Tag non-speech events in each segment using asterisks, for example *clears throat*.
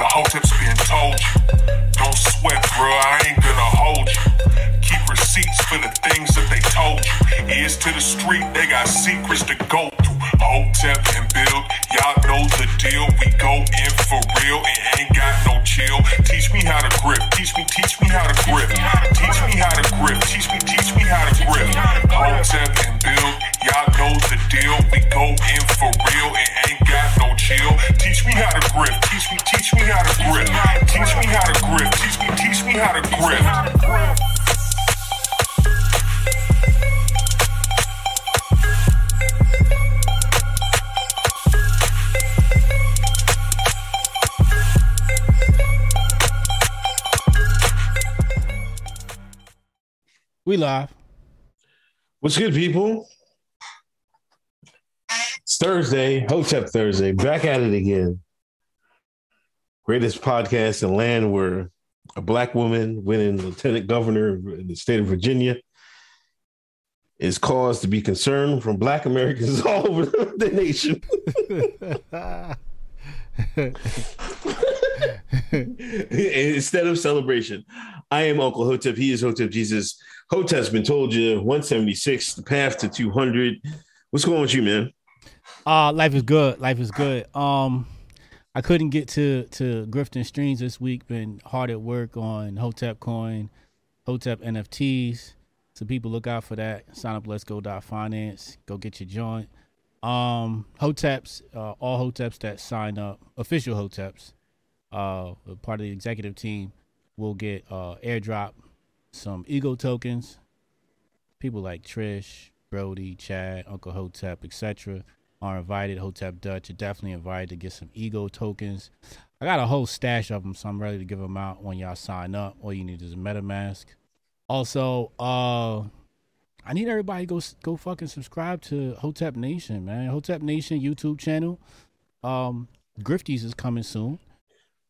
The hoteps been told you. Don't sweat, bro, I ain't gonna hold you. Keep receipts for the things that they told you. Ears to the street, they got secrets to go through. Hotep and build, y'all know the deal. We go in for real and ain't got no chill. Teach me how to grip, teach me, teach me how to grip. Teach me how to grip, teach me, teach me how to grip. Hotep and build, y'all know the deal. We go in for real and ain't got no chill. Teach me how to grip, teach me, teach me how to grip. Teach me how to grip, teach me, teach me how to grip. We live. What's good, people? It's Thursday, Hotep Thursday, back at it again. Greatest podcast in land where a black woman winning lieutenant governor in the state of Virginia is caused to be concerned from black Americans *laughs* all over the nation. *laughs* Instead of celebration, I am Uncle Hotep. He is Hotep Jesus. Hotep's been told you 176, the path to 200. What's going on with you, man? uh life is good. Life is good. Um I couldn't get to to Grifton Streams this week. Been hard at work on Hotep Coin, Hotep NFTs. So people look out for that. Sign up let's go finance. Go get your joint. Um Hoteps, uh, all Hoteps that sign up, official Hoteps, uh part of the executive team will get uh airdrop some ego tokens. People like Trish, Brody, Chad, Uncle Hotep, etc. are invited. Hotep Dutch are definitely invited to get some ego tokens. I got a whole stash of them, so I'm ready to give them out when y'all sign up. All you need is a MetaMask. Also, uh, I need everybody go go fucking subscribe to Hotep Nation, man. Hotep Nation YouTube channel. Um, Grifties is coming soon.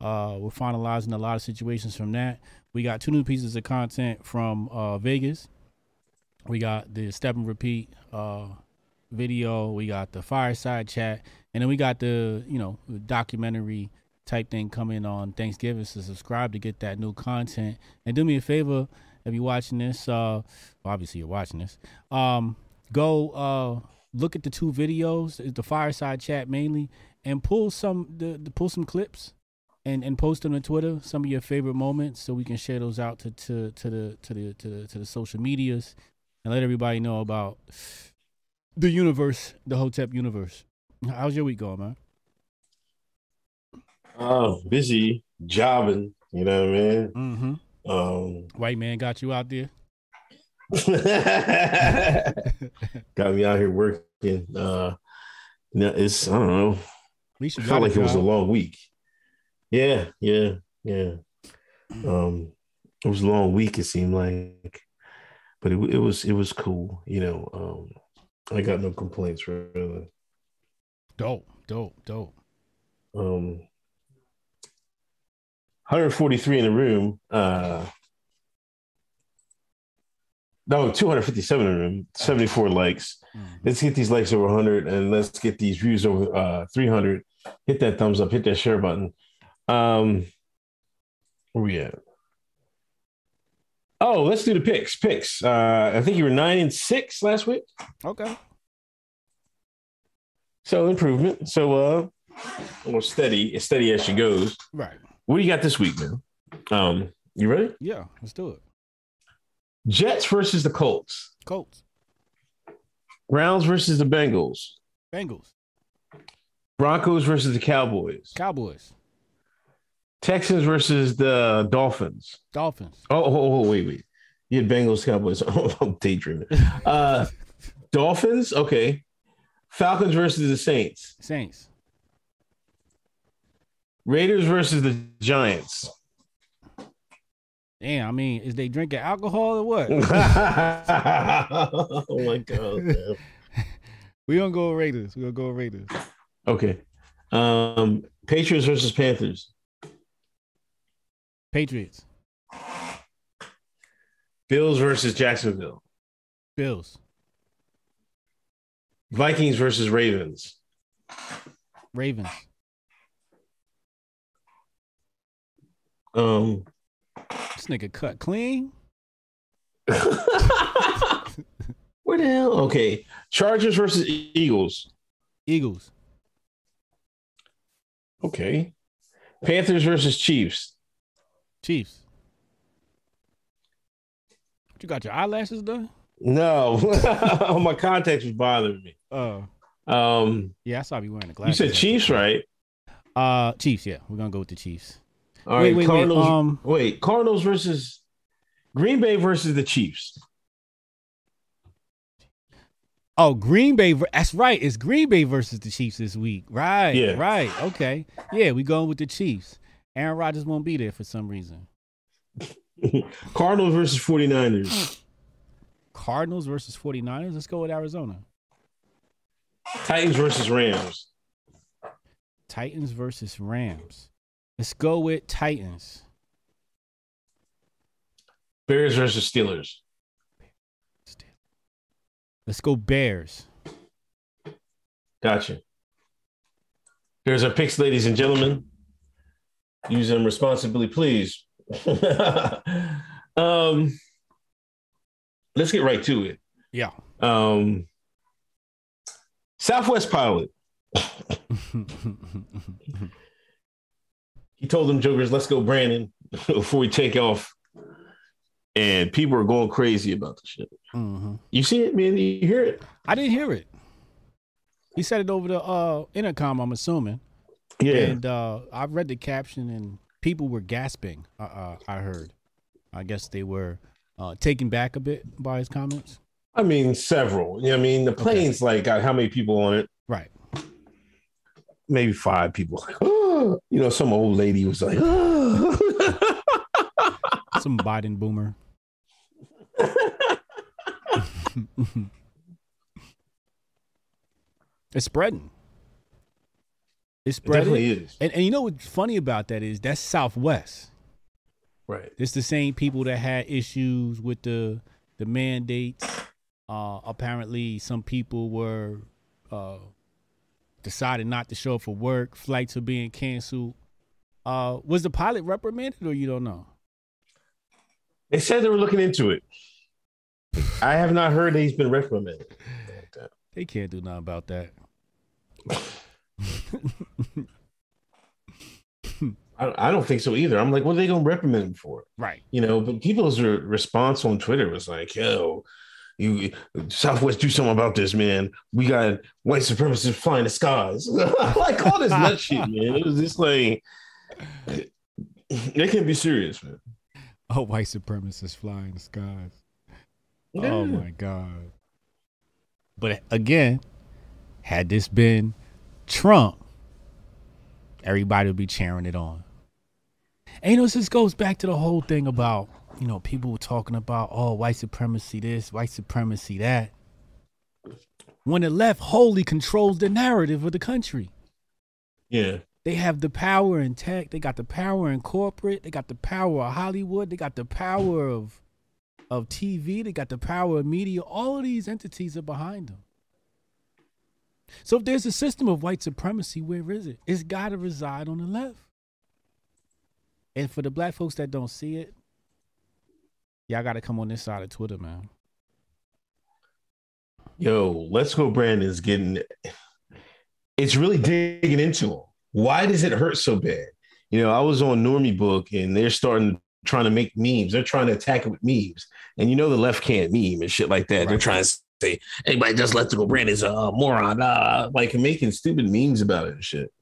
Uh, we're finalizing a lot of situations from that. We got two new pieces of content from uh, Vegas. We got the step and repeat uh, video. We got the fireside chat, and then we got the you know documentary type thing coming on Thanksgiving. So subscribe to get that new content. And do me a favor if you're watching this. Uh, well, obviously you're watching this. Um, go uh look at the two videos, the fireside chat mainly, and pull some the, the pull some clips and and post them on Twitter. Some of your favorite moments, so we can share those out to to to the to the to the, to the social medias, and let everybody know about the universe, the Hotep universe. How's your week going, man? Oh, busy jobbing, you know what I mean? Mm-hmm. Um, White man got you out there. *laughs* got me out here working. Uh, you know, it's I don't know. At least you felt like it was a long week. Yeah, yeah, yeah. Um, it was a long week. It seemed like, but it it was it was cool. You know, um, I got no complaints really. dope, dope, dope. Um, 143 in the room. Uh, no, 257 in the room. 74 likes. Mhm. Let's get these likes over 100 and let's get these views over uh 300. Hit that thumbs up, hit that share button. Um where we at? Oh, let's do the picks. Picks. Uh I think you were 9 and 6 last week. Okay. So improvement. So uh well steady, as steady as she goes. Right. What do you got this week, man? Um, you ready? Yeah. Let's do it. Jets versus the Colts. Colts, Browns versus the Bengals. Bengals, Broncos versus the Cowboys. Cowboys, Texans versus the Dolphins. Dolphins, Oh, oh, oh, wait, wait. You had Bengals, Cowboys. *laughs* I'm daydreaming. Uh, Dolphins, okay. Falcons versus the Saints. Saints, Raiders versus the Giants. Damn, I mean, is they drinking alcohol or what? *laughs* oh my god. *laughs* we gonna go Raiders. We gonna go Raiders. Okay. Um Patriots versus Panthers. Patriots, Bills versus Jacksonville. Bills, Vikings versus Ravens. Ravens, Um this nigga cut clean. *laughs* Where the hell? Okay. Chargers versus Eagles. Eagles, Okay. Panthers versus Chiefs. Chiefs. You got your eyelashes done? No. *laughs* my contacts was bothering me. Uh, Um yeah, I saw you wearing the you glasses. said Chiefs, right? Uh, Chiefs. Yeah, we're gonna go with the Chiefs. All wait, right. wait, Cardinals. wait. Um, Wait, Cardinals versus Green Bay versus the Chiefs. oh, Green Bay. That's right. It's Green Bay versus the Chiefs this week. Right. Yeah. Right. Okay. Yeah, we going with the Chiefs. Aaron Rodgers won't be there for some reason. *laughs* Cardinals versus 49ers. Cardinals versus 49ers. Let's go with Arizona. Titans versus Rams. Titans versus Rams. Let's go with Titans. Bears versus Steelers. Let's go Bears. Gotcha. Here's our picks, ladies and gentlemen. Use them responsibly, please. *laughs* um, let's get right to it. Yeah. Um, Southwest Pilot. *laughs* He told them jokers, "Let's go, Brandon," *laughs* before we take off. And people are going crazy about the shit. hmm You see it, man? You hear it? I didn't hear it. He said it over the uh, intercom. I'm assuming. Yeah. And uh, I read the caption, and people were gasping. Uh, uh, I heard. I guess they were uh, taken back a bit by his comments. I mean, several. You know I mean, the plane's like got how many people on it? Right. Maybe five people. *gasps* you know, some old lady was like, *gasps* Some Biden boomer. *laughs* it's spreading. It's It definitely is. And, and you know what's funny about that is that's Southwest. Right. It's the same people that had issues with the the mandates. Uh, apparently, some people were uh, decided not to show up for work. Flights are being canceled. Uh, was the pilot reprimanded, or you don't know? They said they were looking into it. I have not heard that he's been reprimanded. They can't do nothing about that. *laughs* *laughs* I, I don't think so either. I'm like, what are they going to reprimand him for? Right. You know, but people's re- response on Twitter was like, yo, you Southwest, do something about this, man. We got white supremacists flying the skies. *laughs* like all this nut shit, man. It was just like, they can't be serious, man. Oh, white supremacists flying the skies. Oh yeah. Oh my god. But again, had this been Trump, everybody would be cheering it on. And you know, this goes back to the whole thing about, you know, people were talking about, oh, white supremacy this, white supremacy that. When the left wholly controls the narrative of the country. Yeah. They have the power in tech. They got the power in corporate. They got the power of Hollywood. They got the power of of TV. They got the power of media. All of these entities are behind them. So if there's a system of white supremacy, where is it? It's got to reside on the left. And for the black folks that don't see it, y'all got to come on this side of Twitter, man. Yo, let's go. Brandon's getting it's really digging into him. Why does it hurt so bad? You know, I was on Normie Book and they're starting trying to make memes. They're trying to attack it with memes. And you know the left can't meme and shit like that. They're trying to say, anybody just let's go brand is a moron. Uh, like making stupid memes about it and shit.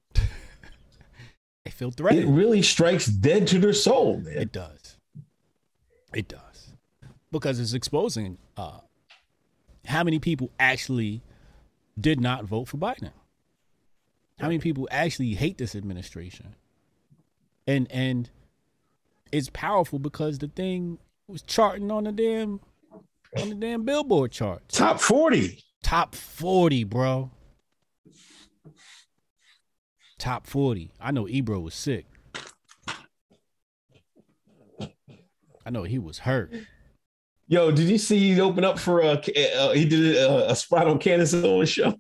They feel threatened. It really strikes dead to their soul, man. It does. It does. Because it's exposing uh, how many people actually did not vote for Biden. How many people actually hate this administration? and and it's powerful because the thing was charting on the damn on the damn Billboard charts. Top 40. Top 40, bro. Top 40. I know Ebro was sick. I know he was hurt. Yo, did you see he open up for a? Uh, he did a, a spot on Candace Owens show.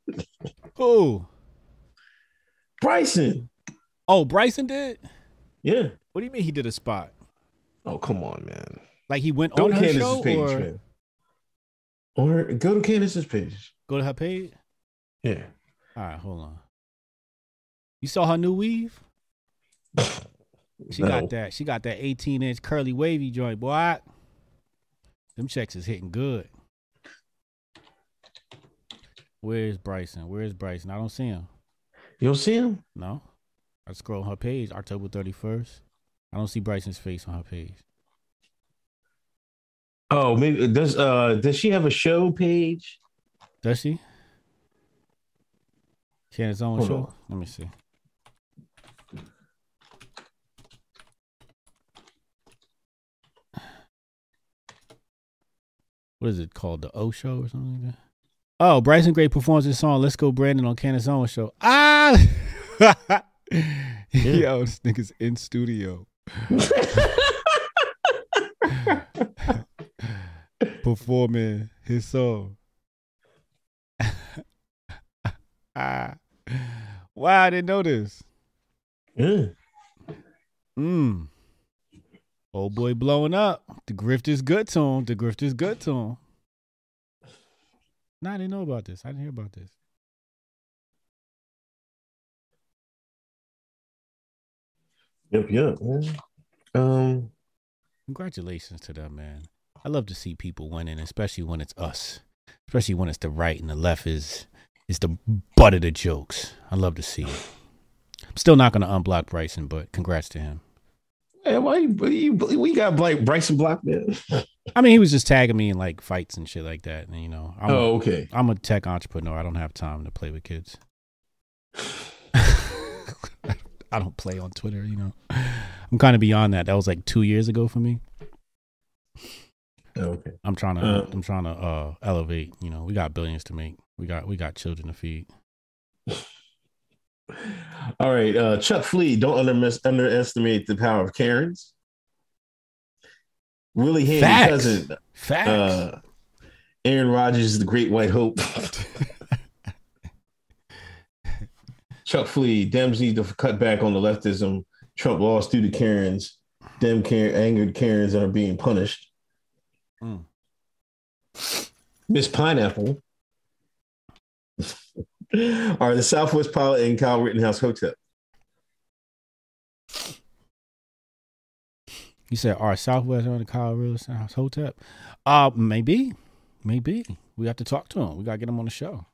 Who? Bryson. Oh, Bryson did? Yeah. What do you mean he did a spot? Oh, come on, man. Like he went Go on her Candace's show page, or man. Or go to Candace's page. go to her page? Yeah. All right, hold on. You saw her new weave? She *laughs* No. got that. She got that 18 inch curly wavy joint, boy. Them checks is hitting good. Where's Bryson? Where's Bryson? I don't see him. You don't see him? No. I scroll her page, October 31st. I don't see Bryson's face on her page. Oh, maybe does uh does she have a show page? Does she? She had his own Hold show? on. Let me see. What is it called? The O Show or something like that? Oh, Bryson Gray performs his song "Let's Go Brandon" on Candace Owens show. Ah, *laughs* yo, this nigga's in studio *laughs* *laughs* performing his song. *laughs* ah, wow, I didn't know this. Yeah. Mm. Old boy blowing up. The grift is good to him. The grift is good to him. Nah, I didn't know about this. I didn't hear about this. Yep, yep. yeah. Um Congratulations to them, man. I love to see people winning, especially when it's us. Especially when it's the right and the left is is the butt of the jokes. I love to see it. I'm still not gonna unblock Bryson, but congrats to him. hey, why you, you we got like Bryson blocked man. *laughs* I mean, he was just tagging me in like fights and shit like that. And you know, I'm, Oh, okay. I'm a tech entrepreneur. I don't have time to play with kids. *laughs* I don't play on Twitter, you know. I'm kind of beyond that. That was like two years ago for me. Okay. I'm trying to Uh. I'm trying to uh elevate, you know. We got billions to make. We got we got children to feed. *laughs* All right. Uh Chuck Flea, don't under, underestimate the power of Karens. Willie Handy Facts. cousin, Facts. uh Aaron Rodgers, is the great white hope. *laughs* Chuck Flea, Dems need to cut back on the leftism. Trump lost due to Karens. Dem Karen, angered Karens are being punished. Mm. Miss Pineapple *laughs* are the Southwest Pilot and Kyle Rittenhouse Hotep. you said our Southwest on the Colorado House Hotel? Uh maybe. Maybe. We have to talk to him. We gotta get him on the show.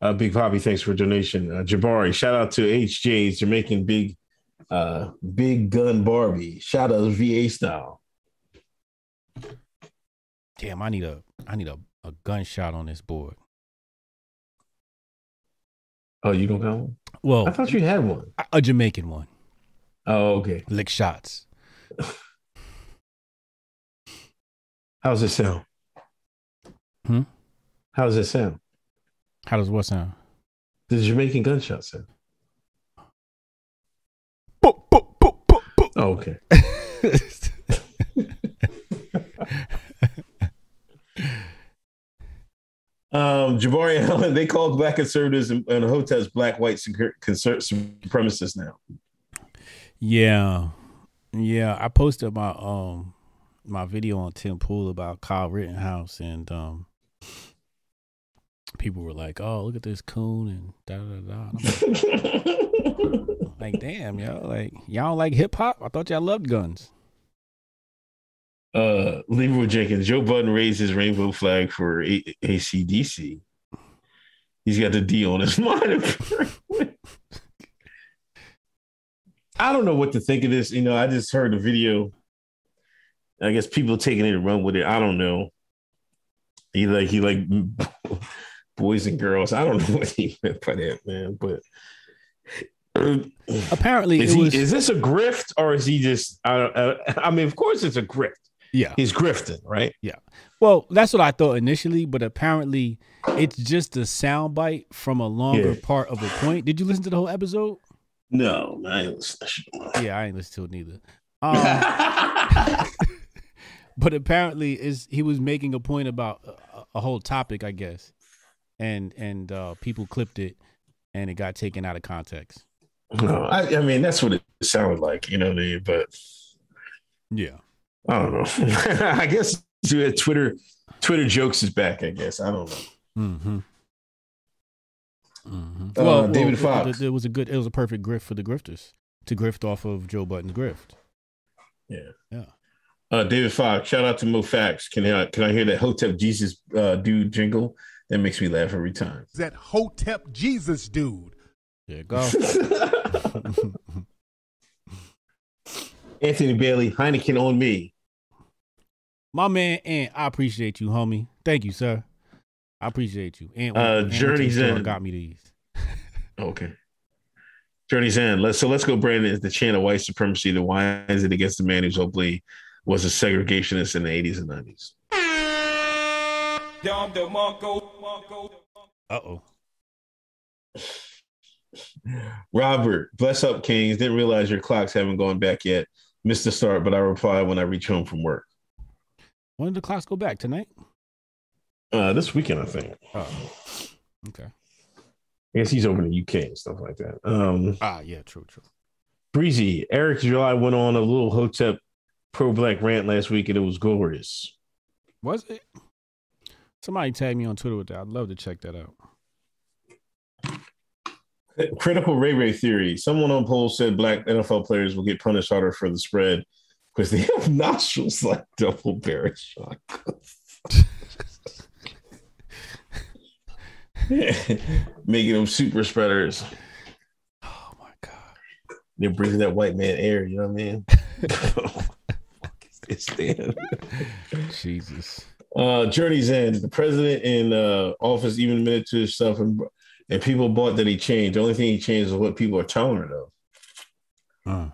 Uh, Big Poppy, thanks for donation. Uh, Jabari, shout out to HJ's Jamaican Big uh, Big Gun Barbie. Shout out VA style. Damn, I need a I need a, a gunshot on this board. Oh, you don't have one? Well, I thought you had one. a, a Jamaican one. Oh, okay. Lick shots. *laughs* How's it sound? Hmm? How's it sound? How does what sound? The Jamaican gunshot sound. Boop, boop, boop, boop, boop. Oh, okay. *laughs* Um, Jabari *laughs* Allen, they call black conservatives and, and Hoteps black white conser- supremacists now. Yeah, yeah. I posted my um my video on Tim Pool about Kyle Rittenhouse, and um people were like, "Oh, look at this coon," and da da da. And like, *laughs* like, damn, yo, like y'all don't like hip hop? I thought y'all loved guns. Uh, Leroy Jenkins, Joe Budden raised his rainbow flag for A- ACDC. He's got the D on his *laughs* mind. I don't know what to think of this. You know, I just heard the video. I guess people taking it and run with it. I don't know. He like he like *laughs* boys and girls. I don't *laughs* know what he meant by that, man. But apparently Is it he? was Is this a grift or is he just? I, I, I mean, of course, it's a grift. Yeah. He's grifting, right? Yeah. Well, that's what I thought initially, but apparently it's just a soundbite from a longer Yeah. part of a point. Did you listen to the whole episode? No. I ain't shit. Yeah, I ain't listened to it neither. Um, *laughs* but apparently is he was making a point about a, a whole topic, I guess, and and uh, people clipped it, and it got taken out of context. no, *laughs* I, I mean that's what it sounded like, you know what I mean? But Yeah. I don't know. *laughs* I guess Twitter Twitter jokes is back. I guess I don't know. Mm-hmm. Mm-hmm. Uh, David Fox. It, it was a good. It was a perfect grift for the grifters to grift off of Joe Budden's grift. Yeah. Yeah. Uh, David Fox, shout out to Mo Fax. Can I can I hear that Hotep Jesus uh, dude jingle? That makes me laugh every time. that Hotep Jesus dude. There you go. *laughs* *laughs* Anthony Bailey, Heineken on me. My man, and I appreciate you, homie. Thank you, sir. I appreciate you. And Uh, Journey's in. got me these. Okay. Journey's end. Let's so let's go. Brandon is the chant of white supremacy. The why is it against the man who's hopefully was a segregationist in the eighties and nineties. Uh oh. Robert, bless up, Kings. Didn't realize your clocks haven't gone back yet. Missed the start, but I reply when I reach home from work. When did the class go back tonight? Uh, this weekend, I think. Oh, okay. I guess he's over in the UK and stuff like that. Um, Ah, yeah, true, true. Breezy, Eric July went on a little Hotep pro black rant last week, and it was glorious. Was it? Somebody tagged me on Twitter with that. I'd love to check that out. Critical Ray Ray theory. Someone on poll said black NFL players will get punished harder for the spread because they have *laughs* nostrils like double barrel shotguns. *laughs* Making them super spreaders. Oh my god. They're breathing that white man air, you know what I mean? it's. *laughs* Jesus. Uh, Journey's End. The president in uh, office even admitted to himself, and, and people bought that he changed. The only thing he changed is what people are tolerant of. Uh.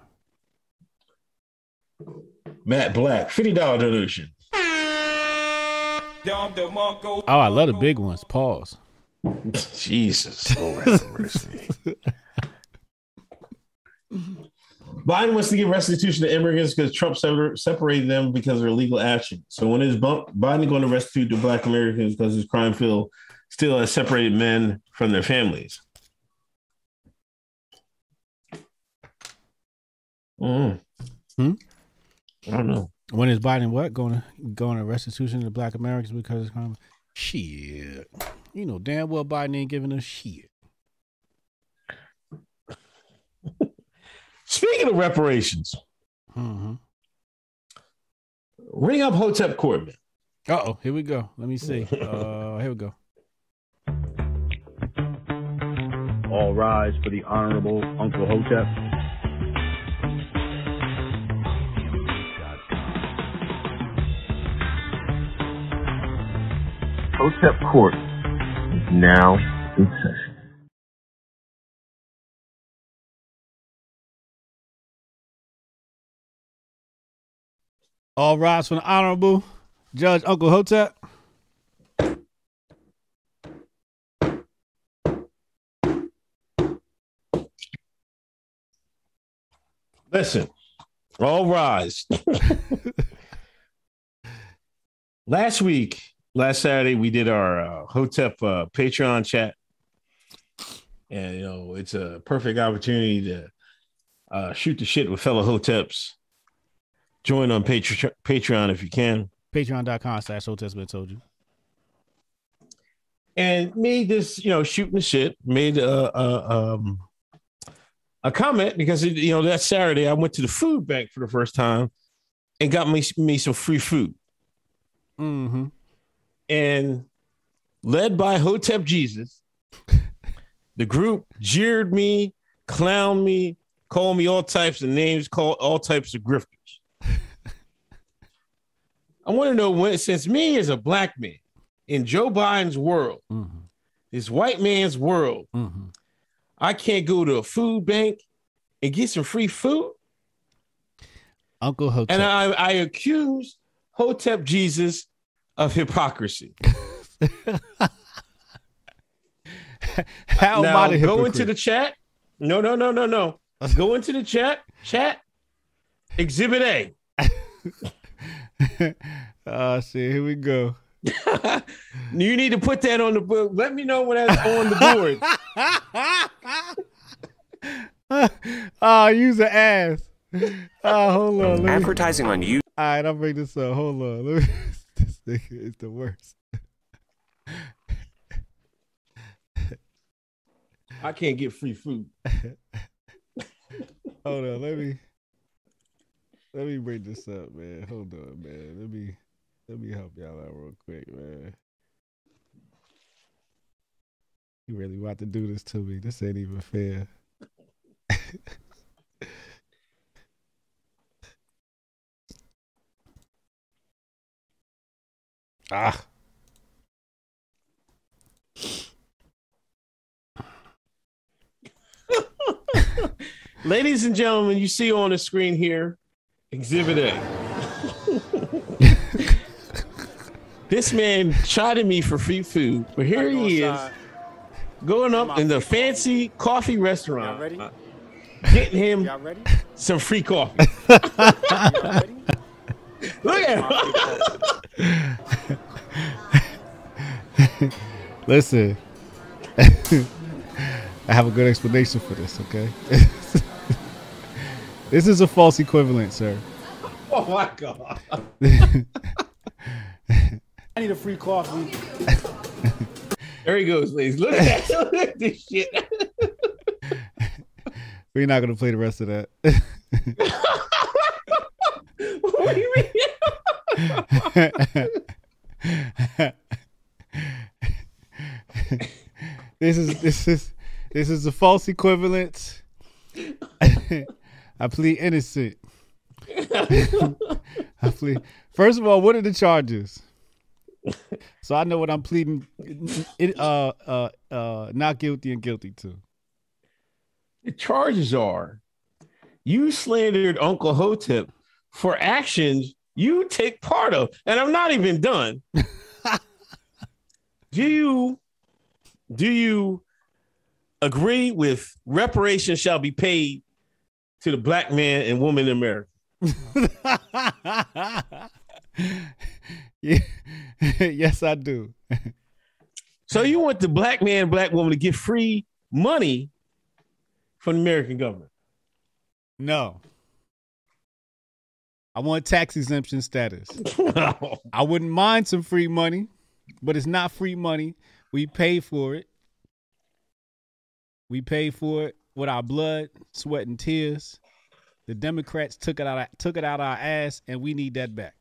Matt Black, fifty dollar donation. Oh, I love the big ones. Pause. *laughs* Jesus, Lord have mercy. *laughs* Biden wants to give restitution to immigrants because Trump separated them because of their illegal action. So when is Biden going to restitute to Black Americans because his crime bill still has separated men from their families? Mm. Hmm? I don't know. When is Biden what going to going to restitution to Black Americans because of crime? Shit. You know damn well Biden ain't giving us shit. *laughs* Speaking of reparations, Mm-hmm. ring up Hotep Court. Uh oh, here we go. Let me see. *laughs* Uh, here we go. All rise for the Honorable Uncle Hotep. Hotep Court is now in session. All rise for the honorable Judge Uncle Hotep. Listen, all rise. *laughs* last week, last Saturday, we did our uh, Hotep uh, Patreon chat. And, you know, it's a perfect opportunity to uh, shoot the shit with fellow Hoteps. Join on Patre- Patreon if you can. Patreon.com slash Hotep's been told you. and made this, you know, shooting the shit, made a, a, um, a comment because, it, you know, that Saturday I went to the food bank for the first time and got me, me some free food. Mm-hmm. And led by Hotep Jesus, *laughs* the group jeered me, clowned me, called me all types of names, called all types of grifters. I want to know when, since me as a black man in Joe Biden's world, Mm-hmm. this white man's world, Mm-hmm. I can't go to a food bank and get some free food. Uncle Hotep. And I, I accuse Hotep Jesus of hypocrisy. *laughs* How am now, I go into the chat. No, no, no, no, no. go into the chat. Chat. Exhibit A. Oh *laughs* see, here we go. *laughs* you need to put that on the book. Let me know when that's on the board. *laughs* oh, use an ass. Oh, hold on. Let me, Advertising on you. all right, I'll bring this up. Hold on. Let me, *laughs* this nigga is the worst. I can't get free food. Hold on. Let me let me bring this up, man. Hold on, man. Let me let me help y'all out real quick, man. You really about to do this to me? This ain't even fair. *laughs* ah. *laughs* Ladies and gentlemen, you see on the screen here, Exhibit A. this man chided me for free food, but here he is going up in the fancy coffee restaurant, ready? uh, getting him ready? some free coffee. *laughs* Ready? Look at him. *laughs* Listen. *laughs* I have a good explanation for this, okay? this is a false equivalent, sir. Oh my god. I need a free coffee. *laughs* There he goes, ladies. Look at, *laughs* look at this shit. *laughs* We're not gonna play the rest of that. what do you mean? this is this is this is a false equivalent. I plead innocent. I plead. First of all, what are the charges? So I know what I'm pleading. It, uh, uh, uh, not guilty and guilty to. The charges are you slandered Uncle Hotep for actions you take part of. And I'm not even done. *laughs* do you do you agree with reparations shall be paid to the black man and woman in America? *laughs* yeah. *laughs* yes, I do. *laughs* So you want the black man black woman to get free money from the American government? No. I want tax exemption status. *laughs* I wouldn't mind some free money, but it's not free money. We pay for it. We pay for it with our blood, sweat, and tears. The Democrats took it out took it out our ass, and we need that back.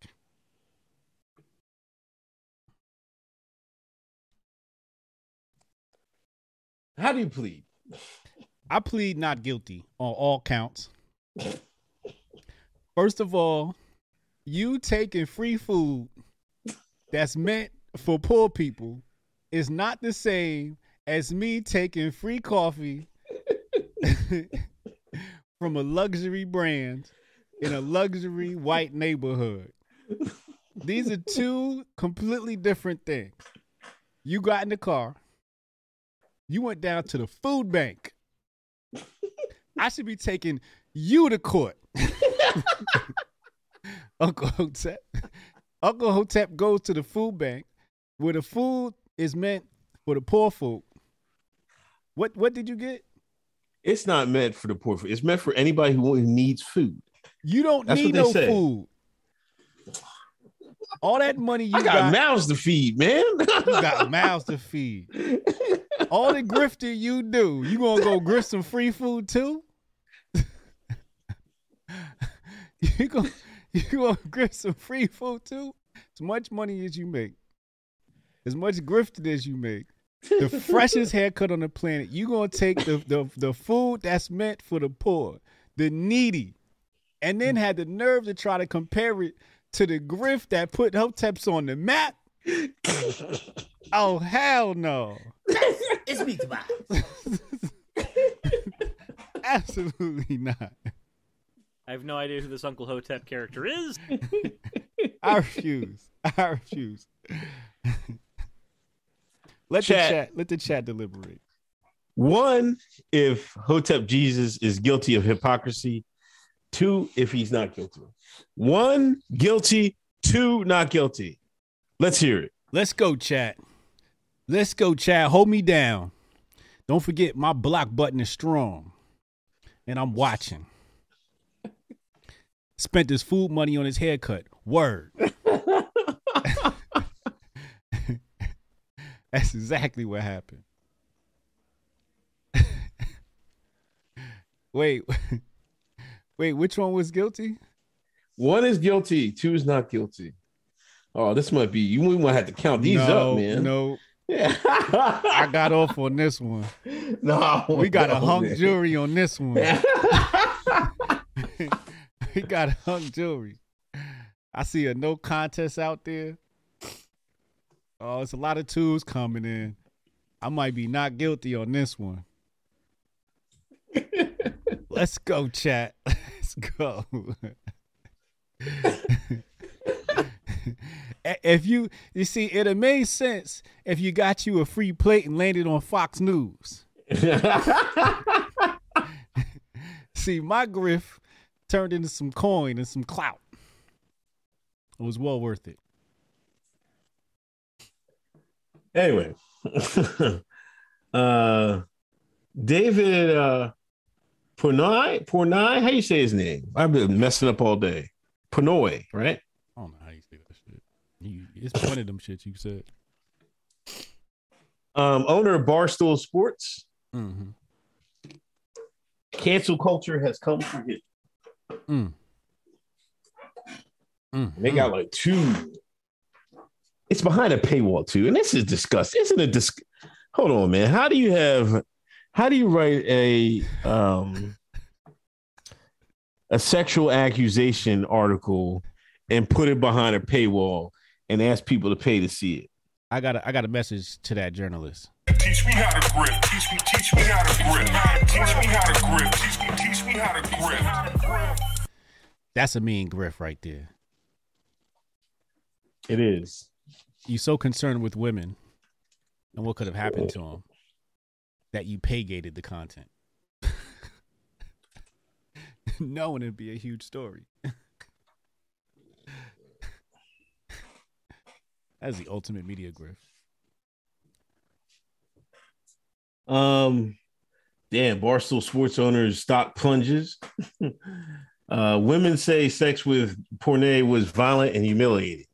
How do you plead? I plead not guilty on all counts. First of all, you taking free food that's meant for poor people is not the same as me taking free coffee *laughs* from a luxury brand in a luxury white neighborhood. These are two completely different things. You got in the car, you went down to the food bank. I should be taking you to court. *laughs* Uncle Hotep. Uncle Hotep goes to the food bank where the food is meant for the poor folk. What what did you get? It's not meant for the poor. Folk. It's meant for anybody who needs food. You don't That's need no say. food. All that money you I got, got, mouths to feed, man. you got mouths to feed. All the grifting you do, you gonna go grift some free food too? *laughs* you gonna you gonna grift some free food too? As much money as you make, as much grifting as you make, the *laughs* freshest haircut on the planet, you gonna take the, the the food that's meant for the poor, the needy, and then mm. had the nerve to try to compare it to the grift that put Hoteps on the map. *laughs* Oh hell no! It's me, *laughs* Absolutely not. I have no idea who this Uncle Hotep character is. *laughs* I refuse. I refuse. let Chat. the chat let the chat deliberate. One, if Hotep Jesus is guilty of hypocrisy. Two, if he's not guilty. One, guilty. Two, not guilty. Let's hear it. Let's go, chat. Let's go, chat. Hold me down. Don't forget my block button is strong. And I'm watching. *laughs* Spent his food money on his haircut. Word. *laughs* That's exactly what happened. *laughs* wait. Wait, which one was guilty? One is guilty. Two is not guilty. Oh, this might be. You We might have to count these no, up, man. No, Yeah. I got off on this one. *laughs* no. We got a hung man. jury on this one. *laughs* we got a hung jury. I see a no contest out there. Oh, it's a lot of twos coming in. I might be not guilty on this one. Let's go, chat. *laughs* Let's go. *laughs* if you you see, it made sense if you got you a free plate and landed on Fox News. *laughs* See, my griff turned into some coin and some clout. It was well worth it. anyway, uh, David uh, Pornoi, Pornoi, how you say his name? I've been messing up all day. Pornoi, right? I don't know how you say that shit. You, it's one of them shit you said. Um, owner of Barstool Sports. Mm-hmm. Cancel culture has come for him. Mm. Mm. They got like two. It's behind a paywall too, and this is disgusting. Isn't it? Dis- Hold on, man. How do you have? How do you write a um a sexual accusation article and put it behind a paywall and ask people to pay to see it? I got a, I got a message to that journalist. Teach me how to grip. Teach me, teach me how to grip. Teach me how to grip. Teach me, teach me how to grip. That's a mean griff right there. It is. You so concerned with women and what could have happened to them that you pay gated the content. *laughs* Knowing it'd be a huge story. *laughs* That's the ultimate media griff. Um, damn, Barstool Sports owners stock plunges. *laughs* uh, women say sex with Pornay was violent and humiliating.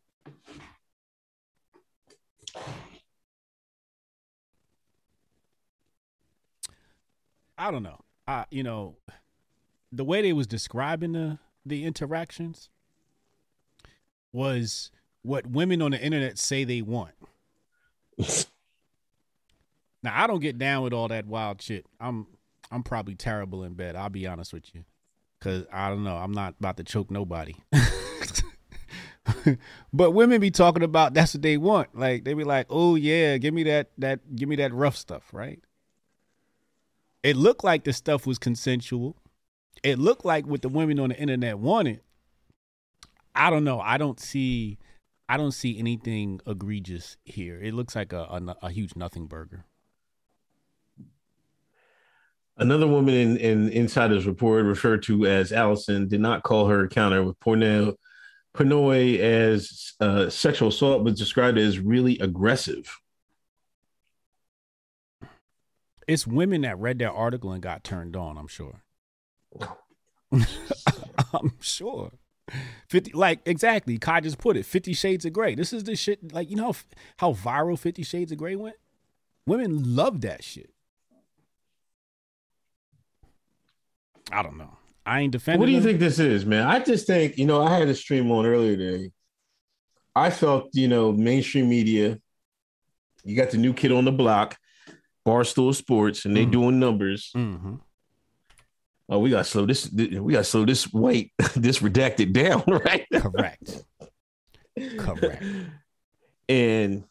I don't know. I you know, the way they was describing the the interactions was what women on the internet say they want. *laughs* Now I don't get down with all that wild shit. I'm I'm probably terrible in bed. I'll be honest with you, cause I don't know. I'm not about to choke nobody. *laughs* but women be talking about that's what they want. Like they be like, oh yeah, give me that that give me that rough stuff, right? It looked like the stuff was consensual. It looked like what the women on the internet wanted. I don't know. I don't see. I don't see anything egregious here. It looks like a a, a huge nothing burger. Another woman in, in Insider's report, referred to as Allison, did not call her encounter with Pornell, Pornoy as uh, sexual assault, but described it as really aggressive. It's women that read that article and got turned on. I'm sure. *laughs* *laughs* I'm sure. Fifty, like exactly. Kai just put it. Fifty Shades of Grey. This is the shit. Like you know how viral Fifty Shades of Grey went. Women love that shit. I don't know. I ain't defending. What do you them. think this is, man? I just think, you know, I had a stream on earlier today. I felt, you know, mainstream media, you got the new kid on the block, Barstool Sports, and they Mhm. doing numbers. Mm-hmm. Oh, we got slow this. We got slow this weight, *laughs* this redacted down, *laughs* right? Correct. Correct. And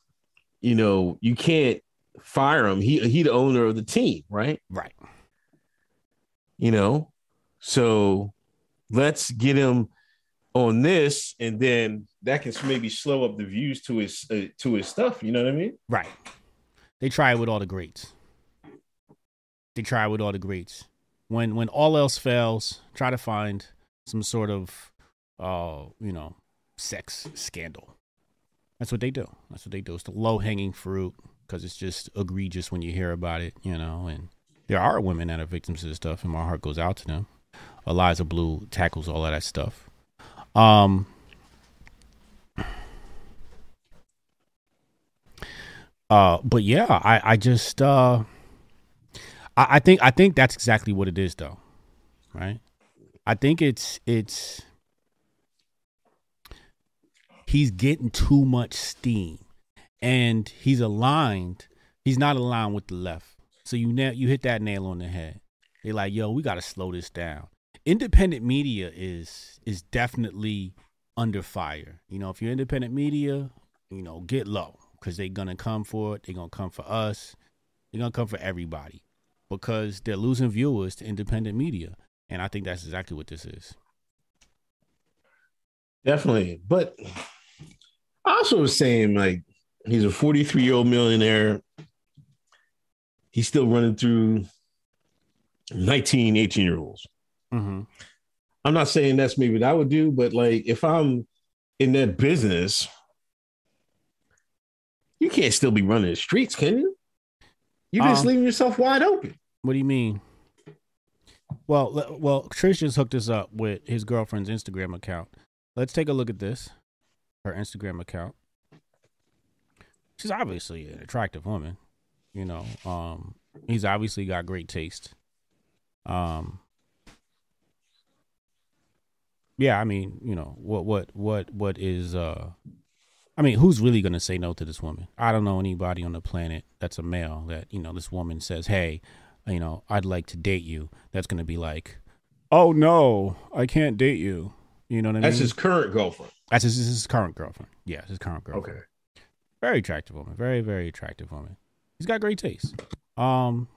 you know, you can't fire him. He he the owner of the team, right? Right. You know, so let's get him on this, and then that can maybe slow up the views to his uh, to his stuff. You know what I mean? Right. They try it with all the greats. They try it with all the greats. When when all else fails, try to find some sort of uh, you know, sex scandal. That's what they do. That's what they do. It's the low hanging fruit because it's just egregious when you hear about it, you know. And there are women that are victims of this stuff, and my heart goes out to them. Eliza Bleu tackles all of that stuff. Um, uh, but yeah, I I just uh, I, I think I think that's exactly what it is, though, right? I think it's it's he's getting too much steam and he's aligned he's not aligned with the left. So you na- you hit that nail on the head. They're like yo we got to slow this down. Independent media is is definitely under fire. You know if you're independent media you know get low because they're gonna come for it they're gonna come for us they're gonna come for everybody because they're losing viewers to independent media and i think that's exactly what this is Definitely. But I also was saying, like, he's a 43 year old millionaire. He's still running through 19, 18 year olds. mm-hmm. I'm not saying that's maybe what I would do, but like, if I'm in that business, you can't still be running the streets, can you? You're just Um, leaving yourself wide open. What do you mean? Well, well, Trish just hooked us up with his girlfriend's Instagram account. Let's take a look at this. Her Instagram account. She's obviously an attractive woman. You know, um, he's obviously got great taste. Um, yeah, I mean, you know, what, what, what, what is, uh, I mean, who's really gonna say no to this woman? I don't know anybody on the planet that's a male that you know this woman says, "Hey, you know, I'd like to date you." That's gonna be like, "Oh no, I can't date you." You know what I That's mean? That's his current girlfriend. That's his, his current girlfriend. Yeah, his current girlfriend. Okay. Very attractive woman. Very very attractive woman. He's got great taste. Um,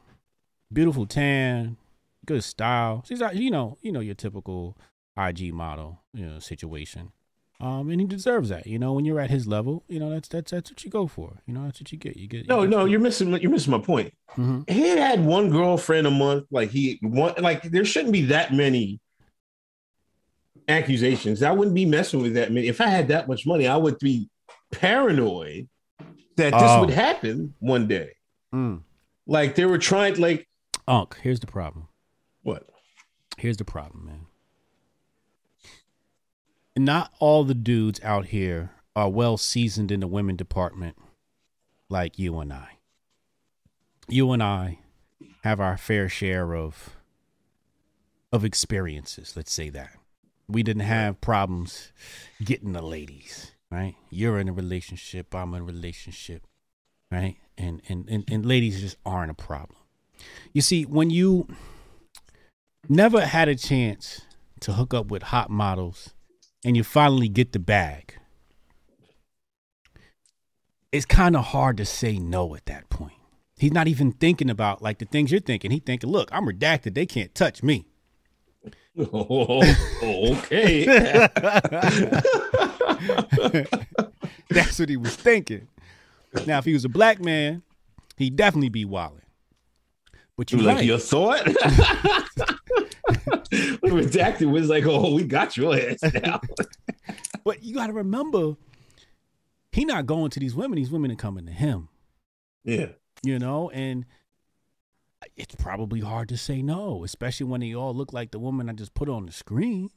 beautiful tan, good style. She's you know, you know your typical IG model, you know, situation. Um, and he deserves that. You know, when you're at his level, you know that's that's that's what you go for. You know, that's what you get. You get. No, no, you're missing. You're missing my point. hmm He had had one girlfriend a month. Like he one, like there shouldn't be that many accusations. I wouldn't be messing with that many. If I had that much money, I would be paranoid that this Oh. would happen one day. Mm. Like they were trying. Like Unc, here's the problem. what? Here's the problem, man. Not all the dudes out here are well seasoned in the women department like you and I. You and I have our fair share of of experiences, let's say that. We didn't have problems getting the ladies, right? You're in a relationship, I'm in a relationship, right? And and and, and ladies just aren't a problem. You see, when you never had a chance to hook up with hot models and you finally get the bag, it's kind of hard to say no at that point. He's not even thinking about like the things you're thinking. He's thinking, look, I'm redacted. They can't touch me. Oh, okay. *laughs* That's what he was thinking. Now, if he was a black man, he'd definitely be wilding. But you you like right. your thought? *laughs* Redacted was like, oh, we got your ass now. *laughs* But you got to remember, he not going to these women. These women are coming to him. yeah. you know, and it's probably hard to say no, especially when they all look like the woman I just put on the screen.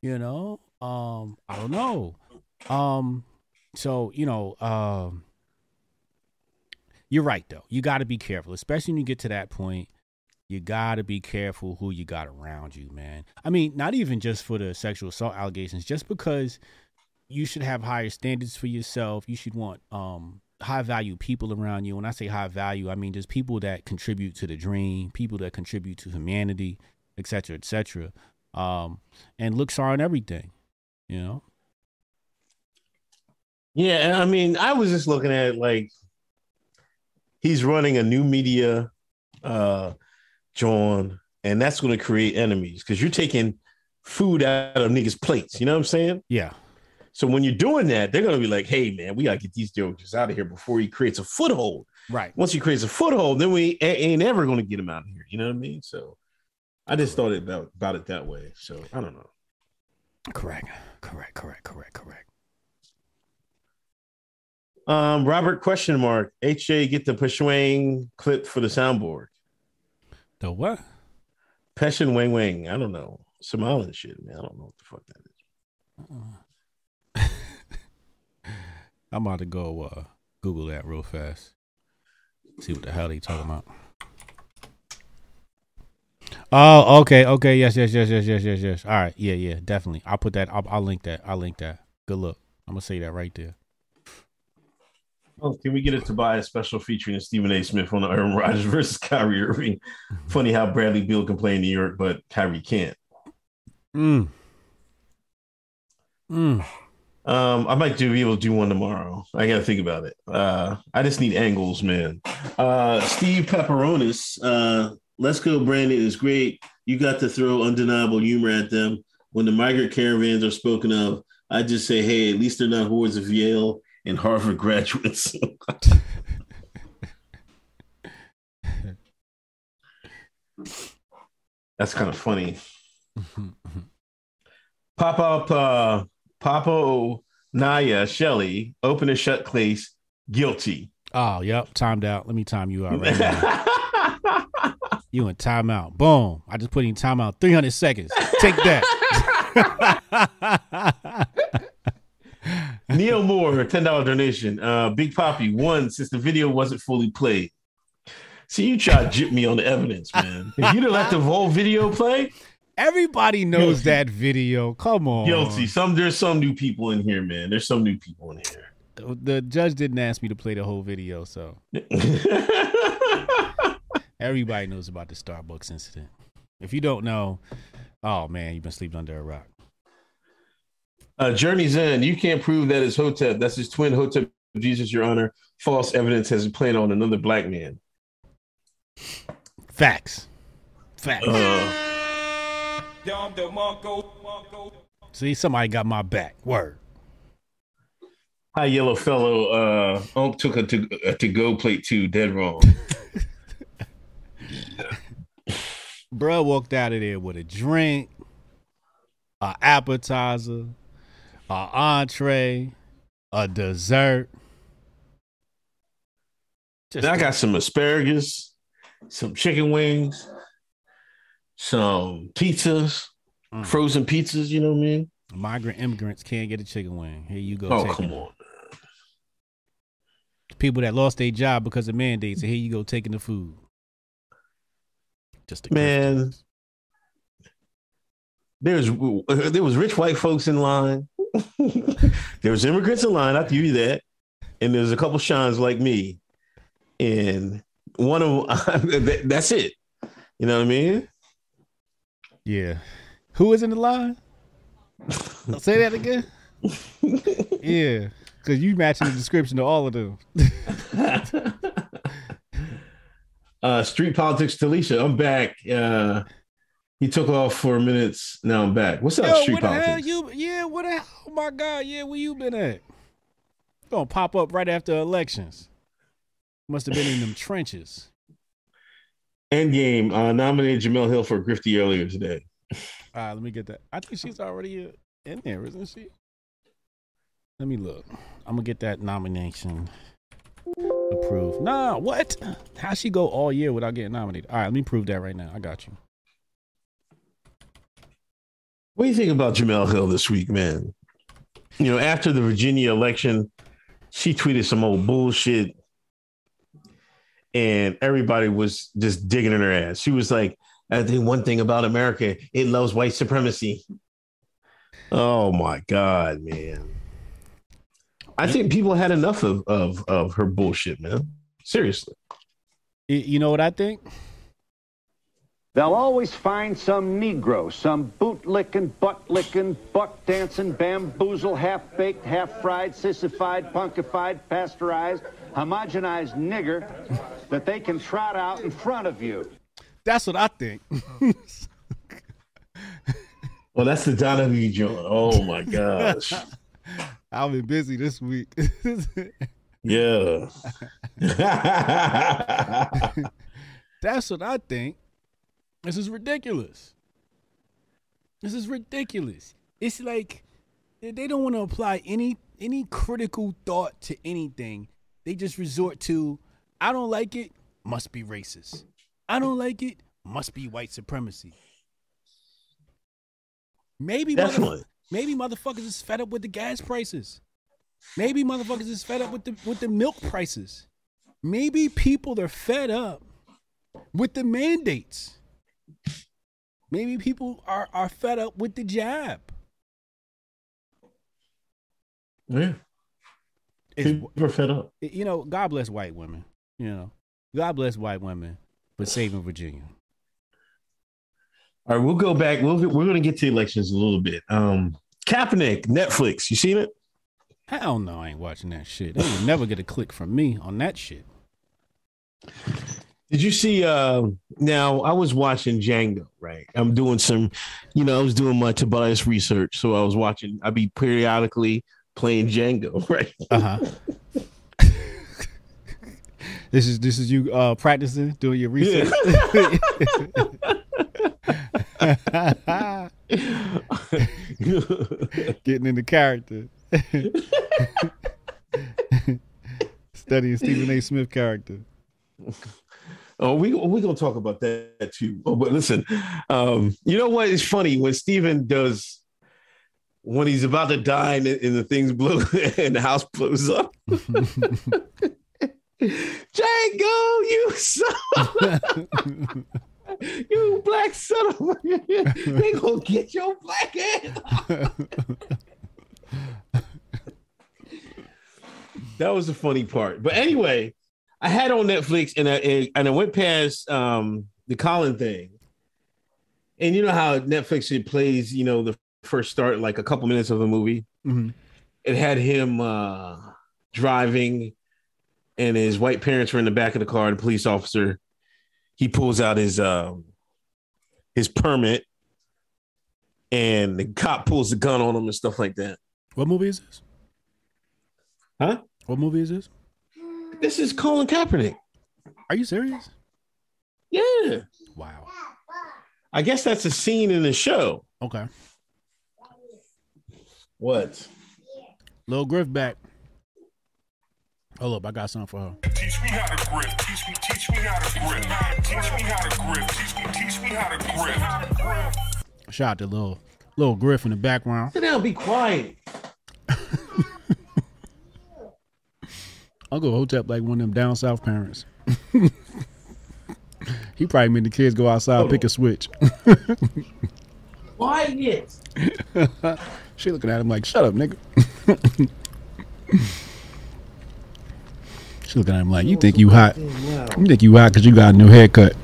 You know, um, I don't know. Um, so you know, um, you're right though. You got to be careful, especially when you get to that point. You got to be careful who you got around you, man. I mean, not even just for the sexual assault allegations, just because you should have higher standards for yourself. You should want um high value people around you. When I say high value, I mean just people that contribute to the dream, people that contribute to humanity, et cetera, et cetera. Um, and looks are on everything, you know. Yeah, I mean, I was just looking at like he's running a new media uh John and that's going to create enemies because you're taking food out of niggas' plates. You know what I'm saying? Yeah. So when you're doing that, they're going to be like, "Hey, man, we got to get these jokers out of here before he creates a foothold." Right. Once he creates a foothold, then we ain't ever going to get him out of here. You know what I mean? So I just thought about about it that way. So I don't know. Correct. Correct. Correct. Correct. Correct. Um, Robert question mark HJ get the Peshwang clip for the soundboard. The what? Peshin Wang Wang. I don't know. Somalian shit, man. I don't know what the fuck that is. *laughs* I'm about to go uh, Google that real fast. See what the hell they talking about. Oh, okay, okay, yes, yes, yes, yes, yes, yes, yes. All right, yeah, yeah, definitely. I'll put that. I'll, I'll link that. I'll link that. Good look. I'm gonna say that right there. Oh, can we get to a Tobias special featuring Stephen A. Smith on the Aaron Rodgers versus Kyrie Irving? Funny how Bradley Beal can play in New York, but Kyrie can't. Mm. Mm. Um, I might do be able to do one tomorrow. I gotta think about it. Uh, I just need angles, man. Uh, Steve Pepperonis, uh, let's go, Brandon is great. You got to throw undeniable humor at them. When the migrant caravans are spoken of, I just say, hey, at least they're not hordes of Yale and Harvard graduates. *laughs* That's kind of funny. *laughs* Pop up, uh, Papo Naya Shelley, open and shut case, guilty. Oh, yep. Timed out. Let me time you out right now. *laughs* you in timeout. Boom. I just put in timeout. 300 seconds. Take that. *laughs* Neil Moore, ten dollar donation. Uh, Big Poppy one since the video wasn't fully played. See, you try to jip me on the evidence, man. If you'd have let the whole video play, Everybody knows Guilty. that video. Come on. guilty. Some there's some new people in here, man. There's some new people in here. The judge didn't ask me to play the whole video, so *laughs* everybody knows about the Starbucks incident. If you don't know, oh man, you've been sleeping under a rock. Uh, Journey's End. You can't prove that is Hotep. That's his twin Hotep. Jesus, Your Honor. False evidence has been planted on another black man. Facts. Facts. Uh, See, somebody got my back. Word. Hi, yellow fellow. Uh, Unc took a to, a to go plate too. Dead wrong. *laughs* Bruh walked out of there with a drink, a appetizer, a entree, a dessert. Just I got some asparagus, some chicken wings, some pizzas, Mm. frozen pizzas. You know what I mean? migrant immigrants can't get a chicken wing. Here you go. Oh, come it. on. People that lost their job because of mandates, and here you go taking the food. Just a Man. There's there was rich white folks in line. *laughs* there was immigrants in line. I'll give you that. And there's a couple shines like me. And one of *laughs* them, that's it. You know what I mean? Yeah. Who is in the line? *laughs* Say that again. yeah, because you matching the description to all of them. uh, street politics, Talisha. I'm back. Uh, he took off for minutes. Now I'm back. What's up, Yo, street where the hell you? Yeah, what the hell? Oh my God, yeah, where you been at? Gonna pop up right after elections. Must have been in them trenches. Endgame uh, nominated Jemele Hill for Grifty earlier today. All right, let me get that. I think she's already uh, in there, isn't she? Let me look. I'm gonna get that nomination approved. Nah, what? How she go all year without getting nominated? All right, let me prove that right now. I got you. What do you think about Jemele Hill this week, man? You know, after the Virginia election, she tweeted some old bullshit, and everybody was just digging in her ass. She was like, I think one thing about America, it loves white supremacy. Oh my God, man. I think people had enough of of, of her bullshit, man. Seriously. You know what I think? They'll always find some Negro, some boot-licking, butt-licking, buck-dancing, bamboozle, half-baked, half-fried, sissified, punkified, pasteurized, homogenized nigger that they can trot out in front of you. That's what I think. *laughs* well, that's the Donahue joint. Oh my gosh. *laughs* I've been busy this week. *laughs* Yeah. That's what I think. This is ridiculous. This is ridiculous. It's like they don't want to apply any any critical thought to anything. They just resort to I don't like it, must be racist. I don't like it, must be white supremacy. Maybe mother- maybe motherfuckers is fed up with the gas prices. Maybe motherfuckers is fed up with the with the milk prices. Maybe people are fed up with the mandates. Maybe people are, are fed up with the jab. yeah. It's, People are fed up. you know, God bless white women. You know, God bless white women for saving Virginia. All right, we'll go back. We'll, we're going to get to elections a little bit. Um, Kaepernick, Netflix. You seen it? Hell no, I ain't watching that shit. They would never get a click from me on that shit. Did you see? Uh, now I was watching Django. Right, I'm doing some. You know, I was doing my Tobias research, so I was watching. I'd be periodically playing Django. *laughs* Right. Uh huh. this is this is you uh practicing doing your research. *laughs* Getting into character. *laughs* Studying Stephen A. Smith character. Oh, we we gonna talk about that too. Oh, but listen, um, you know what? It's funny when Steven does when he's about to die and, the- and the things blow *laughs* and the house blows up. *laughs* Django, you son, *laughs* you black son of a, they gonna get your black ass. that was the funny part. But anyway, I had on Netflix and I and I went past um the Colin thing. And you know how Netflix it plays, you know, the first start like a couple minutes of the movie. Mhm. It had him uh driving and his white parents were in the back of the car, the police officer. He pulls out his um his permit and the cop pulls the gun on him and stuff like that. What movie is this? Huh? What movie is this? This is Colin Kaepernick. Are you serious? Yeah. Wow. I guess that's a scene in the show. Okay. What? Little Griff back. Hold up, I got something for her. Teach me how to grip. Teach me, teach me how to grip. Teach me how to grip. Teach me, teach me how to grip. Shout out to little little Griff in the background. Sit down, be quiet. *laughs* Uncle Hotep like one of them down south parents. *laughs* he probably made the kids go outside pick a switch. *laughs* Quiet. *laughs* she looking at him like, "Shut up, nigga." she looking at him like, "You think you hot? You think you hot because you got a new haircut?"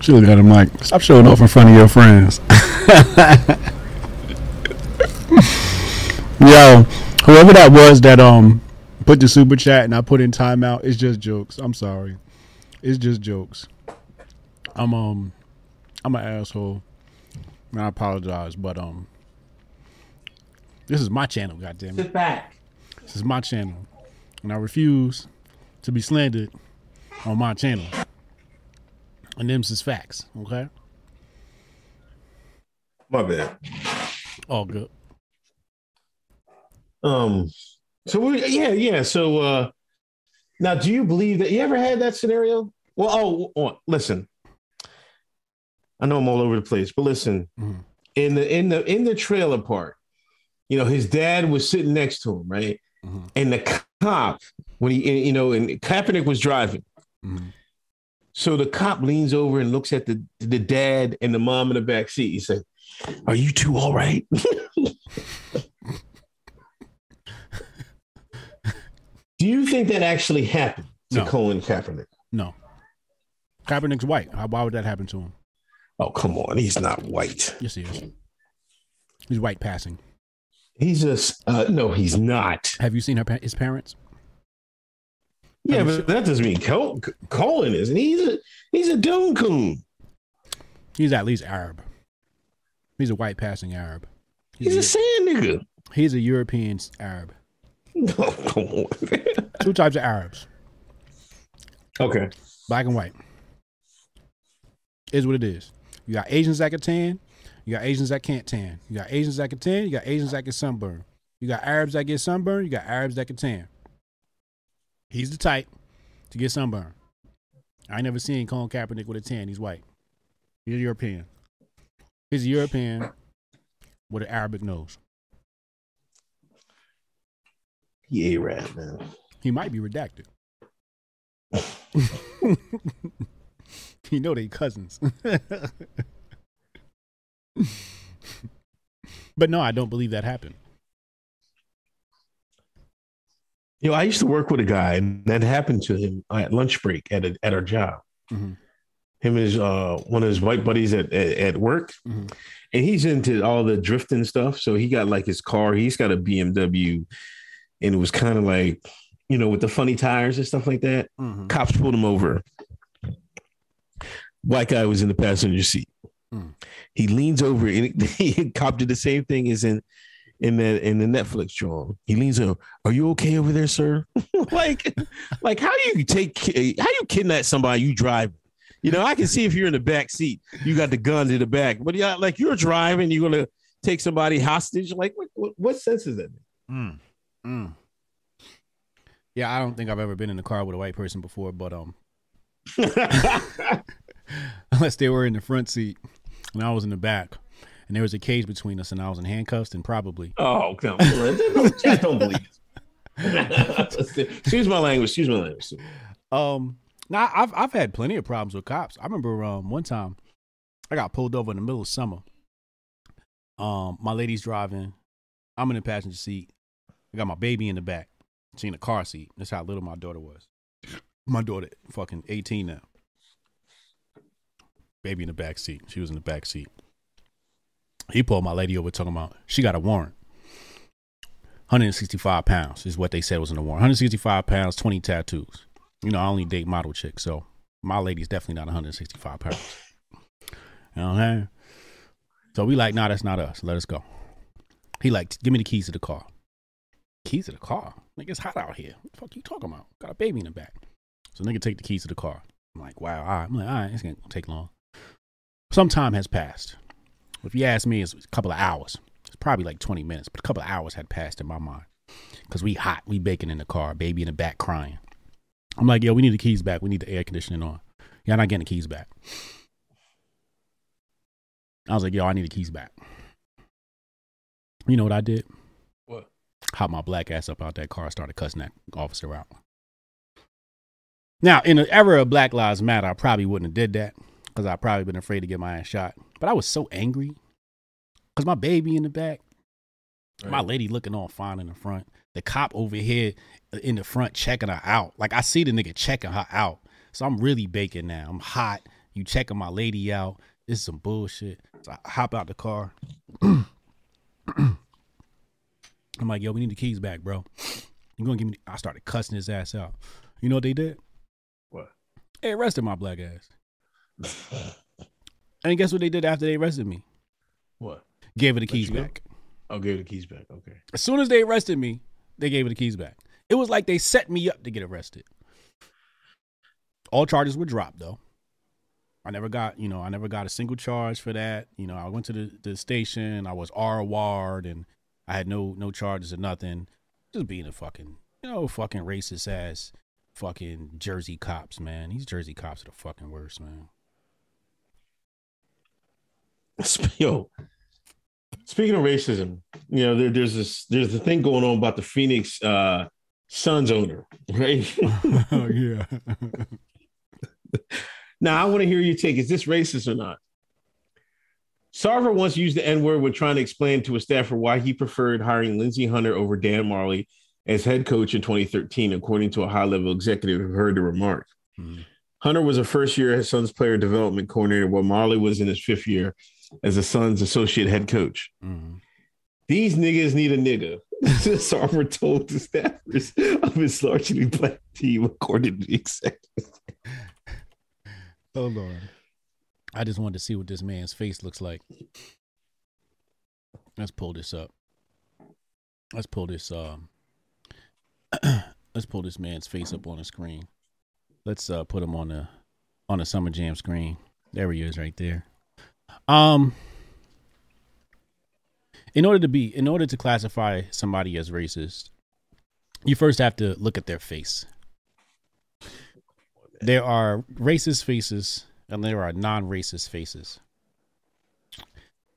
She looking at him like, "Stop showing off in front of your friends." Yo, whoever that was that um put the super chat and I put in timeout, it's just jokes. I'm sorry, it's just jokes. I'm um I'm an asshole. And I apologize, but um, this is my channel. Goddamn it, Sit back. this is my channel, and I refuse to be slandered on my channel. And them's is facts. Okay, My bad. all good. Um. So we, yeah, yeah. So uh, now, do you believe that you ever had that scenario? Well, oh, oh, listen. I know I'm all over the place, but listen. Mhm. In the in the in the trailer park, you know, his dad was sitting next to him, right? Mhm. And the cop, when he, you know, and Kaepernick was driving. Mhm. So the cop leans over and looks at the the dad and the mom in the back seat. He said, "Are you two all right?" *laughs* Do you think that actually happened to No. Colin Kaepernick? No, Kaepernick's white. Why would that happen to him? Oh, come on, he's not white. Yes, he is. He's white passing. He's just, uh, no, he's not. Have you seen her his parents? Yeah, but that doesn't mean Col- Colin isn't. he's a he's a dome coon. He's at least Arab. He's a white passing Arab. He's a sand nigga. He's a European Arab. No, come *laughs* on. Two types of Arabs, okay. black and white. Is what it is. You got Asians that can tan. You got Asians that can't tan. You got Asians that can tan. You got Asians that get sunburn. You got Arabs that get sunburn. You got Arabs that can tan. He's the type to get sunburn. I never seen Colin Kaepernick with a tan. He's white. He's a European. He's a European with an Arabic nose. He a rat man. He might be redacted. *laughs* *laughs* you know they cousins. *laughs* but no, I don't believe that happened. You know, I used to work with a guy, and that happened to him at lunch break at a, at our job. Mhm. Him and his uh, one of his white buddies at at, at work, Mhm. and he's into all the drifting stuff. So he got like his car. He's got a BMW, and it was kind of like, you know, with the funny tires and stuff like that. Mhm. Cops pulled him over. White guy was in the passenger seat. Mm. He leans over and *laughs* he cop did the same thing as in in that in the Netflix drawing. He leans over. Are you okay over there, sir? *laughs* like, like how you take how you kidnap somebody you drive? You know, I can see if you're in the back seat, you got the gun to the back, but yeah, like you're driving, you're gonna take somebody hostage. Like, what what, what sense is that? Mm. Mm. Yeah, I don't think I've ever been in the car with a white person before, but um, *laughs* unless they were in the front seat and I was in the back, and there was a cage between us, and I was in handcuffs, and probably oh, come on! I don't believe it. *laughs* *laughs* excuse my language. Excuse my language. Um, now I've I've had plenty of problems with cops. I remember um one time I got pulled over in the middle of summer. Um, my lady's driving, I'm in the passenger seat. I got my baby in the back. She in the car seat. That's how little my daughter was. My daughter, fucking 18 now. Baby in the back seat. She was in the back seat. He pulled my lady over talking about she got a warrant. 165 pounds is what they said was in the warrant. 165 pounds, 20 tattoos. You know, I only date model chicks, so my lady's definitely not 165 pounds. You know what I'm saying? So we like, nah, that's not us. Let us go. He like, give me the keys to the car. Keys to the car? Like it's hot out here. What the fuck you talking about? Got a baby in the back. So nigga take the keys to the car. I'm like, wow, all right. I'm like, all right, it's gonna take long. Some time has passed. If you ask me, it's a couple of hours. It's probably like 20 minutes, but a couple of hours had passed in my mind. Cause we hot, we baking in the car, baby in the back crying. I'm like, yo, we need the keys back. We need the air conditioning on. I'm not getting the keys back. I was like, yo, I need the keys back. You know what I did? What? Hop my black ass up out that car, started cussing that officer out. Now, in the era of Black Lives Matter, I probably wouldn't have did that because I probably been afraid to get my ass shot. But I was so angry because my baby in the back, my lady looking all fine in the front, the cop over here uh, in the front checking her out. Like I see the nigga checking her out. So I'm really baking now. I'm hot. You checking my lady out. This is some bullshit. So I hop out the car. *clears throat* I'm like, yo, we need the keys back, bro. You gonna give me? I started cussing his ass out. You know what they did? What? They arrested my black ass. And guess what they did after they arrested me? What? Gave her the Let keys go? back. Oh, I'll give the keys back. Okay. As soon as they arrested me, they gave her the keys back. It was like they set me up to get arrested. All charges were dropped though. I never got, you know, I never got a single charge for that. You know, I went to the, the station, I was R ward and I had no no charges or nothing. Just being a fucking, you know, fucking racist ass fucking Jersey cops, man. These Jersey cops are the fucking worst, man. *laughs* Yo, speaking of racism, you know, there, there's this there's a thing going on about the Phoenix uh Suns owner, *laughs* right? *laughs* oh yeah. now I want to hear your take. Is this racist or not? Sarver once used the N word when trying to explain to a staffer why he preferred hiring Lindsey Hunter over Dan Majerle as head coach in 2013, according to a high level executive who heard the remark. Mhm. Hunter was a first year Suns player development coordinator, while Majerle was in his fifth year as a Suns associate head coach. Mhm. These niggas need a nigga. *laughs* Sarver told the staffers of his largely black team, according to the executive. Hold on. I just wanted to see what this man's face looks like. Let's pull this up. Let's pull this um *clears throat* let's pull this man's face up on the screen. Let's uh put him on the on the summer jam screen. There he is right there. Um in order to be in order to classify somebody as racist, you first have to look at their face. There are racist faces and there are non-racist faces.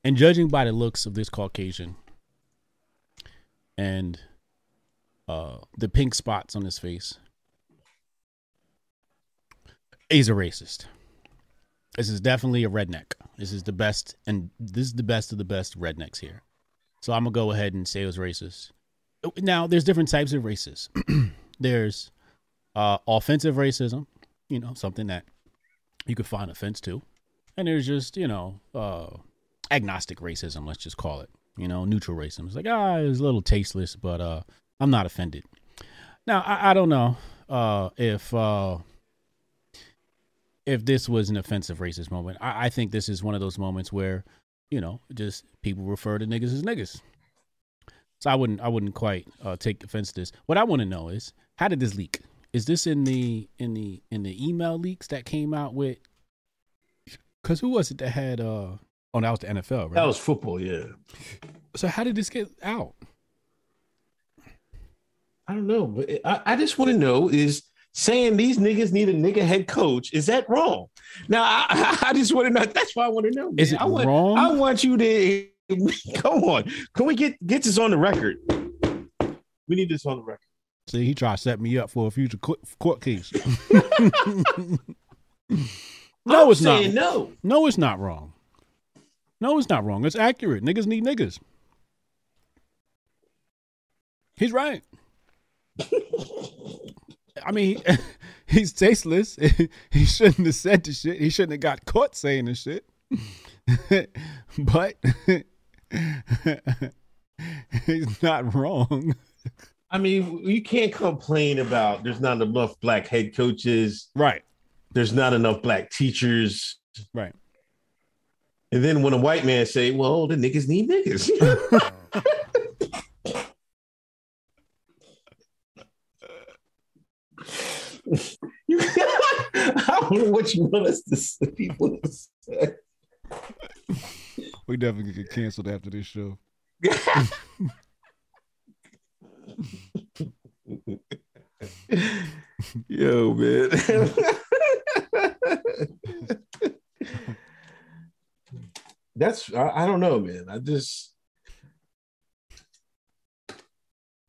And judging by the looks of this Caucasian and uh, the pink spots on his face, he's a racist. This is definitely a redneck. This is the best, and this is the best of the best rednecks here. So I'm gonna go ahead and say it was racist. Now, there's different types of racists. *clears throat* there's uh, offensive racism, you know, something that you could find offense to, and there's just you know uh, agnostic racism. Let's just call it, you know, neutral racism. It's like ah, it's a little tasteless, but uh, I'm not offended. Now, I, I don't know uh, if uh, if this was an offensive racist moment. I, I think this is one of those moments where you know just people refer to niggas as niggas. So I wouldn't I wouldn't quite uh, take offense to this. What I want to know is how did this leak? Is this in the in the in the email leaks that came out with? Because who was it that had? uh Oh, that was the NFL, right? That was football, yeah. so how did this get out? I don't know, but I, I just want to know is saying these niggas need a nigga head coach, is that wrong? Now, I, *laughs* I just want to know. That's why I want to know. Is it I want, wrong? I want you to *laughs* come on. Can we get get this on the record? We need this on the record. See, he tried to set me up for a future court, case. *laughs* no, I'm it's not. no. No, it's not wrong. No, it's not wrong. It's accurate. Niggas need niggas. He's right. I mean, he, *laughs* he's tasteless. *laughs* he shouldn't have said the shit. He shouldn't have got caught saying the shit. but he's not wrong. I mean, you can't complain about there's not enough black head coaches. Right. There's not enough black teachers. Right. And then when a white man say, "Well, the niggas need niggas," *laughs* you, *laughs* I don't know what you want us to say, people to say. We definitely get canceled after this show. *laughs* Yo, man. That's I, I don't know, man. I just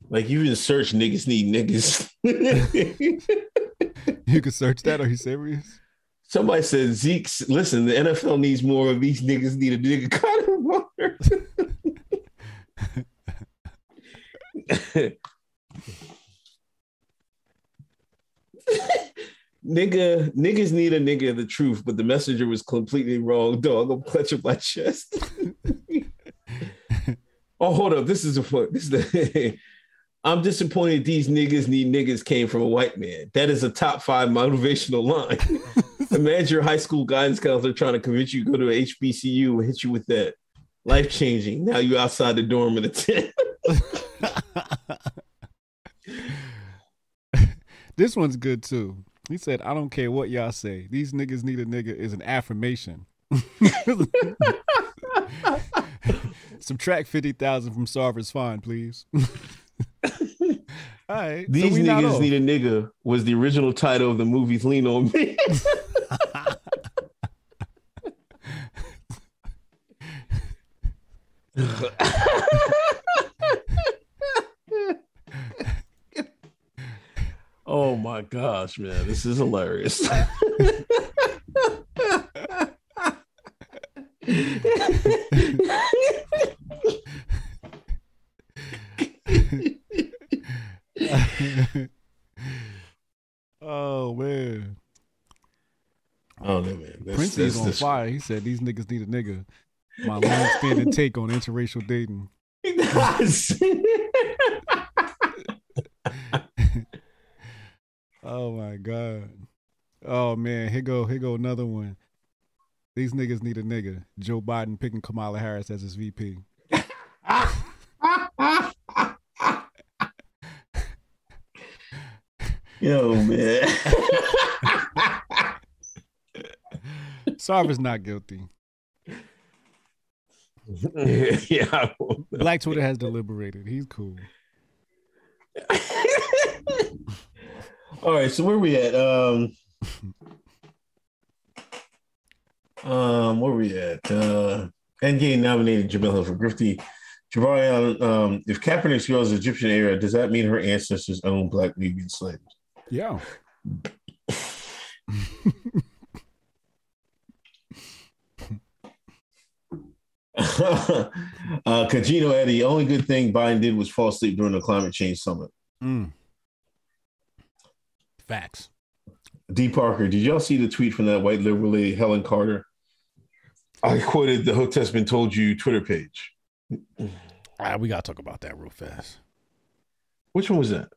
like you even search niggas need niggas. *laughs* You can search that. Are you serious? Somebody said Zeke's listen, the NFL needs more of these niggas need a nigga kind of water. *laughs* nigga, niggas need a nigga of the truth, but the messenger was completely wrong. Dog, I'm clutching my chest. *laughs* oh, hold up. This is a fuck. This is the *laughs* I'm disappointed these niggas need niggas came from a white man. That is a top five motivational line. Imagine your high school guidance counselor trying to convince you to go to HBCU and hit you with that. Life changing. Now you outside the dorm in a tent. *laughs* This one's good too. He said, I don't care what y'all say. These niggas need a nigga is an affirmation. *laughs* Subtract 50,000 from Sarver's fine, please. *laughs* All right. These we not niggas need a nigga was the original title of the movie Lean on Me. Oh my gosh, man. This is hilarious. *laughs* oh, man. Oh no, man. That's, Princey's that's on this- fire. He said, These niggas need a nigga. My long standing take on interracial dating. *laughs* Oh my god. Oh man, here go here go another one. These niggas need a nigga. Joe Biden picking Kamala Harris as his VP. Yo, man. *laughs* Sarver's not guilty. *laughs* yeah. *laughs* Black Twitter has deliberated. He's cool. *laughs* All right, so where we at? Um, um, where we at? Uh, Endgame nominated Jemele Hill for Grifty. Jabari um, if Kaepernick's girl is Egyptian era, does that mean her ancestors owned black Nubian slaves? Yeah. *laughs* uh, Kajino Eddie, the only good thing Biden did was fall asleep during the climate change summit. Mm. Facts. D. Parker, did y'all see the tweet from that white liberal lady, Helen Carter? I quoted the Hote's been told you Twitter page. Ah, we gotta talk about that real fast. Which one was that?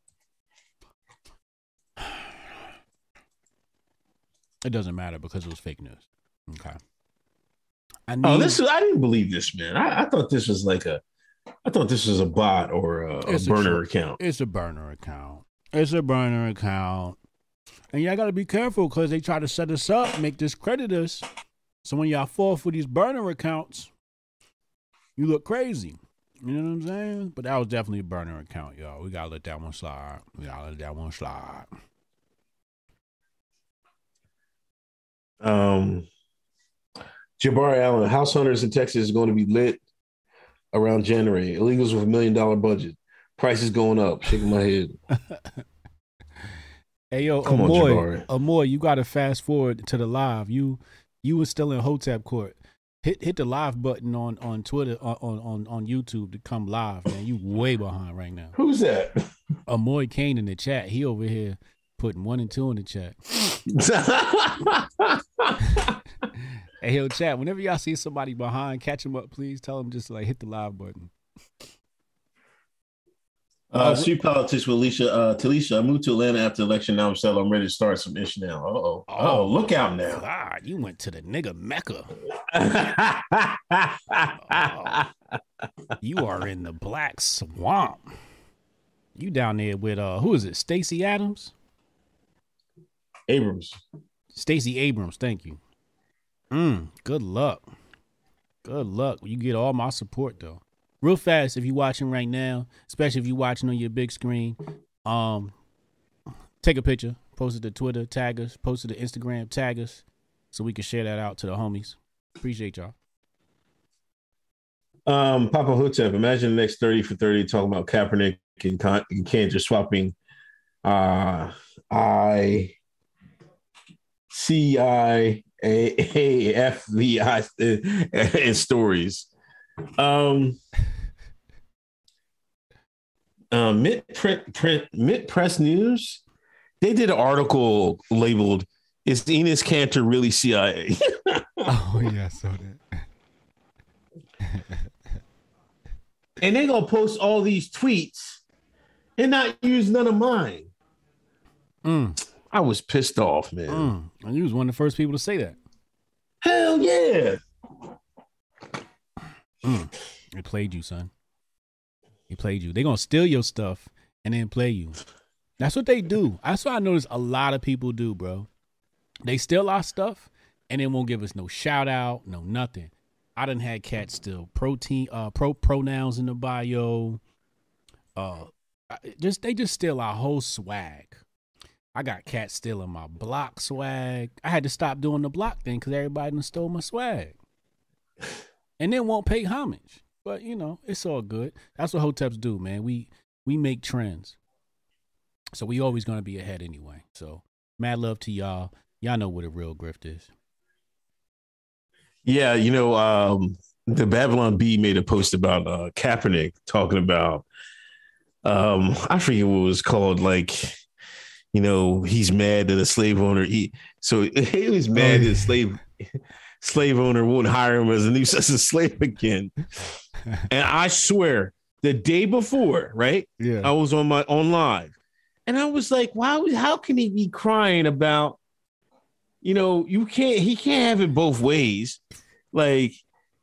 It doesn't matter because it was fake news. Okay. I Oh, this is, I didn't believe this, man. I, I thought this was like a, I thought this was a bot or a, a It's a burner account. It's a burner account. It's a burner account. And y'all gotta be careful because they try to set us up, make discredit us. So when y'all fall for these burner accounts, you look crazy. You know what I'm saying? But that was definitely a burner account, y'all. We gotta let that one slide. We gotta let that one slide. Um, Jabari Allen, House Hunters in Texas is going to be lit around January. Illegals with a million dollar budget. Prices going up. Shaking my head. *laughs* Hey yo, Come on, Amoy, Jabari. Amoy, you gotta fast forward to the live. You you were still in Hotep court. Hit hit the live button on on Twitter uh, on on on YouTube to come live, man. You way behind right now. Who's that? *laughs* Amoy Kane in the chat. He over here putting one and two in the chat. *laughs* Hey yo, chat. Whenever y'all see somebody behind, catch them up, please. Tell them just like hit the live button. Uh, street politics with Alicia. Uh, Talisha, I moved to Atlanta after election. Now I'm settled. I'm ready to start some ish now. Uh oh. Oh, look out now. God, you went to the nigga mecca. *laughs* You are in the black swamp. You down there with uh who is it? Stacy Adams? Abrams. Stacey Abrams, thank you. Mm, good luck. Good luck. You get all my support though. Real fast, if you're watching right now, especially if you're watching on your big screen, um, take a picture, post it to Twitter, tag us, post it to Instagram, tag us, so we can share that out to the homies. Appreciate y'all. Um, Papa Hotep, imagine the next 30 for 30 talking about Kaepernick and, Con- and Kanter swapping uh, I C I A A F V I and stories. Um, uh, Mid Print Print Mid Press News, they did an article labeled "Is Enes Kanter really CIA?" *laughs* Oh yeah, saw that. *laughs* and they gonna post all these tweets and not use none of mine. Mm, I was pissed off, man. mm. And you was one of the first people to say that. Hell yeah. Mm. They played you, son. They played you. They gonna steal your stuff and then play you. That's what they do. That's what I notice a lot of people do, bro. They steal our stuff and then won't give us no shout out, no nothing. I done had cats steal protein, uh, pro pronouns in the bio. Uh, just they just steal our whole swag. I got cats stealing my block swag. I had to stop doing the block thing because everybody stole my swag and then won't pay homage. But you know, it's all good. That's what hoteps do, man. We we make trends. So we always gonna be ahead anyway. So mad love to y'all. Y'all know what a real grift is. Yeah, you know, um, the Babylon Bee made a post about uh, Kaepernick talking about, um, I forget what it was called, like, you know, he's mad that a slave owner, he, so *laughs* he was mad that a oh. slave, slave owner won't hire him as a new *laughs* as a slave again. *laughs* and I swear, the day before, right? Yeah. I was on my on live, and I was like, "Wow, how can he be crying about? You know, you can't. He can't have it both ways. Like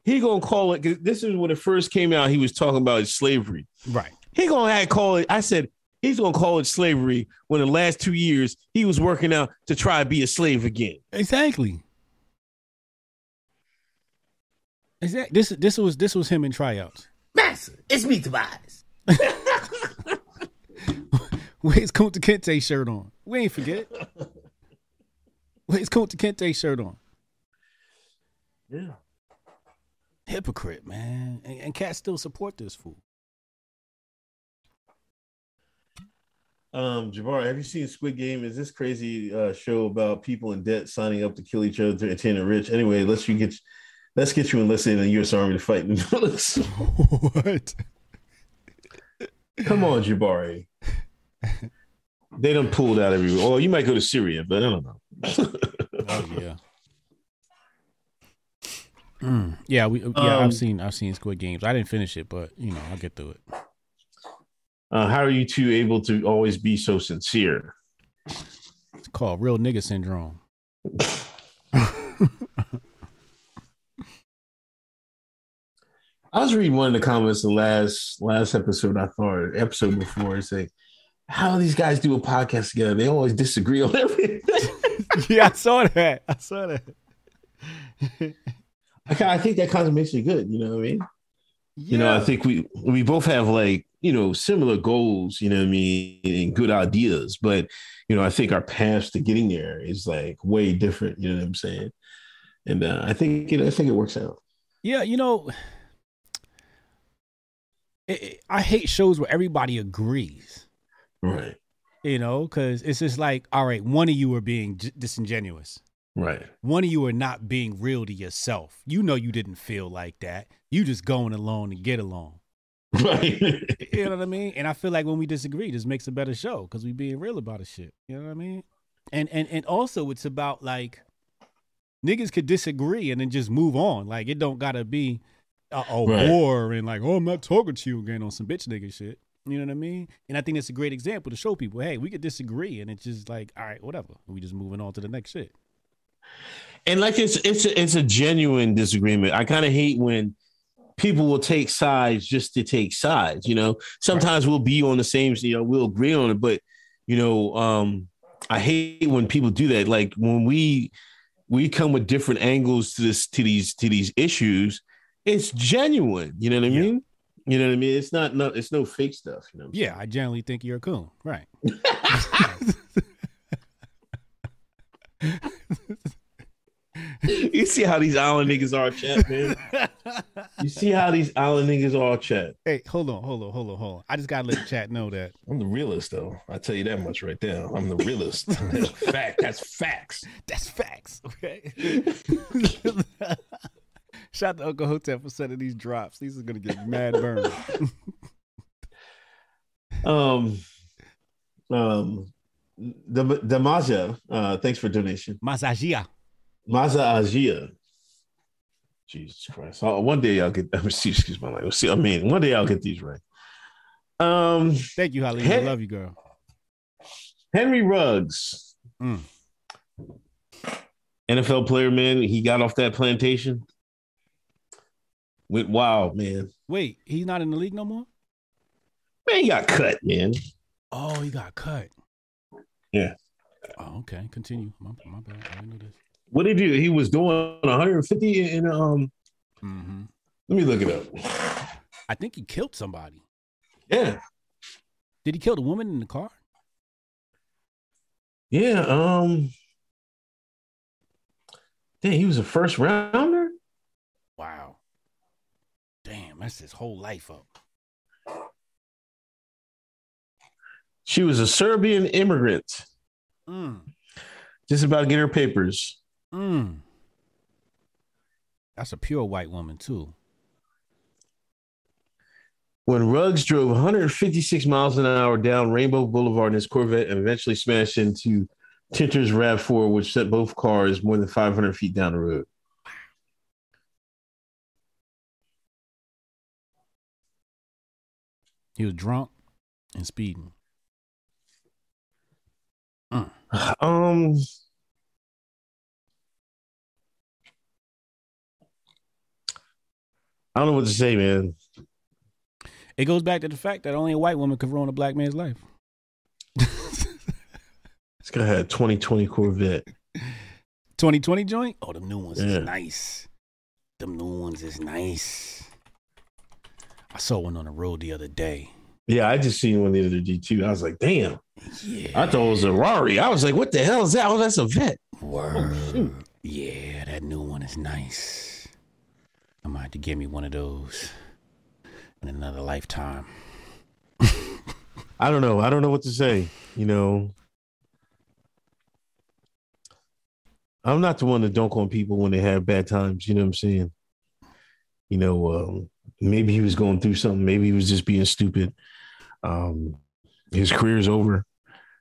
he gonna call it. 'cause this is when it first came out. He was talking about slavery. Right. He gonna have call it. I said he's gonna call it slavery when the last two years he was working out to try to be a slave again. Exactly. Exactly. This this was this was him in tryouts. Master, it's me, Tobias. *laughs* With his Kunta Kinte shirt on. We ain't forget. With his Kunta Kinte shirt on. Yeah. Hypocrite, man. And, and cats still support this fool. Um, Jabbar, have you seen Squid Game? Is this crazy uh, show about people in debt signing up to kill each other to attain the rich? Anyway, let's you get let's get you enlisted in the U.S. Army to fight the *laughs* what? Come on, Jabari. They done pulled out everywhere. Oh, you might go to Syria, but I don't know. *laughs* Oh yeah. Mm, yeah, we yeah, Um, I've seen I've seen Squid Games. I didn't finish it, but you know, I'll get through it. Uh, how are you two able to always be so sincere? It's called real nigga syndrome. I was reading one of the comments the last last episode. I thought episode before saying, "How these guys do a podcast together? They always disagree on *laughs* everything." *laughs* yeah, I saw that. I saw that. I, I think that kind of makes it good. You know what I mean? Yeah. You know, I think we we both have like you know similar goals. You know what I mean, and good ideas. But you know, I think our paths to getting there is like way different. You know what I'm saying? And uh, I think you know, I think it works out. Yeah, you know, it, it- I hate shows where everybody agrees. Right. You know, because it's just like, all right, one of you are being j- disingenuous. Right. One of you are not being real to yourself. You know, you didn't feel like that. You just going along to get along. *laughs* Right. You know what I mean? And I feel like when we disagree, this makes a better show because we being real about a shit. You know what I mean? And and and also, it's about like niggas could disagree and then just move on. Like it don't gotta be a, a Right. war and like, oh, I'm not talking to you again on some bitch nigga shit. You know what I mean? And I think that's a great example to show people, hey, we could disagree, and it's just like, all right, whatever. We just moving on to the next shit. And like it's it's a, it's a genuine disagreement. I kind of hate when people will take sides just to take sides. You know, sometimes we'll be on the same, you know, we'll agree on it, but you know, um, I hate when people do that. Like when we we come with different angles to this to these to these issues, it's genuine. You know what I Yeah. mean? You know what I mean? It's not no, it's no fake stuff. You know? Yeah, I generally think you're a coon, right? *laughs* *laughs* *laughs* *laughs* you see how these island niggas are, chat, man. You see how these island niggas are, chat. Hey, hold on, hold on, hold on, hold on. I just gotta let the chat know that I'm the realist, though. I tell you that much right there. I'm the realist. *laughs* Fact. That's facts. that's facts. Okay. *laughs* Shout out to Uncle Hotel for sending these drops. These are gonna get mad burned. Um, um, the the Maja. Uh, thanks for donation. Masajia. Maza Ajia. Jesus Christ! Oh, one day I'll get. *laughs* Excuse my language. See, I mean, one day I'll get these right. Um, Thank you, Holly. I love you, girl. Henry Ruggs, Mm. NFL player, man. He got off that plantation. Went wild, man. Wait, he's not in the league no more? Man, he got cut, man. Oh, he got cut. Yeah. Oh, okay. Continue. My, my bad. I didn't know this. What did he do? He was doing 150 in um. Mm-hmm. Let me look it up. I think he killed somebody. Yeah, Did he kill the woman in the car? yeah. Um. Dang, he was a first rounder. Wow. Damn, that's his whole life up. She was a Serbian immigrant, Mm. just about to get her papers. Mm. That's a pure white woman too. When Ruggs drove 156 miles an hour down Rainbow Boulevard in his Corvette and eventually smashed into Tintor's RAV4, which sent both cars more than 500 feet down the road. He was drunk and speeding. Um, I don't know what to say, man. It goes back to the fact that only a white woman could ruin a black man's life. *laughs* This guy had a 2020 Corvette. 2020 joint? Oh, them new ones Yeah. is nice. Them new ones is nice. I saw one on the road the other day. Yeah, I just seen one the other day too. I was like, damn. Yeah. I thought it was a Rari. I was like, what the hell is that? Oh, that's a vet. Word. Oh, shoot. yeah, that new one is nice. I might have to give me one of those in another lifetime. I don't know. I don't know what to say. You know, I'm not the one to dunk on people when they have bad times. You know what I'm saying? You know, um, maybe he was going through something. Maybe he was just being stupid. Um, his career's over.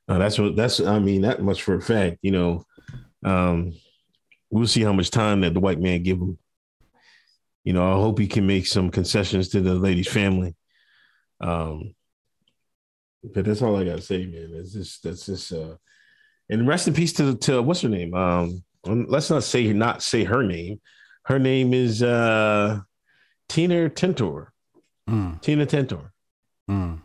Uh, that's what. That's. I mean, that much for a fact. You know, um, we'll see how much time that the white man give him. You know, I hope he can make some concessions to the lady's family. Um, but that's all I gotta say, man. It's just that's just uh and rest in peace to to what's her name? Um let's not say not say her name. Her name is uh Tina Tintor. Mm, Tina Tintor. mm.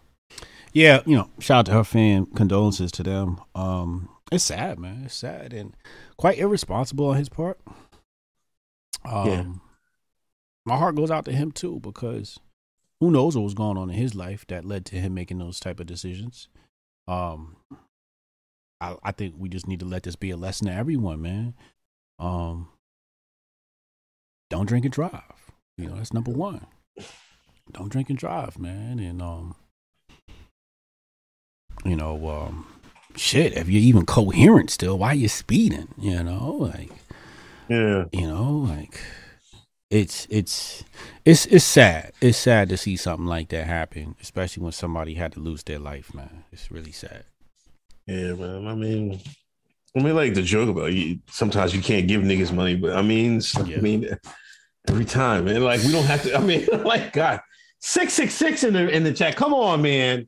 Yeah, you know, shout out to her fan. Condolences to them. Um, it's sad, man. It's sad and quite irresponsible on his part. Um, Yeah. My heart goes out to him too because who knows what was going on in his life that led to him making those type of decisions. Um, I, I think we just need to let this be a lesson to everyone, man. Um, don't drink and drive. You know, that's number one. Don't drink and drive, man. And um, you know, um, shit. If you're even coherent still, why you speeding? You know, like Yeah. you know, like it's it's it's it's sad. It's sad to see something like that happen, especially when somebody had to lose their life, man. It's really sad. Yeah, man. I mean I mean like the joke about you sometimes you can't give niggas money, but I mean Yeah. I mean every time, man. Like we don't have to I mean *laughs* like God. 666 in the in the chat. Come on, man.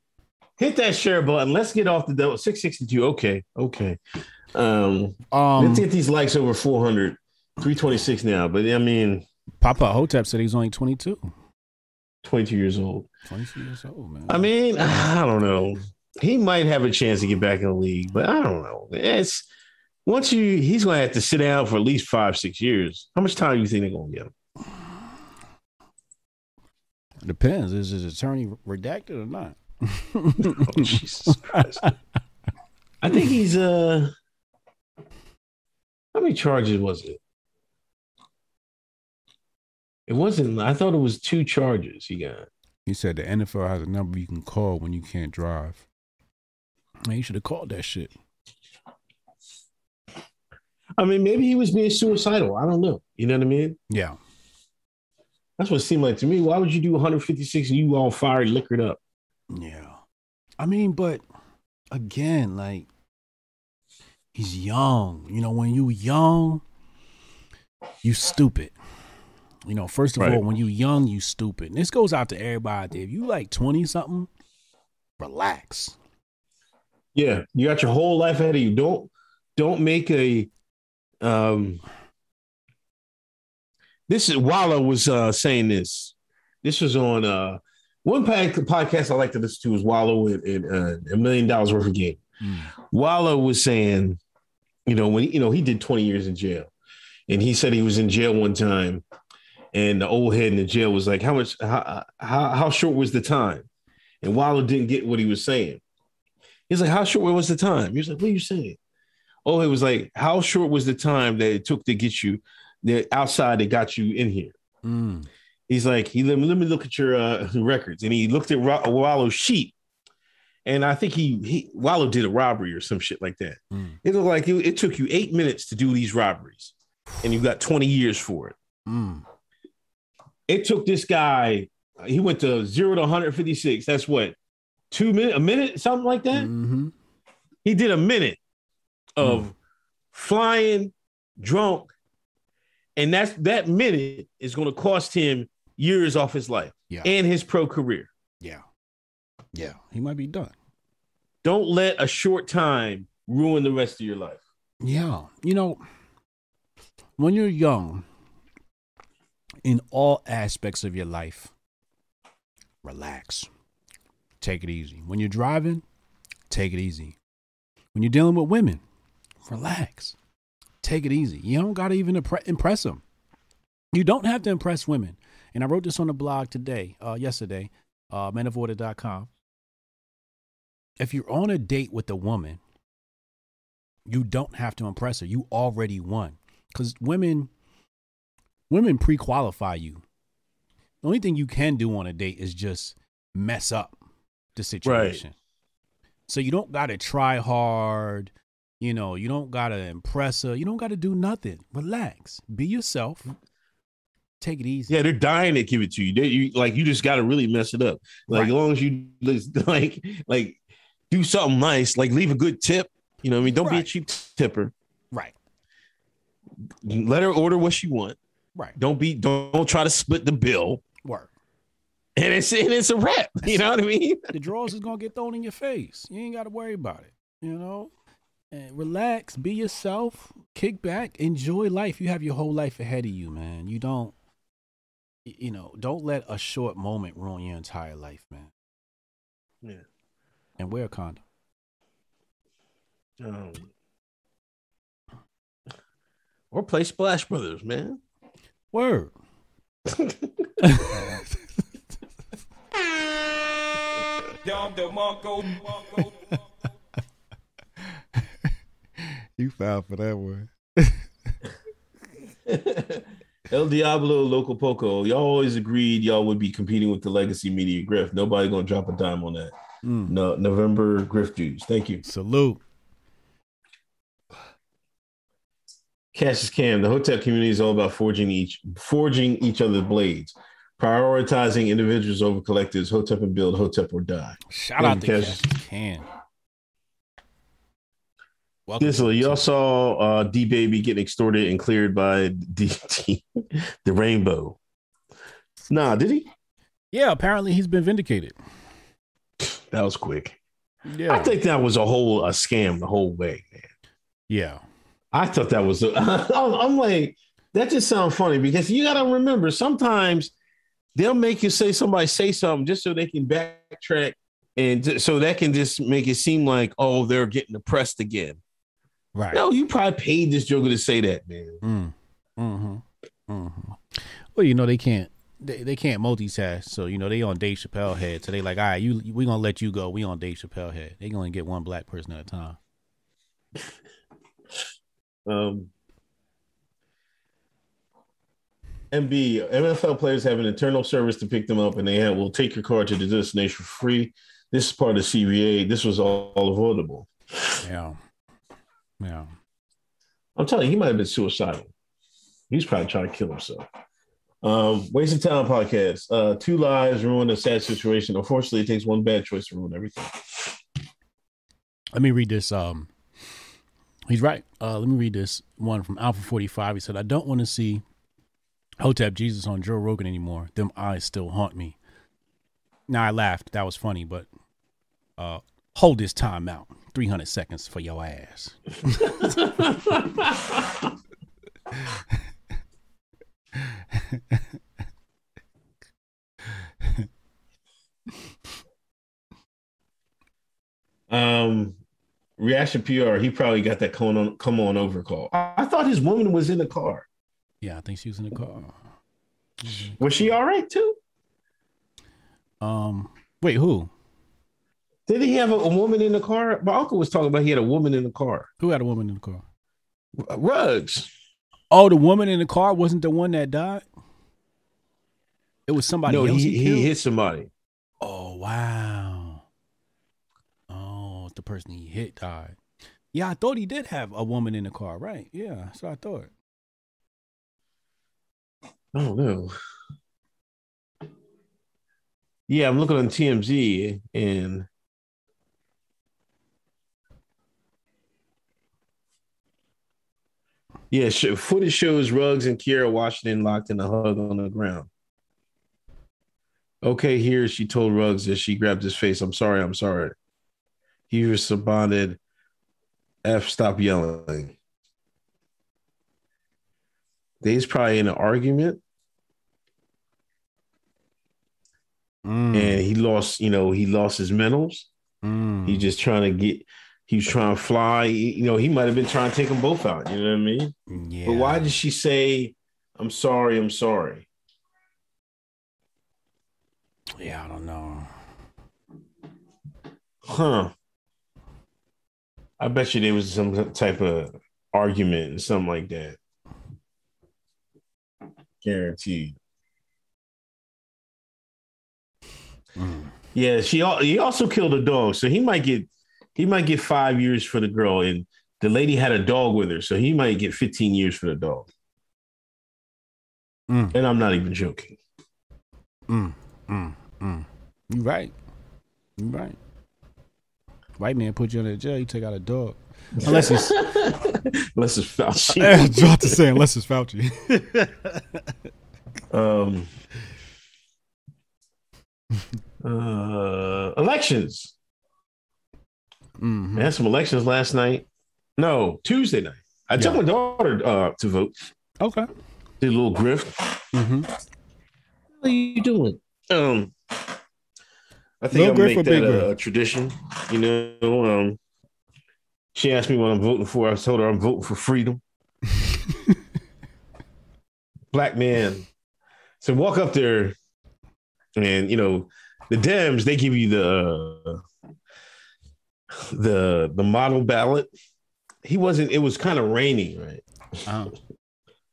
Hit that share button. Let's get off the double 662. Okay. Okay. Um Um, Let's get these likes over 400. 326 now, but I mean, Papa Hotep said he's only 22. 22 years old. 22 years old, man. I mean, I don't know. He might have a chance to get back in the league, but I don't know. It's once you, he's going to have to sit down for at least five, six years. How much time do you think they're going to give him? depends. Is his attorney redacted or not? Oh, Jesus Christ. I think he's, uh, how many charges was it? It wasn't, I thought it was two charges he got. He said the NFL has a number you can call when you can't drive. Man, you should have called that shit. I mean, maybe he was being suicidal. I don't know. You know what I mean? Yeah. That's what it seemed like to me. Why would you do 156 and you all fired, liquored up? Yeah. I mean, but again, like he's young. You know, when you young, you stupid. You know, first of Right. all, when you young, you stupid. And this goes out to everybody out there. If you like 20 something, relax. Yeah, you got your whole life ahead of you. Don't don't make a um this is Wallo was uh saying this. This was on uh one pod- podcast I like to listen to is Wallo and, and uh, a million dollars worth of game. Wallo was saying, you know, when you know he did 20 years in jail, and he said he was in jail one time, and the old head in the jail was like, "How much? How how, how short was the time?" And Wallo didn't get what he was saying. He's like, "How short was the time?" He was like, "What are you saying?" Oh, it was like, "How short was the time that it took to get you the outside that got you in here?" Mm. He's like, he let me, let me look at your uh, records, and he looked at Ro- Wallo's sheet, and I think he, he Wallow did a robbery or some shit like that. Mm. It looked like it, it took you eight minutes to do these robberies, and you got twenty years for it. Mm. It took this guy, he went to zero to one hundred fifty six. That's what two minutes, a minute, something like that. hmm He did a minute of flying drunk, and that's that minute is going to cost him years off his life Yeah. and his pro career. Yeah. Yeah, he might be done. Don't let a short time ruin the rest of your life. Yeah. You know, when you're young, in all aspects of your life, relax. Take it easy. When you're driving, take it easy. When you're dealing with women, relax. Take it easy. You don't got to even impress them. You don't have to impress women. And I wrote this on the blog today, uh, yesterday, uh, menoforder.com. If you're on a date with a woman, you don't have to impress her. You already won. Because women, women pre-qualify you. The only thing you can do on a date is just mess up the situation. So you don't gotta try hard. You know, you don't gotta impress her. You don't gotta do nothing. Relax. Be yourself. Take it easy. Yeah, they're dying to give it to you. They, you like you just got to really mess it up. Like Right. as long as you *laughs* like like do something nice, like leave a good tip. You know, what I mean, don't be a cheap tipper. Right. Let her order what she want. Right. Don't be don't, don't try to split the bill. Work. And it's and it's a wrap. *laughs* You know what I mean? the drawers is gonna get thrown in your face. You ain't gotta worry about it. You know? And relax, be yourself, kick back, enjoy life. You have your whole life ahead of you, man. You don't you know, don't let a short moment ruin your entire life, man. Yeah. And wear a condom. Um, or play Splash Brothers, man. Word. you foul for that one. *laughs* El Diablo, Local Poco. Y'all always agreed y'all would be competing with the Legacy Media Griff. Nobody gonna drop a dime on that. Mm. No, November Griff dues. Thank you. Salute. Cassius Cam. The Hotep community is all about forging each forging each other's blades, prioritizing individuals over collectives. Hotep and build. Hotep or die. Shout Thank out to Cassius. Cassius. Welcome This to y'all saw uh, DaBaby getting extorted and cleared by *laughs* DT, the Rainbow. Nah, did he? Yeah, apparently he's been vindicated. That was quick. Yeah. I think that was a whole a scam the whole way, man. yeah. I thought that was. *laughs* I'm like, that just sounds funny because you got to remember sometimes they'll make you say somebody say something just so they can backtrack and so that can just make it seem like oh they're getting oppressed again. Right. No, you probably paid this joker to say that, man. Mm. Mm-hmm. Mm-hmm. Well, you know they can't they, they can't multitask, so you know they on Dave Chappelle head. So they like, all right, you we gonna let you go. We on Dave Chappelle head. They gonna get one black person at a time. Um, MB NFL players have an internal service to pick them up, and they have, will take your car to the destination for free. This is part of CBA. This was all, all avoidable. Yeah. Yeah. I'm telling you, he might have been suicidal. He's probably trying to kill himself. Um, Waste of Time podcast. Uh, two lives ruin a sad situation. Unfortunately, it takes one bad choice to ruin everything. Let me read this. Um, he's right. Uh, let me read this one from Alpha Forty Five. He said, "I don't want to see Hotep Jesus on Joe Rogan anymore. Them eyes still haunt me." Now I laughed. That was funny, but uh, hold this time out. Three hundred seconds for your ass. *laughs* Um, reaction PR. He probably got that come on, come on over call. I, I thought his woman was in the car. Yeah, I think she was in the car. Was she all right too? Um, wait, who? Did he have a, a woman in the car? My uncle was talking about he had a woman in the car. Who had a woman in the car? Ruggs. Oh, the woman in the car wasn't the one that died. It was somebody no, else he, he, he hit somebody. Oh wow. The person he hit died. Yeah, I thought he did have a woman in the car, right? Yeah, so I thought. I don't know. Yeah, I'm looking on TMZ and yeah, footage shows Ruggs and Kiara Washington locked in a hug on the ground. Okay, here she told Ruggs that she grabbed his face. I'm sorry, I'm sorry. He responded, F, stop yelling. They's probably in an argument Mm, and he lost, you know, he lost his mentals. mm. He just trying to get, he's trying to fly. You know, he might have been trying to take them both out. You know what I mean? yeah. But why did she say, I'm sorry, I'm sorry? Yeah, I don't know. Huh. I bet you there was some type of argument and something like that. Guaranteed. Mm. Yeah, she he also killed a dog, so he might get he might get five years for the girl, and the lady had a dog with her, so he might get 15 years for the dog. Mm. And I'm not even joking. Mm, mm, mm. You right. You right. White man put you in a jail, you take out a dog. *laughs* Unless it's Unless it's Fauci. I was about to say unless it's Fauci. *laughs* Um, uh, elections. Mhm. I had some elections last night. No, Tuesday night. I took my daughter uh, to vote. Okay. Did a little grift. Mm-hmm. What are you doing? Um, I think Little I'll make that a, a tradition. You know, um, she asked me what I'm voting for. I told her I'm voting for freedom. *laughs* Black man. So walk up there, and you know, the Dems they give you the uh, the the model ballot. He wasn't. It was kind of rainy, right? *laughs* Uh-huh.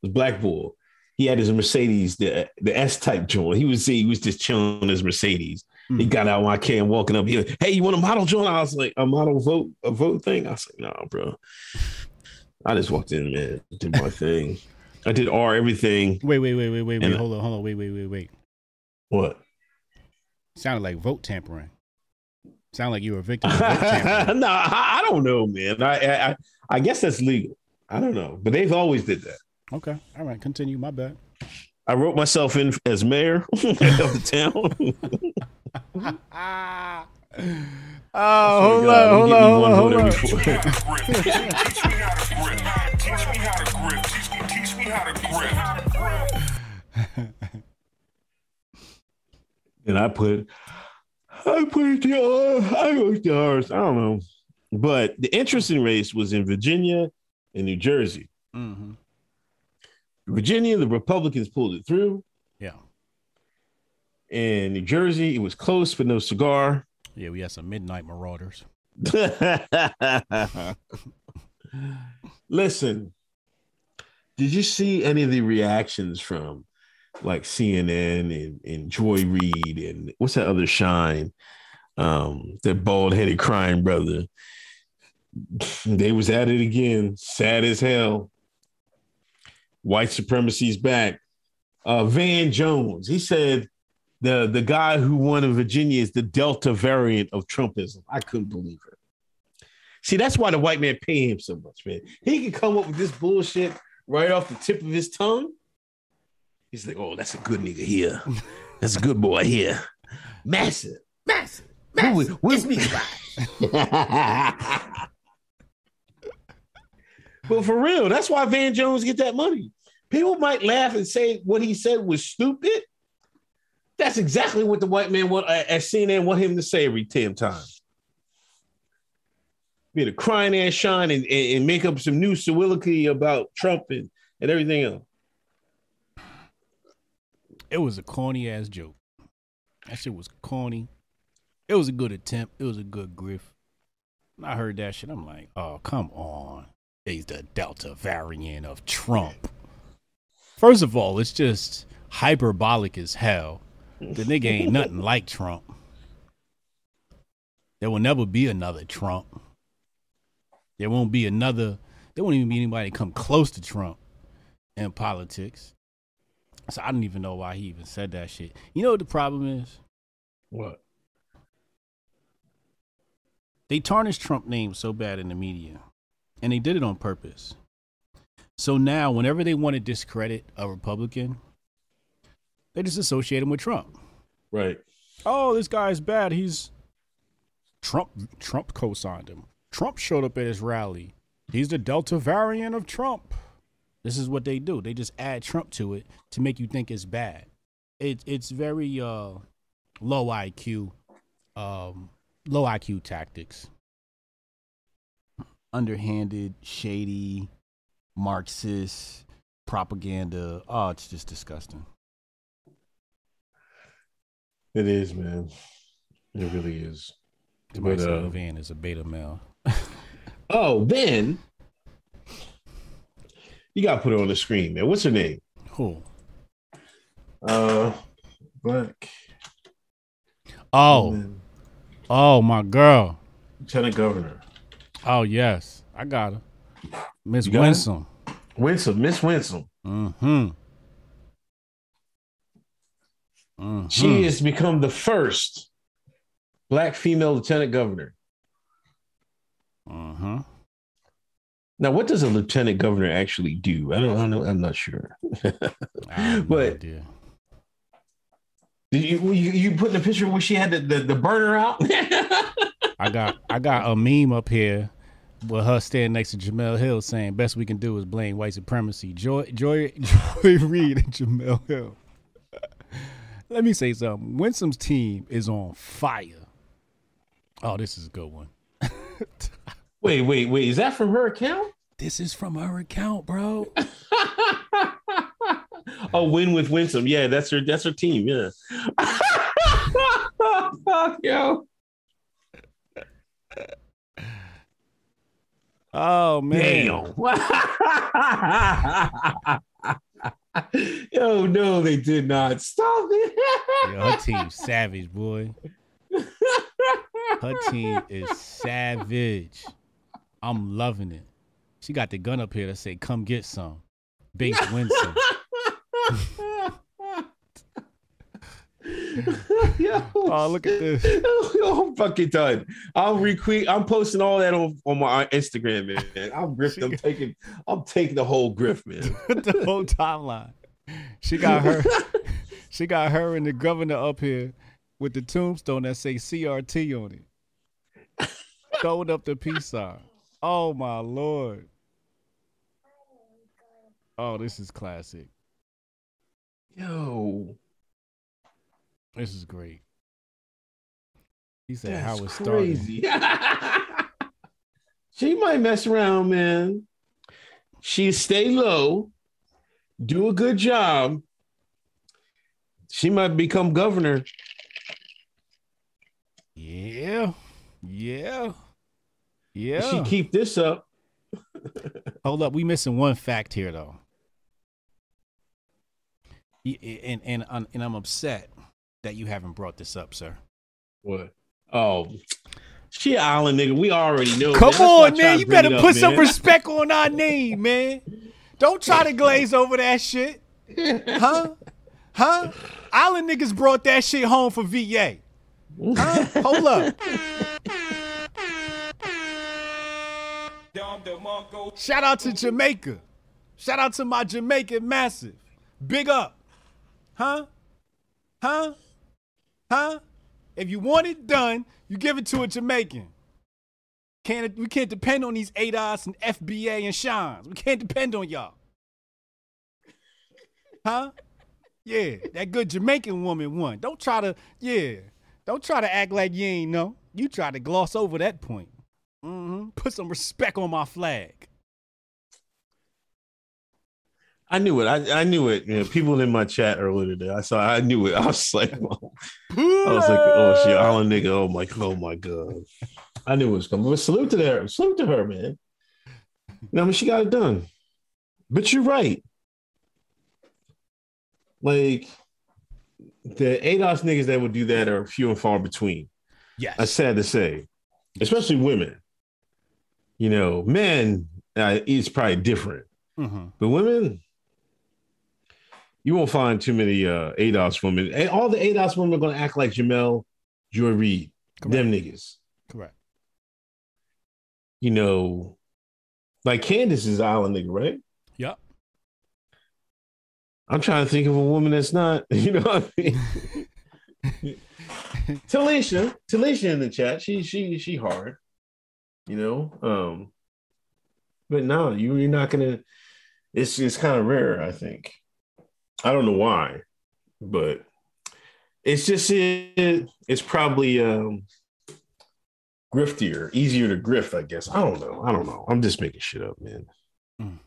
was Black Bull. He had his Mercedes, the the S type joint. He was he was just chilling on his Mercedes. He Mm. got out my and walking up. He like, hey, you want a model joint? I was like, a model vote, a vote thing. I was like, nah, bro. I just walked in, man, did my thing. I did R everything. Wait, wait, wait, wait, wait, wait. Hold on, hold on. Wait, wait, wait, wait. What? Sounded like vote tampering. Sound like you were a victim of vote *laughs* no, I, I don't know, man. I, I I I guess that's legal. I don't know, but they've always did that. Okay. All right. Continue. My bad. I wrote myself in as mayor *laughs* of the town. *laughs* *laughs* Oh, hold God, on, hold let on, hold get on, hold one on. Teach me how to grip. Teach me how to grip. Teach me, teach me how to grip. and I put, I put the, I wrote the R's. I don't know, but the interesting race was in Virginia and New Jersey. Mm-hmm. Virginia, the Republicans pulled it through. In New Jersey, it was close, but no cigar. *laughs* Yeah, we had some midnight marauders. Listen, did you see any of the reactions from like CNN and, and Joy Reid and what's that other shine? Um, that bald headed crying brother. They was at it again, sad as hell. White supremacy's back. Uh, Van Jones, he said the the guy who won in Virginia is the Delta variant of Trumpism. I couldn't believe it. See, that's why the white man pay him so much, man. He can come up with this bullshit right off the tip of his tongue. He's like, "Oh, that's a good nigga here. That's a good boy here. Massive, massive, massive. Who, me, But for real, that's why Van Jones get that money. People might laugh and say what he said was stupid. That's exactly what the white man want uh, at CNN want him to say every damn time. Be a crying ass shine and, and, and make up some new soliloquy about Trump and, and everything else. It was a corny ass joke. That shit was corny. It was a good attempt. It was a good griff. When I heard that shit, I'm like, oh, come on. He's the Delta variant of Trump. First of all, it's just hyperbolic as hell. The nigga ain't nothing like Trump. There will never be another Trump. There won't be another, there won't even be anybody come close to Trump in politics. So I don't even know why he even said that shit. You know what the problem is? What? They tarnished Trump name so bad in the media. And they did it on purpose. So now whenever they want to discredit a Republican, they just associate him with Trump. Right. Oh, this guy's bad. He's Trump. Trump co-signed him. Trump showed up at his rally. He's the Delta variant of Trump. This is what they do. They just add Trump to it to make you think it's bad. It, it's very uh, low IQ, um, low IQ tactics. Underhanded, shady, Marxist propaganda. Oh, it's just disgusting. It is, man. It really is. But, uh, Van is a beta male. *laughs* Oh, then you got to put her on the screen, man. What's her name? Who? Uh, Black. Oh, oh, my girl. Lieutenant Governor. Oh yes, I got her. Miss You got her? Winsome. Winsome, Miss Winsome. Mm-hmm. Mhm. She has become the first black female lieutenant governor. Mhm. Now, what does a lieutenant governor actually do? I don't, I don't know. I'm not sure. *laughs* No But- idea. Did you, you you put in the picture where she had the, the, the burner out? *laughs* I got I got a meme up here with her standing next to Jemele Hill saying best we can do is blame white supremacy. Joy Joy *laughs* Joy Reid and Jemele Hill. Let me say something. Winsome's team is on fire. Oh, this is a good one. *laughs* wait, wait, wait. Is that from her account? This is from her account, bro. *laughs* oh, win with Winsome. Yeah, that's her. That's her team. Yeah. *laughs* Yo. Oh man. *laughs* Yo, no, they did not. Stop it. Yeah, her team savage, boy. Her team is savage. I'm loving it. She got the gun up here to say, "Come get some." Base Winston. *laughs* Yo. *laughs* Oh, look at this. *laughs* Yo, I'm fucking done. I'll retweet. I'm posting all that on, on my Instagram, man. I'm grift. I'm taking. I'm taking the whole grift, man. *laughs* the whole timeline. She got her. she got her and the governor up here with the tombstone that say CRT on it. Throwing up the peace sign. Oh my lord. Oh, this is classic. Yo, This is great. He said that's how it started. *laughs* she might mess around, man. She stay low, do a good job. She might become governor. Yeah. Yeah. If Yeah. She keep this up. *laughs* Hold up, we missing one fact here though. And and, and I'm upset that you haven't brought this up, sir. What? Oh, she island nigga. We already know. Come I on, man. You better up, put some man. respect on our name, man. Don't try to glaze over that shit. Huh? Huh? Island niggas brought that shit home for VA. Huh? Hold up. Shout out to Jamaica. Shout out to my Jamaican massive. Big up. Huh? Huh? Huh? If you want it done, you give it to a Jamaican. Can't we can't depend on these ADOS and FBA and Shines. We can't depend on y'all. Huh? Yeah, that good Jamaican woman won. Don't try to, yeah. Don't try to act like you ain't know. You try to gloss over that point. hmm Put some respect on my flag. I knew it. I, I knew it. You know, people in my chat earlier today. I saw. I knew it. I was like, *laughs* I was like, oh shit, island nigga. Oh my, oh my god. I knew it was coming. But salute to her. Salute to her, man. No, I mean, she got it done. But you're right. Like the ADOS niggas that would do that are few and far between. Yes. That's sad to say, especially women. You know, men uh, is probably different, Mhm. but women, you won't find too many uh, ADOS women. And all the ADOS women are going to act like Jemele, Joy Reid, them niggas. Correct. You know, like Candace is an island nigga, right? Yep. I'm trying to think of a woman that's not. *laughs* You know what I mean? *laughs* Talisha, Talisha in the chat. She she she hard. You know, um, but no, you you're not gonna. It's it's kind of rare, I think. I don't know why, but it's just it, it's probably um griftier, easier to grift, I guess. I don't know. I don't know. I'm just making shit up, man. Mm.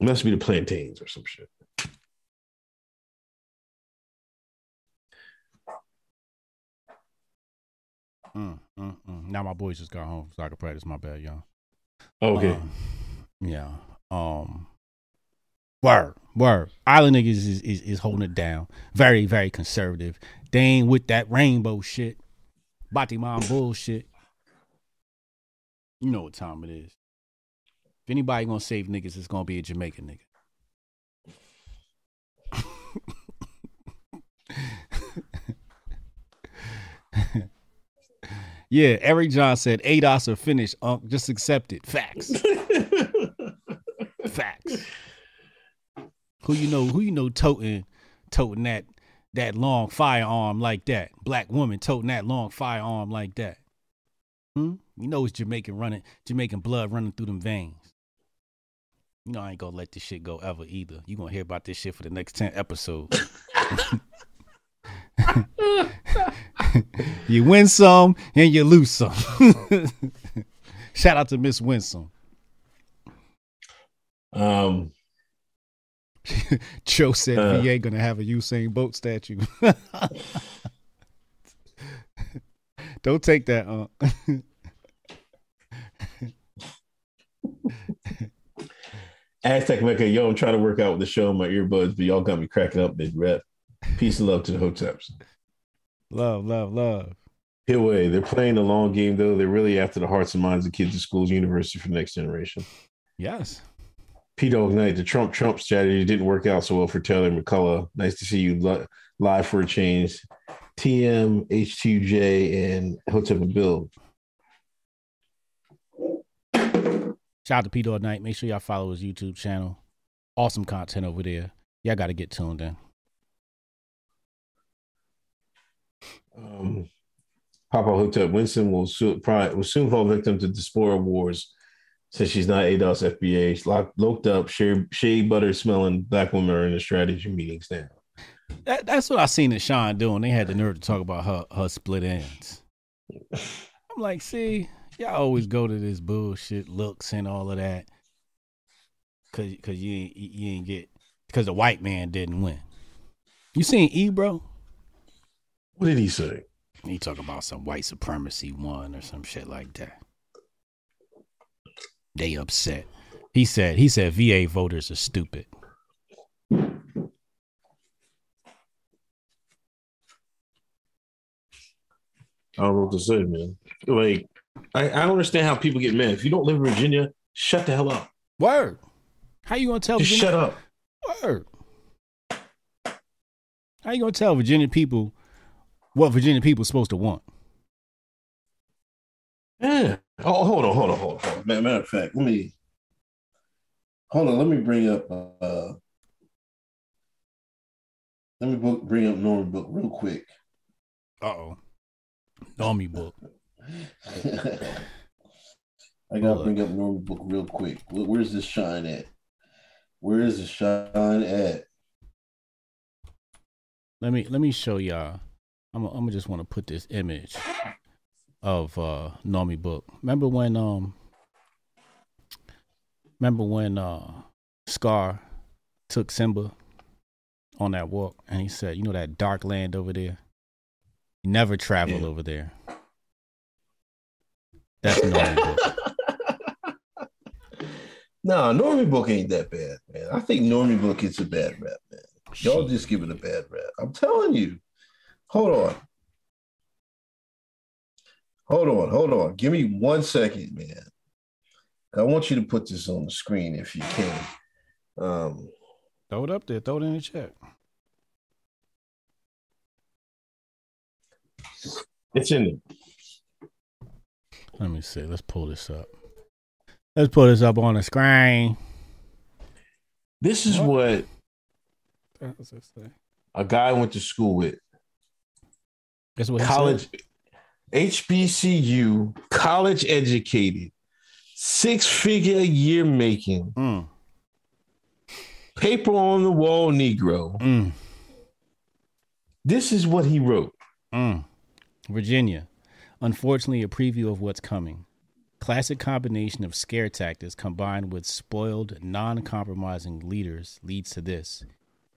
Must be the plantains or some shit. Mm, mm, mm. Now my boys just got home, so I could practice. My bad, y'all. Okay. Um, *laughs* yeah. Um. Word, word. Island niggas is, is is holding it down. Very, very conservative. They ain't with that rainbow shit. Bati mom bullshit. You know what time it is. If anybody gonna save niggas, it's gonna be a Jamaican nigga. *laughs* yeah, Eric John said ADOS are finished. Unc, just accept it. Facts. *laughs* Facts. Who you know? Who you know toting, toting that that long firearm like that? Black woman toting that long firearm like that. Hmm? You know it's Jamaican running, Jamaican blood running through them veins. You know I ain't gonna let this shit go ever either. You gonna hear about this shit for the next ten episodes. *laughs* you win some and you lose some. *laughs* Shout out to Miss Winsome. Um, *laughs* Joe said Uh. VA gonna have a Usain Bolt statue. *laughs* Don't take that, uh. Aztec Mecca, yo, I'm trying to work out with the show on my earbuds, but y'all got me cracking up mid rep. Peace and love to the Hoteps. love, love, love. Hit away. They're playing the long game, though. They're really after the hearts and minds of kids at schools, university for the next generation. Yes. P Dog Knight, the Trump Trump strategy didn't work out so well for Terry McAuliffe. Nice to see you li- live for a change. TM, H2J, and Hotep and Bill. Shout out to P Dog Night. Make sure y'all follow his YouTube channel. Awesome content over there. Y'all got to get tuned in. Um, Papa Hotep Winston will soon, probably, will soon fall victim to the diaspora wars since she's not ADOS FBA. She's locked, locked up, shea butter smelling black women are in the strategy meetings now. That, that's what I seen that Sean doing. They had the nerve to talk about her her split ends. I'm like, see, y'all always go to this bullshit looks and all of that, cause cause you ain't you ain't get because the white man didn't win. You seen E, bro? What did he say? He talk about some white supremacy one or some shit like that. They upset. He said he said VA voters are stupid. I don't know what to say, man. Like, I, I don't understand how people get mad. If you don't live in Virginia, shut the hell up. Word. How you gonna tell Just Virginia? shut up. Word. How you gonna tell Virginia people what Virginia people supposed to want? Yeah. Oh, hold on, hold on, hold on. hold on. Ma- Matter of fact, let me hold on. Let me bring up. uh Let me book, bring up Norman Book real quick. Uh oh. Normie book. *laughs* I gotta bring up Norman Book real quick. Where's this shine at? Where is the shine at? Let me let me show y'all. I'm I'm just want to put this image of uh Normie book. Remember when um remember when uh Scar took Simba on that walk and he said, "You know that dark land over there? You never travel Yeah. over there." That's Normie book. *laughs* No, Normie Book ain't that bad, man. I think Normie Book gets a bad rap, man. Y'all just give it a bad rap. I'm telling you. Hold on. Hold on, hold on. Give me one second, man. I want you to put this on the screen if you can. Um, Throw it up there. Throw it in the chat. it's in there. Let me see. Let's pull this up. Let's pull this up on the screen. This is what What does it say? a guy I went to school with, That's what college. HBCU, college educated, six figure a year making, Mm, paper on the wall Negro. mm, This is what he wrote. mm. Virginia. Unfortunately, a preview of what's coming. Classic combination of scare tactics combined with spoiled, non compromising leaders leads to this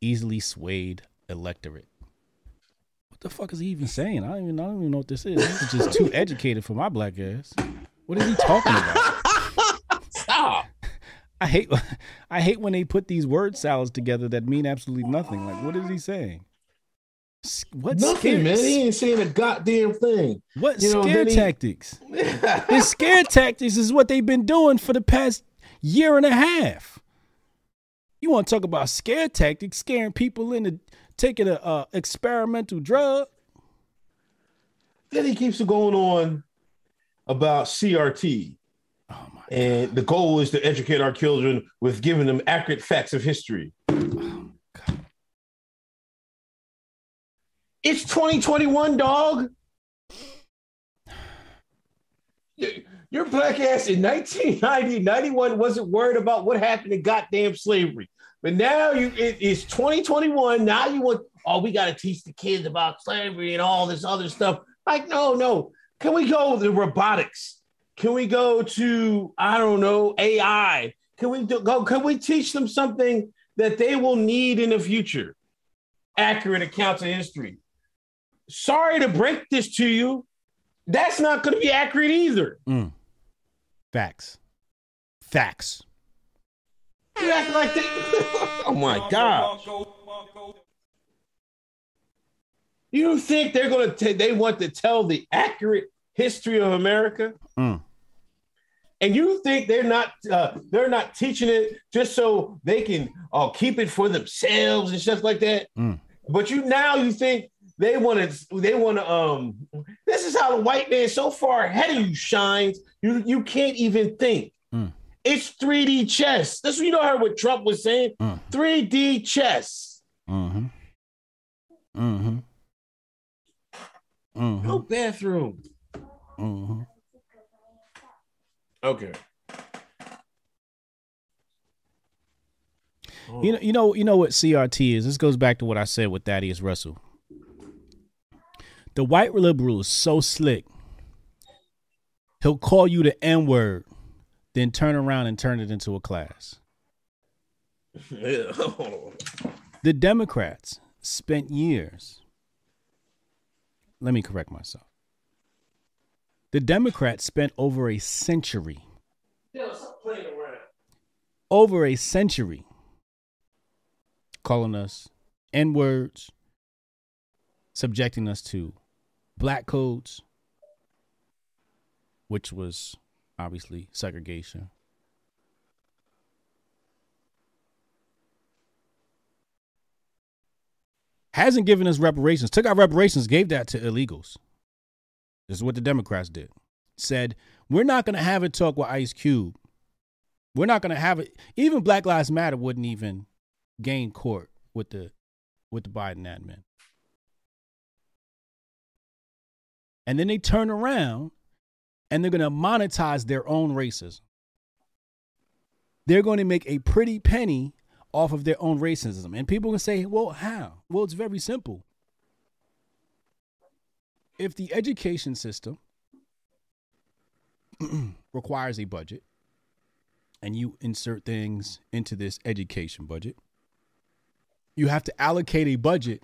easily swayed electorate. What the fuck is he even saying? I don't even, I don't even know what this is. This is just too *laughs* educated for my black ass. What is he talking about? I hate *laughs* I hate when they put these word salads together that mean absolutely nothing. Like, what is he saying? What Nothing, scare, man. He ain't saying a goddamn thing. What You know, scare he- tactics? *laughs* the scare tactics is what they've been doing for the past year and a half. You want to talk about scare tactics, scaring people into taking a uh, experimental drug? Then he keeps going on about CRT. And the goal is to educate our children with giving them accurate facts of history. It's 2021, dog. Your black ass in 1990, 91 wasn't worried about what happened in goddamn slavery. But now you it is 2021. Now you want, oh, we got to teach the kids about slavery and all this other stuff. Like, no, no. Can we go to robotics? Can we go to, I don't know, AI? Can we do, go? Can we teach them something that they will need in the future? Accurate accounts of history. Sorry to break this to you. That's not going to be accurate either. Mm. Facts. Facts. You act like they. *laughs* oh my god! You think they're going to? They want to tell the accurate history of America, Mm. And you think they're not? Uh, they're not teaching it just so they can uh, keep it for themselves and stuff like that. Mm. But you now you think they want to? They want to. Um, this is how the white man so far ahead of you shines. You you can't even think. Mm. It's 3D chess. That's what you know. Heard what Trump was saying. Mm. 3D chess. Mm-hmm. Mm-hmm. Mm-hmm. No bathroom. Mm-hmm. Okay. You know, you know, you know what CRT is. This goes back to what I said with Thaddeus Russell. The white liberal is so slick. He'll call you the N word, then turn around and turn it into a class. *laughs* The Democrats spent years. Let me correct myself. The Democrats spent over a century, over a century, calling us N words, subjecting us to black codes, which was obviously segregation. Hasn't given us reparations, took our reparations, gave that to illegals. This is what the Democrats did. Said, we're not going to have a talk with Ice Cube. We're not going to have it. Even Black Lives Matter wouldn't even gain court with the with the Biden admin. And then they turn around and they're going to monetize their own racism. They're going to make a pretty penny off of their own racism. And people can say, well, how? Well, it's very simple. If the education system *clears throat* requires a budget and you insert things into this education budget, you have to allocate a budget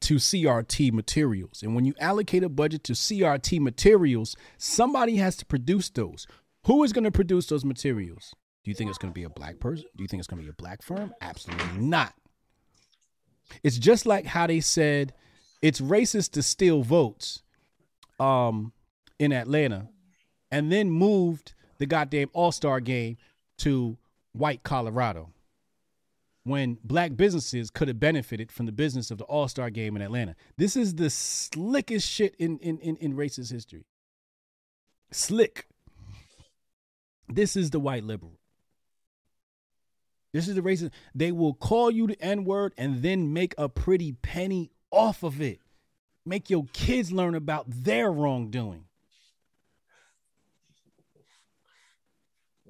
to CRT materials. And when you allocate a budget to CRT materials, somebody has to produce those. Who is going to produce those materials? Do you think it's going to be a black person? Do you think it's going to be a black firm? Absolutely not. It's just like how they said it's racist to steal votes um, in Atlanta and then moved the goddamn All Star game to white Colorado when black businesses could have benefited from the business of the All Star game in Atlanta. This is the slickest shit in, in, in, in racist history. Slick. This is the white liberal. This is the racism. They will call you the N word and then make a pretty penny off of it. Make your kids learn about their wrongdoing.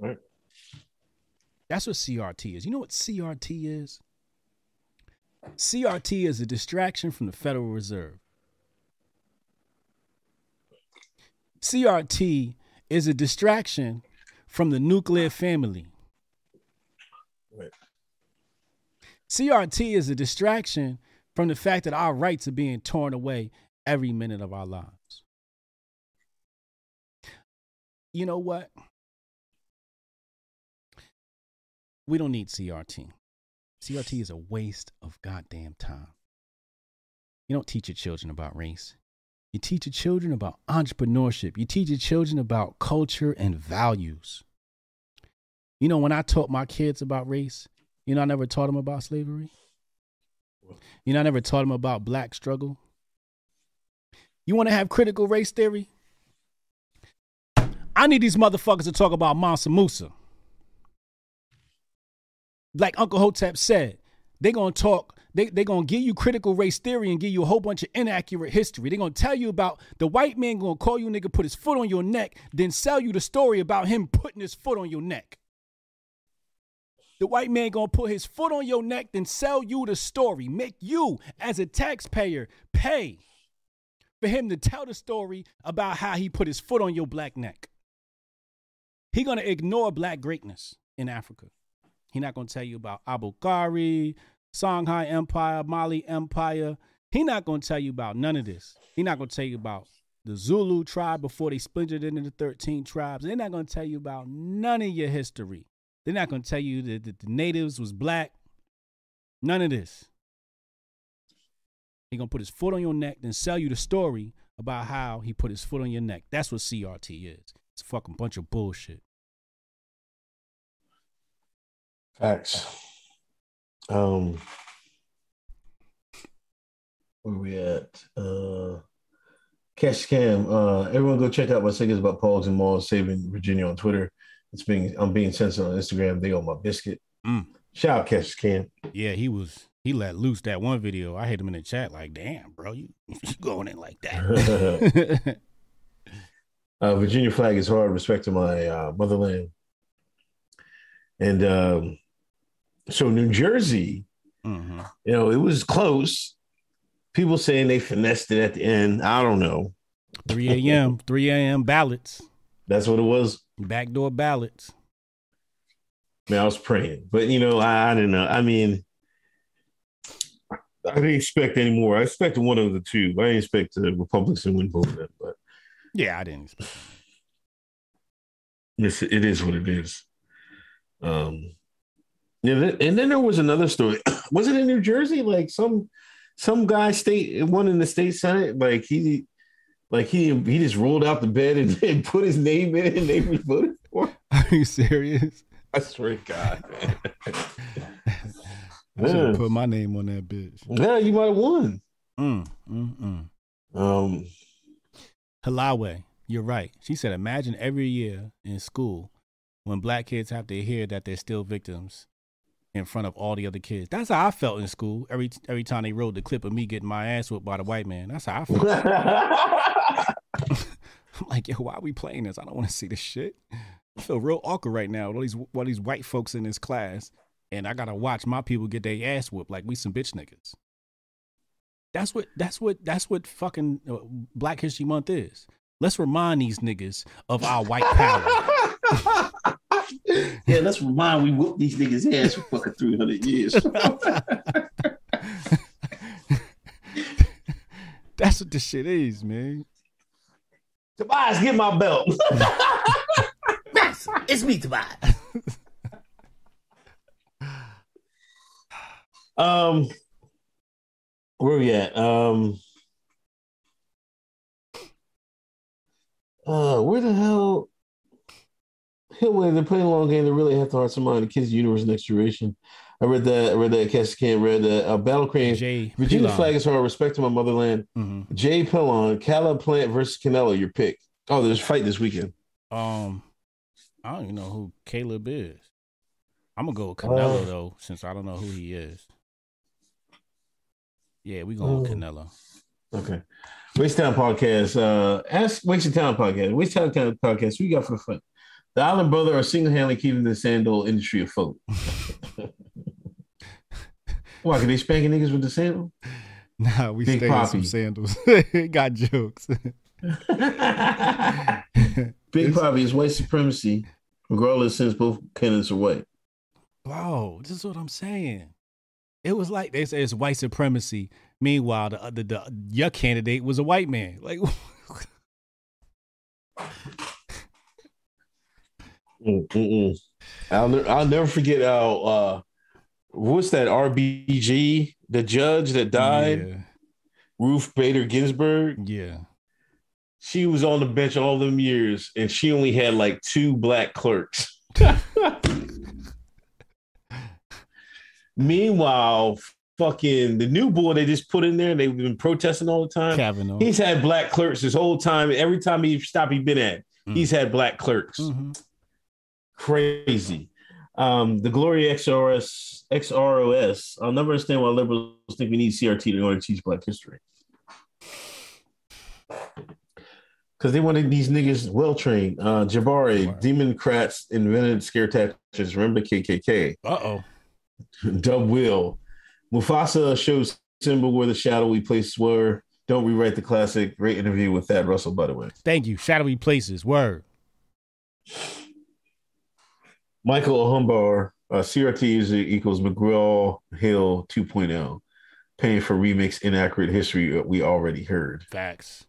Right. That's what CRT is. You know what CRT is? CRT is a distraction from the Federal Reserve. CRT is a distraction from the nuclear family. Right. CRT is a distraction from the fact that our rights are being torn away every minute of our lives. You know what? We don't need CRT. CRT is a waste of goddamn time. You don't teach your children about race. You teach your children about entrepreneurship. You teach your children about culture and values. You know, when I taught my kids about race, you know, I never taught them about slavery. You know, I never taught them about black struggle. You want to have critical race theory? I need these motherfuckers to talk about Mansa Musa. Like Uncle Hotep said, they're gonna talk, they, they're gonna give you critical race theory and give you a whole bunch of inaccurate history. They're gonna tell you about the white man gonna call you nigga, put his foot on your neck, then sell you the story about him putting his foot on your neck. The white man gonna put his foot on your neck, then sell you the story. Make you, as a taxpayer, pay for him to tell the story about how he put his foot on your black neck. He gonna ignore black greatness in Africa. He not gonna tell you about Abu Ghari, Songhai Empire, Mali Empire. He not gonna tell you about none of this. He not gonna tell you about the Zulu tribe before they splintered into the 13 tribes. They're not gonna tell you about none of your history. They're not gonna tell you that, that the natives was black. None of this. He gonna put his foot on your neck, and sell you the story about how he put his foot on your neck. That's what CRT is. It's a fucking bunch of bullshit. Facts. Um, where we at? Uh, Cash Cam. Uh, everyone go check out my segments about Pauls and Malls saving Virginia on Twitter. It's being I'm being censored on Instagram. They own my biscuit. Mm. Shout out Cash Cam. Yeah, he was he let loose that one video. I hit him in the chat like, damn, bro, you, *laughs* you going in like that. *laughs* *laughs* uh, Virginia flag is hard. Respect to my uh, motherland. And um, so New Jersey, hmm you know, it was close. People saying they finessed it at the end. I don't know. 3 a.m. 3 a.m. ballots. That's what it was. Backdoor ballots. Man, I was praying, but you know, I, I didn't know. I mean, I didn't expect any more. I expected one of the two. I didn't expect the Republicans to win both of them, but Yeah, I didn't expect it's, it is what it is. Um, yeah, th- and then there was another story. *clears throat* was it in New Jersey? Like some some guy state one in the state senate, like he like he he just rolled out the bed and, *laughs* and put his name in and they voted for. him. *laughs* Are you serious? I swear to God. I should Yeah. have put my name on that bitch. yeah, you might have won. Mm, mm, mm. Um, Halawe, you're right. She said, imagine every year in school when black kids have to hear that they're still victims in front of all the other kids. That's how I felt in school. Every every time they rolled the clip of me getting my ass whooped by the white man. That's how I felt. I'm *laughs* *laughs* like, yo, why are we playing this? I don't want to see this shit. I feel real awkward right now. with All these all these white folks in this class, and I gotta watch my people get their ass whooped like we some bitch niggas. That's what that's what that's what fucking uh, Black History Month is. Let's remind these niggas of our white power. *laughs* *laughs* yeah, let's remind we whooped these niggas' ass for fucking 300 years. *laughs* That's what this shit is, man. Tobias, get my belt. *laughs* It's me, Tobias. um, where we at? Um, uh, where the hell? *laughs* Hillway, they're playing a long game. They really have to hearts and mind the kids' universe next generation. I read that. I read that. Cash Cam read that. Uh, Battle Crane. Jay Virginia Pilon. flag is hard. Respect to my motherland. Mhm. Jay Pillon, Caleb Plant versus Canelo. Your pick. Oh, there's a fight this weekend. Um, I don't even know who Caleb is. I'm gonna go with Canelo Uh, though, since I don't know who he is. Yeah, we going with Oh. Canelo. Okay. Waste Town Podcast. Uh, ask Waste Town Podcast. Waste Town Podcast. What you got for the fun? The Island Brother are single handedly keeping the sandal industry afloat. *laughs* Why? Can they spanking niggas with the sandal? Nah, we Big stay in some sandals. *laughs* Got jokes. *laughs* Big Poppy is white supremacy, regardless since both candidates are white. Bro, this is what I'm saying. It was like they say it's white supremacy. Meanwhile, the, the, the your candidate was a white man. Like, Mm-mm. I'll, ne- I'll never forget how, uh, what's that RBG, the judge that died, Ruth Bader Ginsburg. Yeah, She was on the bench all them years, and she only had like two black clerks. *laughs* Meanwhile, fucking the new boy they just put in there, they've been protesting all the time. Kavanaugh. He's had black clerks this whole time. Every time he stopped, he been at, Mm. he's had black clerks. Mhm. Crazy. Um, the Glory XRS XROS. I'll never understand why liberals think we need CRT in order to teach Black history. Because they wanted these niggas well trained. Uh, Jabari, Right. Democrats invented scare tactics. Remember KKK. Uh oh. *laughs* Dub Will. Mufasa shows Simba where the shadowy places were. Don't rewrite the classic. Great interview with Thad Russell, by the way. Thank you. Shadowy places. Word. Michael Humbar, uh, CRT is equals McGraw Hill 2.0, paying for remix inaccurate history we already heard. Facts.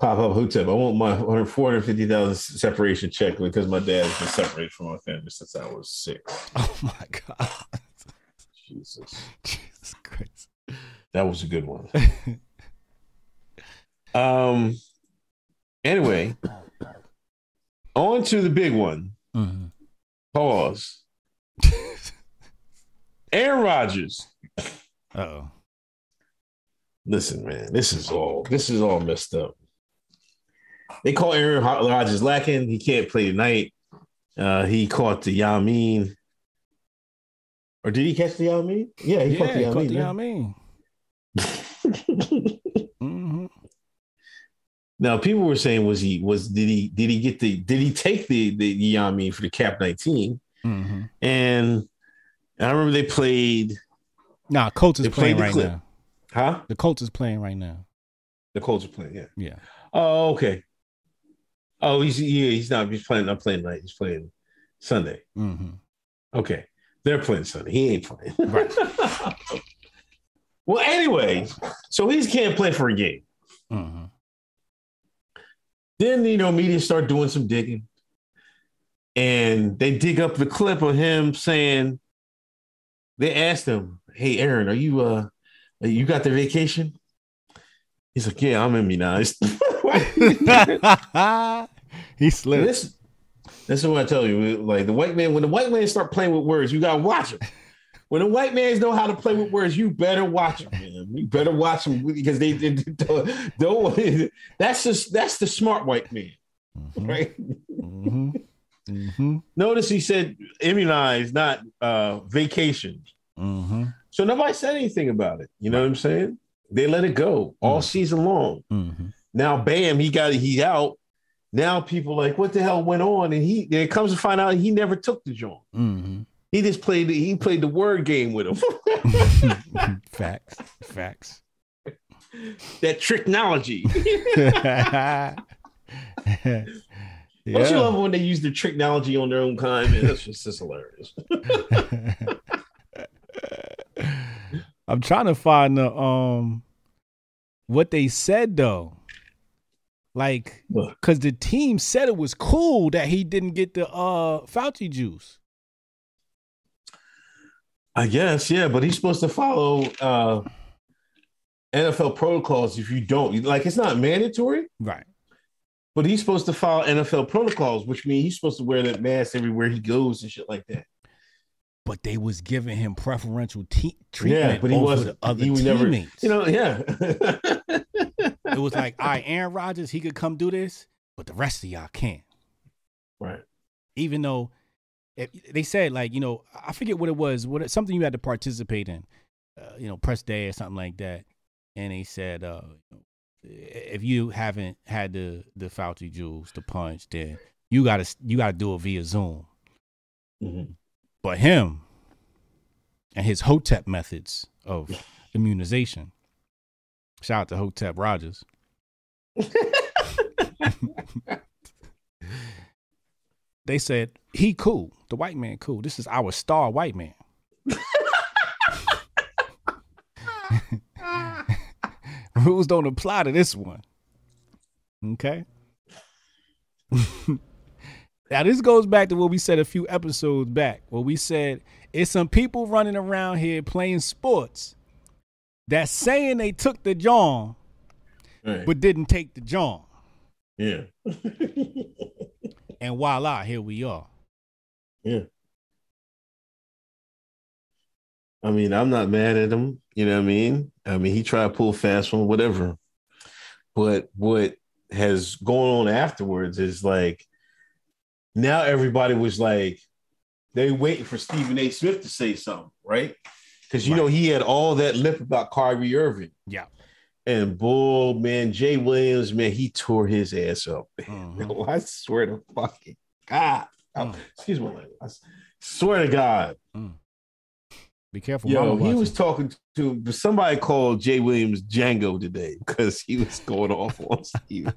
Pop up Hotep. I want my 450,000 separation check because my dad has been separated from my family since I was six. *laughs* Oh my god. Jesus. Jesus Christ. That was a good one. *laughs* um. Anyway, on to the big one. Mhm. Pause. *laughs* Aaron Rodgers. Uh-oh. Listen, man, this is all this is all messed up. They call Aaron Rodgers lacking. He can't play tonight. Uh, he caught the Yamin. Or did he catch the Yamin? Yeah, he Yeah, caught the caught the Yamin. Yamin. hmm now, people were saying, was he was did he did he get the did he take the the Yamin for the Cap 19? hmm And I remember they played, Nah, Colts is playing right clip. now. huh? The Colts is playing right now. The Colts are playing, yeah. Yeah. Oh, okay. Oh, he's yeah, he's not he's playing not playing night, he's playing Sunday. hmm Okay. They're playing Sunday. He ain't playing. *laughs* Right. well, anyway, so he can't play for a game. hmm Then, you know, media start doing some digging. And they dig up the clip of him saying, they asked him, Hey, Aaron, are you uh you got the vacation? He's like, Yeah, I'm immunized. *laughs* he slipped. this this is what I tell you. Like the white man, when the white man start playing with words, you gotta watch him. When the white mans know how to play with words, you better watch them, man. You better watch them because they, they don't, don't. That's just that's the smart white man, right? hmm hmm Notice he said immunized, not uh, vacation. hmm So nobody said anything about it. You know what I'm saying? They let it go all season long. hmm Now, bam, he got he's out. Now people like, what the hell went on? And he it comes to find out he never took the joint. hmm He just played the, he played the word game with him. *laughs* Facts. Facts. *laughs* that technology. yeah. *laughs* Don't you love when they use the technology on their own kind? Man, that's just that's hilarious. I'm trying to find the um what they said though. Like cuz the team said it was cool that he didn't get the uh Fauci juice. I guess, yeah, but he's supposed to follow uh NFL protocols if you don't. Like it's not mandatory, Right. but he's supposed to follow NFL protocols, which means he's supposed to wear that mask everywhere he goes and shit like that. But they was giving him preferential te- treatment Yeah, but he wasn't. the other he was never, teammates. you know, yeah. *laughs* it was like, *laughs* all right, Aaron Rodgers, he could come do this, but the rest of y'all can't. right. Even though if, they said like you know I forget what it was, what something you had to participate in, uh, you know, press day or something like that, and they said uh, if you haven't had the the Fauci jewels to punch, then you gotta you gotta do it via Zoom. Mhm. But him and his Hotep methods of *laughs* immunization. Shout out to Hotep Rodgers. *laughs* *laughs* they said he cool, the white man cool. This is our star white man. *laughs* Rules don't apply to this one. Okay. *laughs* now this goes back to what we said a few episodes back, where we said it's some people running around here playing sports that saying they took the John Right. but didn't take the John. yeah. And voila, here we are. Yeah. I mean, I'm not mad at him. You know what I mean? I mean, he tried to pull fast one, whatever. But what has gone on afterwards is like now everybody was like they waiting for Stephen A. Smith to say something, right? Because you know he had all that lip about Kyrie Irving. Yeah. And bull, man, Jay Williams, man, he tore his ass up. *laughs* Man. Mhm. I swear to fucking God. Oh, Mm. excuse me. I swear to God. Be careful. Yo, he was talking to somebody called Jay Williams Django today because he was going off on Steve.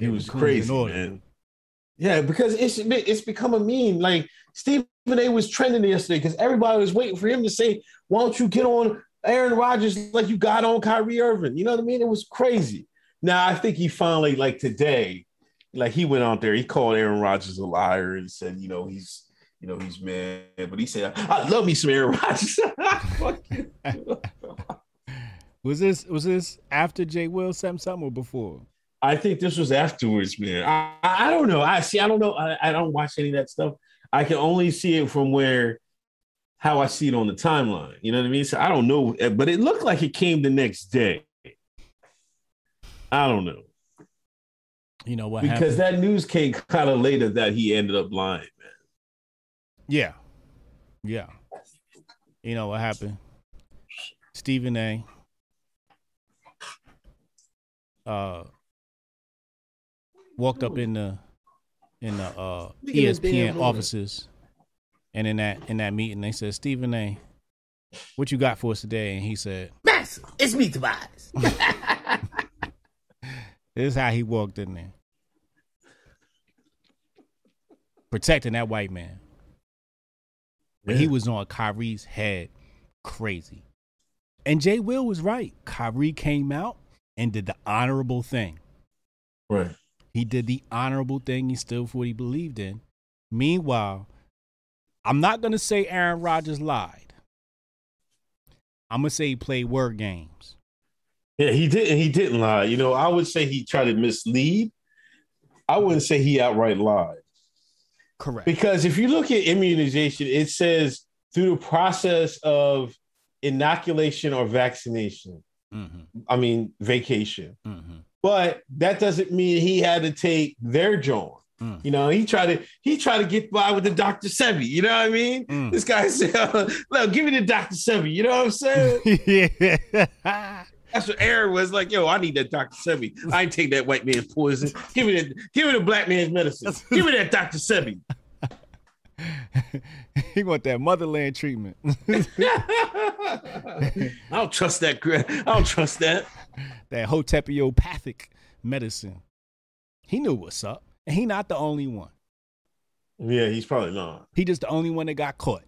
It was crazy, man. Yeah, because it's it's become a meme. Like Stephen A. was trending yesterday because everybody was waiting for him to say, "Why don't you get on Aaron Rodgers like you got on Kyrie Irving?" You know what I mean? It was crazy. Now I think he finally, like today, like he went out there, he called Aaron Rodgers a liar and said, you know, he's you know he's mad, but he said, "I love me some Aaron Rodgers." Fuck *laughs* you. Was this was this after Jay Will said something or before? I think this was afterwards, man. I, I don't know. I see. I don't know. I, I don't watch any of that stuff. I can only see it from where how I see it on the timeline. You know what I mean? So I don't know, but it looked like it came the next day. I don't know You know what happened. because happened? that news came kind of later that he ended up lying, man. Yeah. Yeah. You know what happened? Stephen A. Uh walked up in the in the uh Look at that damn ESPN offices and in that in that meeting they said, Stephen A, what you got for us today? And he said, Massive. It's me, Tobias. *laughs* This is how he walked in there. Protecting that white man. But he was on Kyrie's head crazy. And Jay Will was right. Kyrie came out and did the honorable thing. Right. He did the honorable thing. He stood for what he believed in. Meanwhile, I'm not going to say Aaron Rodgers lied. I'm going to say he played word games. Yeah, he didn't. He didn't lie. You know, I would say he tried to mislead. I wouldn't say he outright lied. Correct. Because if you look at immunization, it says through the process of inoculation or vaccination. Mm-hmm. I mean, vacation. Mm-hmm. But that doesn't mean he had to take their John. Mm. You know, he tried to he tried to get by with the Dr. Sebi. You know what I mean? Mm. This guy said, *laughs* "Look, give me the Dr. Sebi." You know what I'm saying? *laughs* yeah. That's what Aaron was like. Yo, I need that Dr. Sebi. I ain't take that white man's poison. Give me that. Give me the black man's medicine. Give me that Dr. Sebi. *laughs* he want that motherland treatment. *laughs* I don't trust that. I don't trust that. *laughs* that hotepiopathic medicine. He knew what's up. And he not the only one. Yeah, he's probably not. He just the only one that got caught.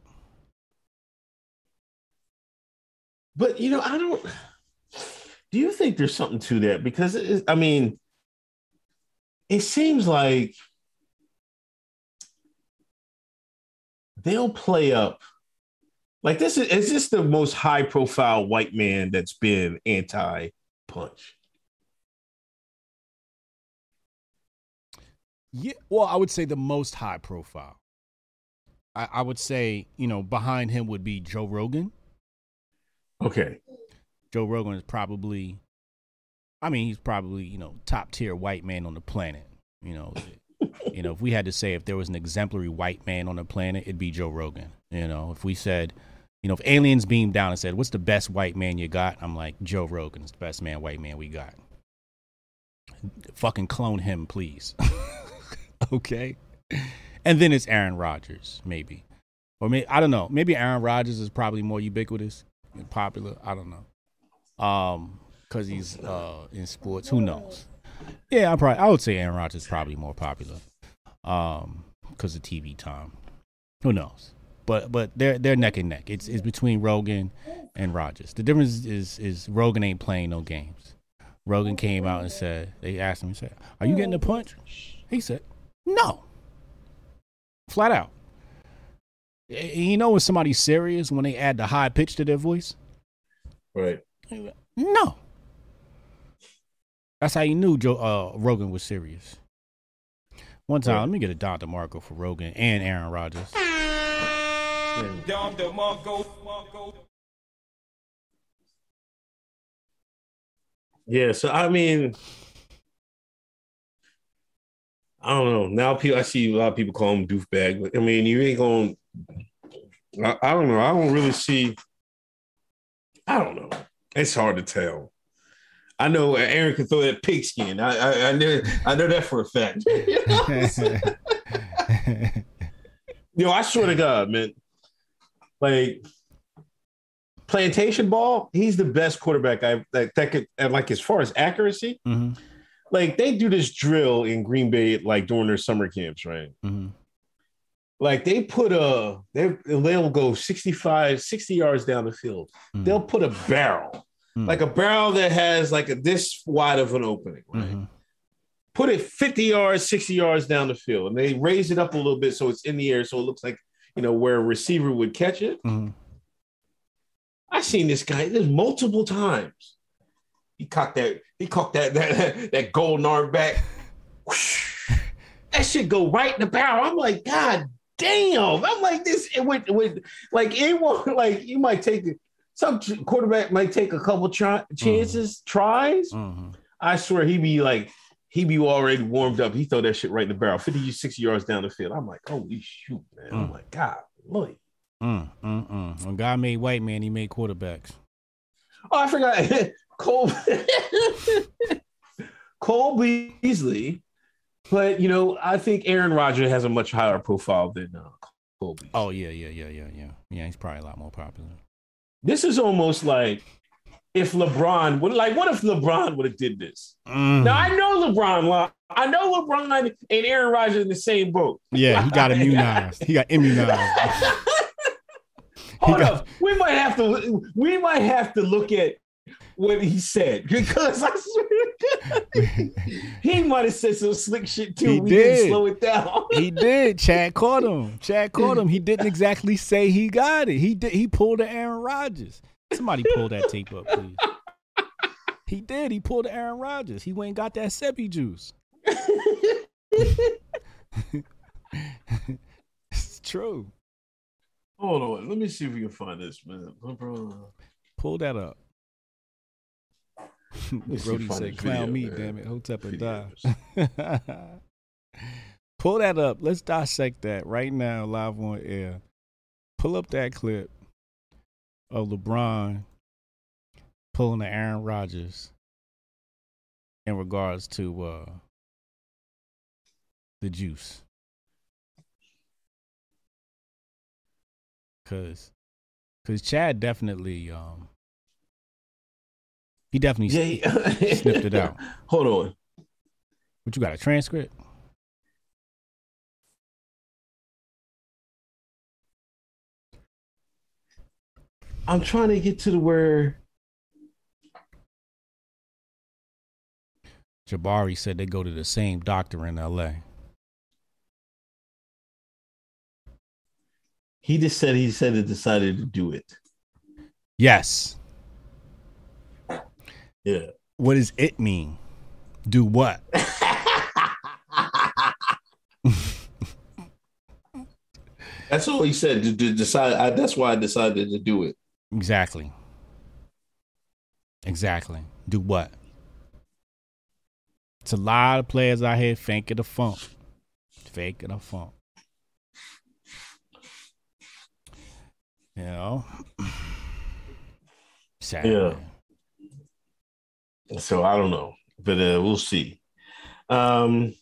But you know, I don't. Do you think there's something to that? Because it, I mean, it seems like they'll play up. Like this is is this the most high profile white man that's been anti punch? Yeah, well, I would say the most high profile. I, I would say, you know, behind him would be Joe Rogan. Okay. Joe Rogan is probably I mean, he's probably you know top tier white man on the planet. You know, *laughs* you know, if we had to say if there was an exemplary white man on the planet, it'd be Joe Rogan. You know, if we said, you know, if aliens beamed down and said, "What's the best white man you got?" I'm like, Joe Rogan's the best man, white man we got. Fucking clone him, please. *laughs* okay. And then it's Aaron Rodgers, maybe, or maybe I don't know. Maybe Aaron Rodgers is probably more ubiquitous and popular. I don't know. Um, because he's uh in sports. Who knows? Yeah, I probably I would say Aaron Rodgers is probably more popular. Um, because of TV time. Who knows? But but they're they're neck and neck. It's it's between Rogan and Rodgers. The difference is is Rogan ain't playing no games. Rogan came out and said they asked him, he said, Are you getting a punch? He said, No. Flat out. You know when somebody's serious when they add the high pitch to their voice? Right. No. That's how you knew Joe uh, Rogan was serious. One time, Yeah. let me get a Don DeMarco for Rogan and Aaron Rodgers. Don DeMarco. Yeah, so I mean, I don't know. Now people, I see a lot of people call him doofbag, but I mean, you ain't going. I, I don't know. I don't really see. I don't know. It's hard to tell. I know Aaron can throw that pigskin. I I, I know I know that for a fact. *laughs* You *laughs* Yo, I swear to God, man. Like plantation ball, he's the best quarterback I that, that could and like as far as accuracy. hmm Like they do this drill in Green Bay, like during their summer camps, right? hmm Like they put a they they'll go 65, 60 yards down the field. They'll put a barrel, Mm. like a barrel that has like a this wide of an opening, right? hmm Put it 50 yards, 60 yards down the field, and they raise it up a little bit so it's in the air, so it looks like you know where a receiver would catch it. hmm I seen this guy. There's multiple times. He caught that. He caught that *laughs* that that golden arm back. Whoosh. That should go right in the barrel. I'm like, God damn. I'm like this. It would would like it won't *laughs* like you might take it. Some quarterback might take a couple try, chances, tries. hmm I swear he be like he be already warmed up. He throw that shit right in the barrel, 50, 60 yards down the field. I'm like, holy shoot, man. I'm Mm. like, God, Lord. Mm, mm, mm. When God made white man, he made quarterbacks. Oh, I forgot. *laughs* Cole *laughs* Cole Beasley. But you know, I think Aaron Rodgers has a much higher profile than uh, Cole Beasley. Oh yeah, yeah, yeah, yeah, yeah. Yeah, he's probably a lot more popular. This is almost like if LeBron would like, what if LeBron would have did this? Mm. Now I know LeBron. I know LeBron and Aaron Rodgers in the same boat. Yeah, he got *laughs* immunized. He got immunized. *laughs* Hold got- up, we might have to. We might have to look at what he said *laughs* because I swear *laughs* he might have said some slick shit too. He we didn't slow it down. he did. Chad caught him. Chad caught him. He didn't *laughs* exactly say he got it. He did. He pulled the Aaron Rodgers. Somebody pull that tape up, please. He did. He pulled the Aaron Rodgers. He went and got that Sebi juice. it's true. Hold on, let me see if we can find this man. Pull that up. *laughs* Brody if I find said, "Clown me, man. damn it, Hotep Video. die." *laughs* Pull that up. Let's dissect that right now, live on air. Pull up that clip of LeBron pulling the Aaron Rodgers in regards to uh, the juice. Cause, cause Chad definitely, um, he definitely Yeah, he- sniffed it out. *laughs* Hold on. What you got a transcript? I'm trying to get to the where. Jabari said they go to the same doctor in L.A. He just said he said it decided to do it. Yes. Yeah. What does it mean? Do what? *laughs* That's all he said. To, to decide. I, that's why I decided to do it. Exactly. Exactly. Do what? It's a lot of players out here faking the funk. Faking the funk. You know? *clears throat* Sad. Yeah. man. So I don't know, but uh, we'll see. Um,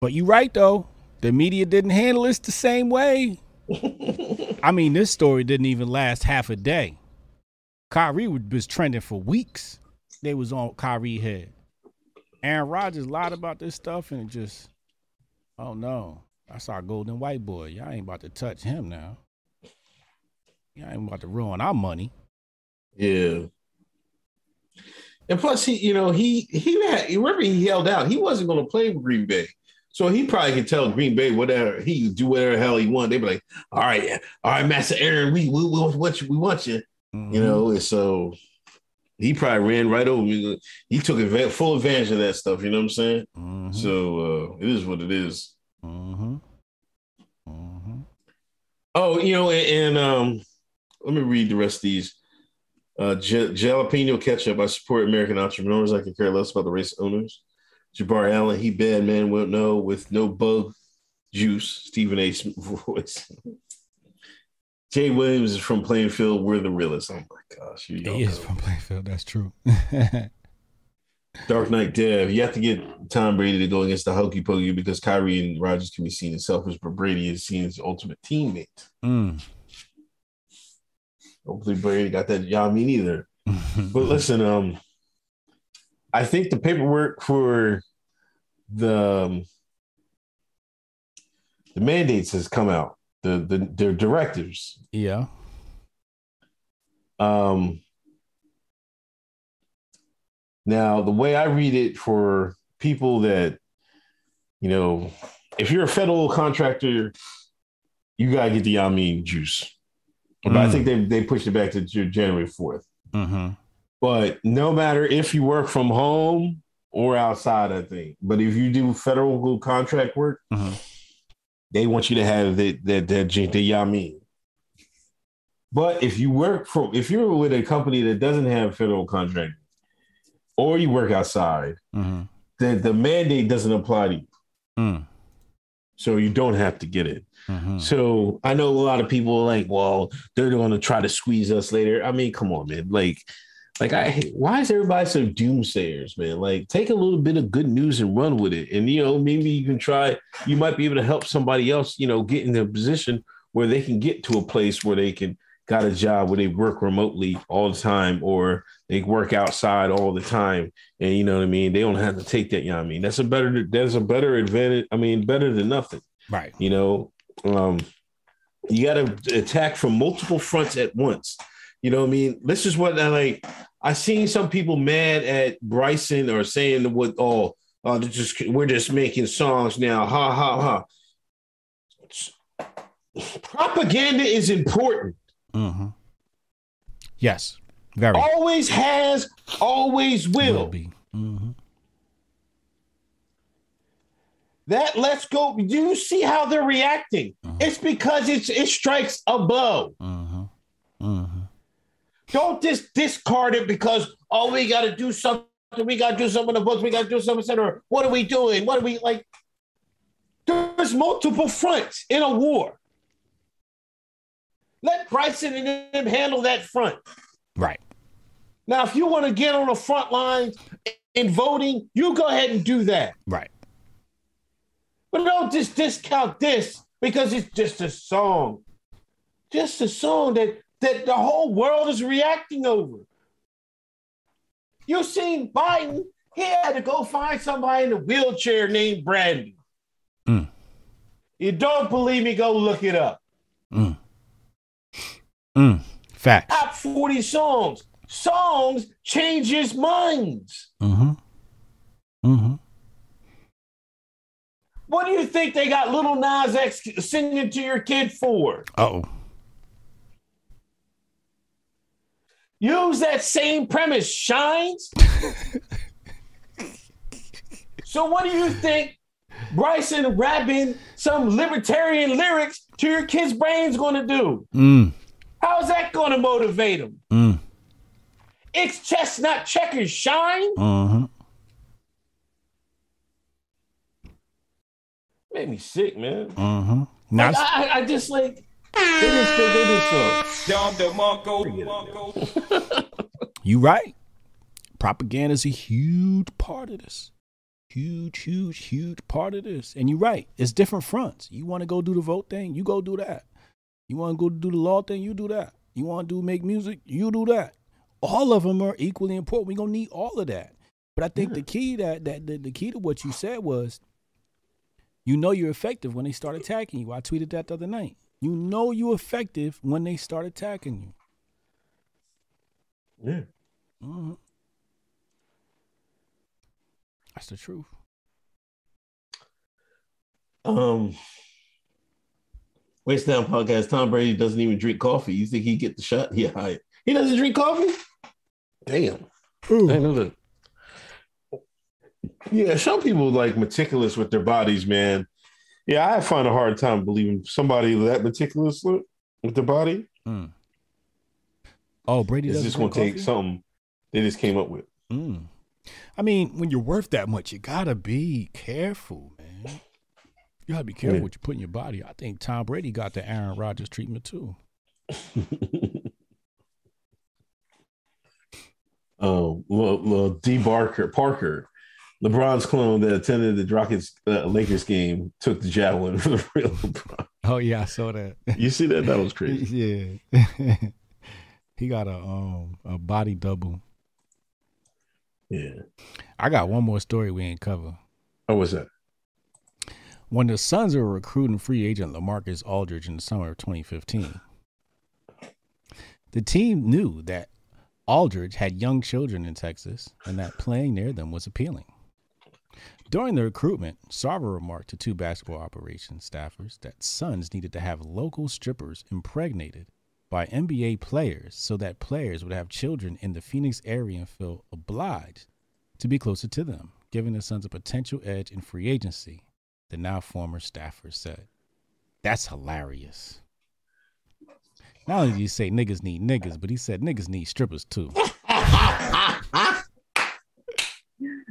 But you're right though. The media didn't handle this the same way. *laughs* I mean, this story didn't even last half a day. Kyrie was trending for weeks. They was on Kyrie head. Aaron Rodgers lied about this stuff and it just, oh no, that's our golden white boy. Y'all ain't about to touch him now. Y'all ain't about to ruin our money. yeah. And plus, he, you know, he he had. Remember, he held out. He wasn't going to play with Green Bay, so he probably could tell Green Bay whatever he could do whatever the hell he wanted. They'd be like, "All right, all right, Master Aaron, we we, we want you, we want you." Mm-hmm. You know, and so he probably ran right over. me. He took adva- full advantage of that stuff. You know what I'm saying? Mhm. So uh, it is what it is. Mhm. Mhm. Oh, you know, and, and um, let me read the rest of these. Uh, J- jalapeno ketchup. I support American entrepreneurs. I can care less about the race owners. Jabari Allen, he bad man won't know with no bug juice. Stephen A. *laughs* Voice. Jay Williams is from Plainfield. We're the realest. Oh my gosh, He is know. from Plainfield. That's true. *laughs* Dark Knight Dev. You have to get Tom Brady to go against the hokey pokey because Kyrie and Rodgers can be seen as selfish, but Brady is seen as the ultimate teammate. mm. Hopefully Brady got that. Y'all mean either. *laughs* But listen, um, I think the paperwork for the um, the mandates has come out. The the their directives. yeah. Um, now the way I read it for people that you know, if you're a federal contractor, you gotta get the Yamin juice. But I Mm. think they they pushed it back to January fourth. Mm-hmm. But no matter if you work from home or outside, I think. But if you do federal contract work, Mhm. they want you to have that that that the Yamin. But if you work from if you're with a company that doesn't have federal contract, or you work outside, Mm-hmm. then the mandate doesn't apply to you. Mm. So you don't have to get it. Mm-hmm. So I know a lot of people are like, well, they're going to try to squeeze us later. I mean, come on, man. Like, like I, why is everybody so doomsayers, man? Like, take a little bit of good news and run with it, and you know, maybe you can try. You might be able to help somebody else, you know, get in a position where they can get to a place where they can got a job where they work remotely all the time, or they work outside all the time, and you know what I mean. They don't have to take that. You know what I mean? That's a better. That's a better advantage. I mean, better than nothing. Right. You know, um, you got to attack from multiple fronts at once. You know what I mean? This is what I like. I seen some people mad at Bryson or saying what, oh, uh, just we're just making songs now. Ha ha ha. Propaganda is important. Mm-hmm. Yes. Very. Always has, always will. will be. Mm-hmm. That let's go. Do you see how they're reacting? It's because it's it strikes a blow. Mm-hmm. Mm-hmm. Don't just discard it because oh we got to do something. We got to do something in the books. We got to do something. Center. What are we doing? What are we like? There's multiple fronts in a war. Let Bryson and them handle that front. Right. Now, if you want to get on the front lines in voting, you go ahead and do that. Right. But don't just discount this because it's just a song. Just a song that, that the whole world is reacting over. You seen Biden, he had to go find somebody in a wheelchair named Brandon. Mm. You don't believe me, go look it up. Mm. Mm. Facts. Top 40 songs. Songs changes minds. Mm-hmm. Mm-hmm. What do you think they got Lil Nas X singing to your kid for? Uh-oh. Use that same premise, shines. *laughs* so, what do you think Bryson rapping some libertarian lyrics to your kid's brain's going to do? Mm. How's that going to motivate them? Mm. It's chestnut checkers shine. Mm-hmm. Made me sick, man. Mm-hmm. Like, I, I, just like. John uh, DeMarco. *laughs* you right. Propaganda is a huge part of this. Huge, huge, huge part of this. And you're right. It's different fronts. You want to go do the vote thing, you go do that. You want to go do the law thing, you do that. You want to do make music, you do that. All of them are equally important. We're gonna need all of that. But I think the key that that the, the key to what you said was you know you're effective when they start attacking you. I tweeted that the other night. You know you're effective when they start attacking you. Yeah. hmm That's the truth. Um, Waste Down podcast. Tom Brady doesn't even drink coffee. You think he get the shot? Yeah, hi. he doesn't drink coffee. Damn, I know that. Yeah, some people like meticulous with their bodies, man. Yeah, I find a hard time believing somebody that meticulous with with their body Mm. Oh, Brady is doesn't just going drink to take something they just came up with. Mm. I mean, when you're worth that much, you gotta be careful, man. You gotta be careful Yeah. what you put in your body. I think Tom Brady got the Aaron Rodgers treatment too. *laughs* Oh, well, well, D. Barker, Parker, LeBron's clone that attended the Rockets uh, Lakers game, took the javelin for the real LeBron. *laughs* Oh yeah, I saw that. You see that? That was *laughs* crazy. yeah, he got a um a body double. Yeah. I got one more story we ain't cover. Oh, what's that? When the Suns were recruiting free agent Lamarcus Aldridge in the summer of 2015, the team knew that Aldridge had young children in Texas and that playing near them was appealing. During the recruitment, Sarver remarked to two basketball operations staffers that Suns needed to have local strippers impregnated by NBA players so that players would have children in the Phoenix area and feel obliged to be closer to them, giving the Suns a potential edge in free agency, the now former staffer said. That's hilarious. Not only did he say niggas need niggas, but he said niggas need strippers too.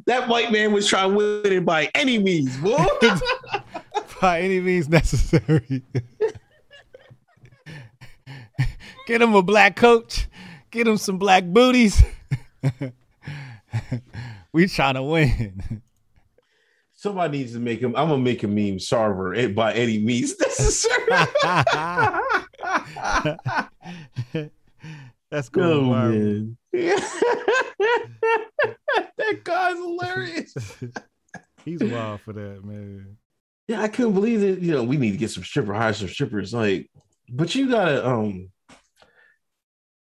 That white man was trying to win it by any means, boy. *laughs* By any means necessary. Get him a black coach. Get him some black booties. *laughs* we trying to win. Somebody needs to make him. I'm gonna make a meme, Sarver, eh, by any means necessary. *laughs* That's oh cool. man, *laughs* that guy's hilarious. *laughs* He's wild for that, man. Yeah, I couldn't believe that. You know, we need to get some stripper, hire some strippers. Like, but you gotta. um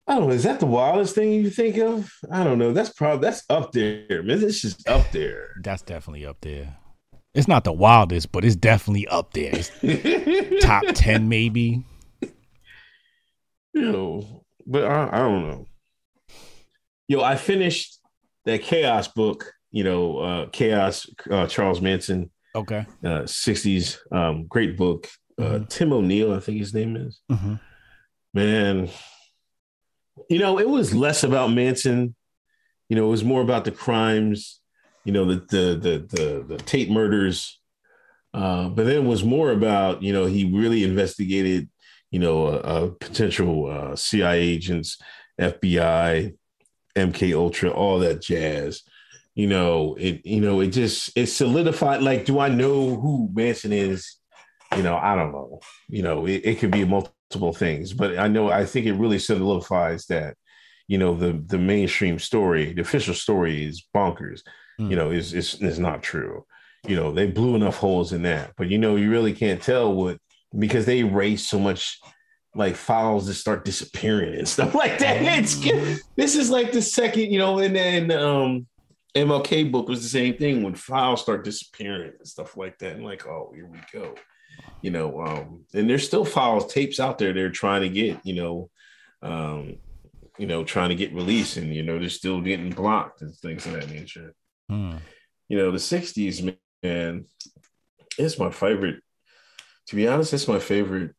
I don't know. Is that the wildest thing you think of? I don't know. That's probably that's up there, man. It's just up there. That's definitely up there. It's not the wildest, but it's definitely up there. It's *laughs* top 10 maybe. you know, but I, I don't know. Yo, I finished that Chaos book. You know, uh Chaos, uh, Charles Manson, Okay. uh, '60s, um, great book. Uh, Mhm. Tim O'Neill, I think his name is. hmm Man, you know, it was less about Manson. You know, it was more about the crimes. You know, the the the the, the Tate murders. Uh, but then it was more about you know he really investigated you know uh, uh, potential uh, CIA agents, FBI, MK Ultra, all that jazz. You know, it you know it just it solidified. Like, do I know who Manson is? You know, I don't know. You know, it, it could be a multiple things, but I know I think it really solidifies that. You know, the the mainstream story, the official story is bonkers. Mm. You know, is is is not true. You know, they blew enough holes in that, but you know, you really can't tell what because they erase so much like files that start disappearing and *laughs* stuff like that. It's this is like the second, you know, and then um MLK book was the same thing when files start disappearing and stuff like that. And like, oh, here we go. You know, um, and there's still files, tapes out there they're trying to get, you know, um, you know, trying to get released, and you know, they're still getting blocked and things of that nature. Hmm. You know, the 60s, man, it's my favorite. To be honest, it's my favorite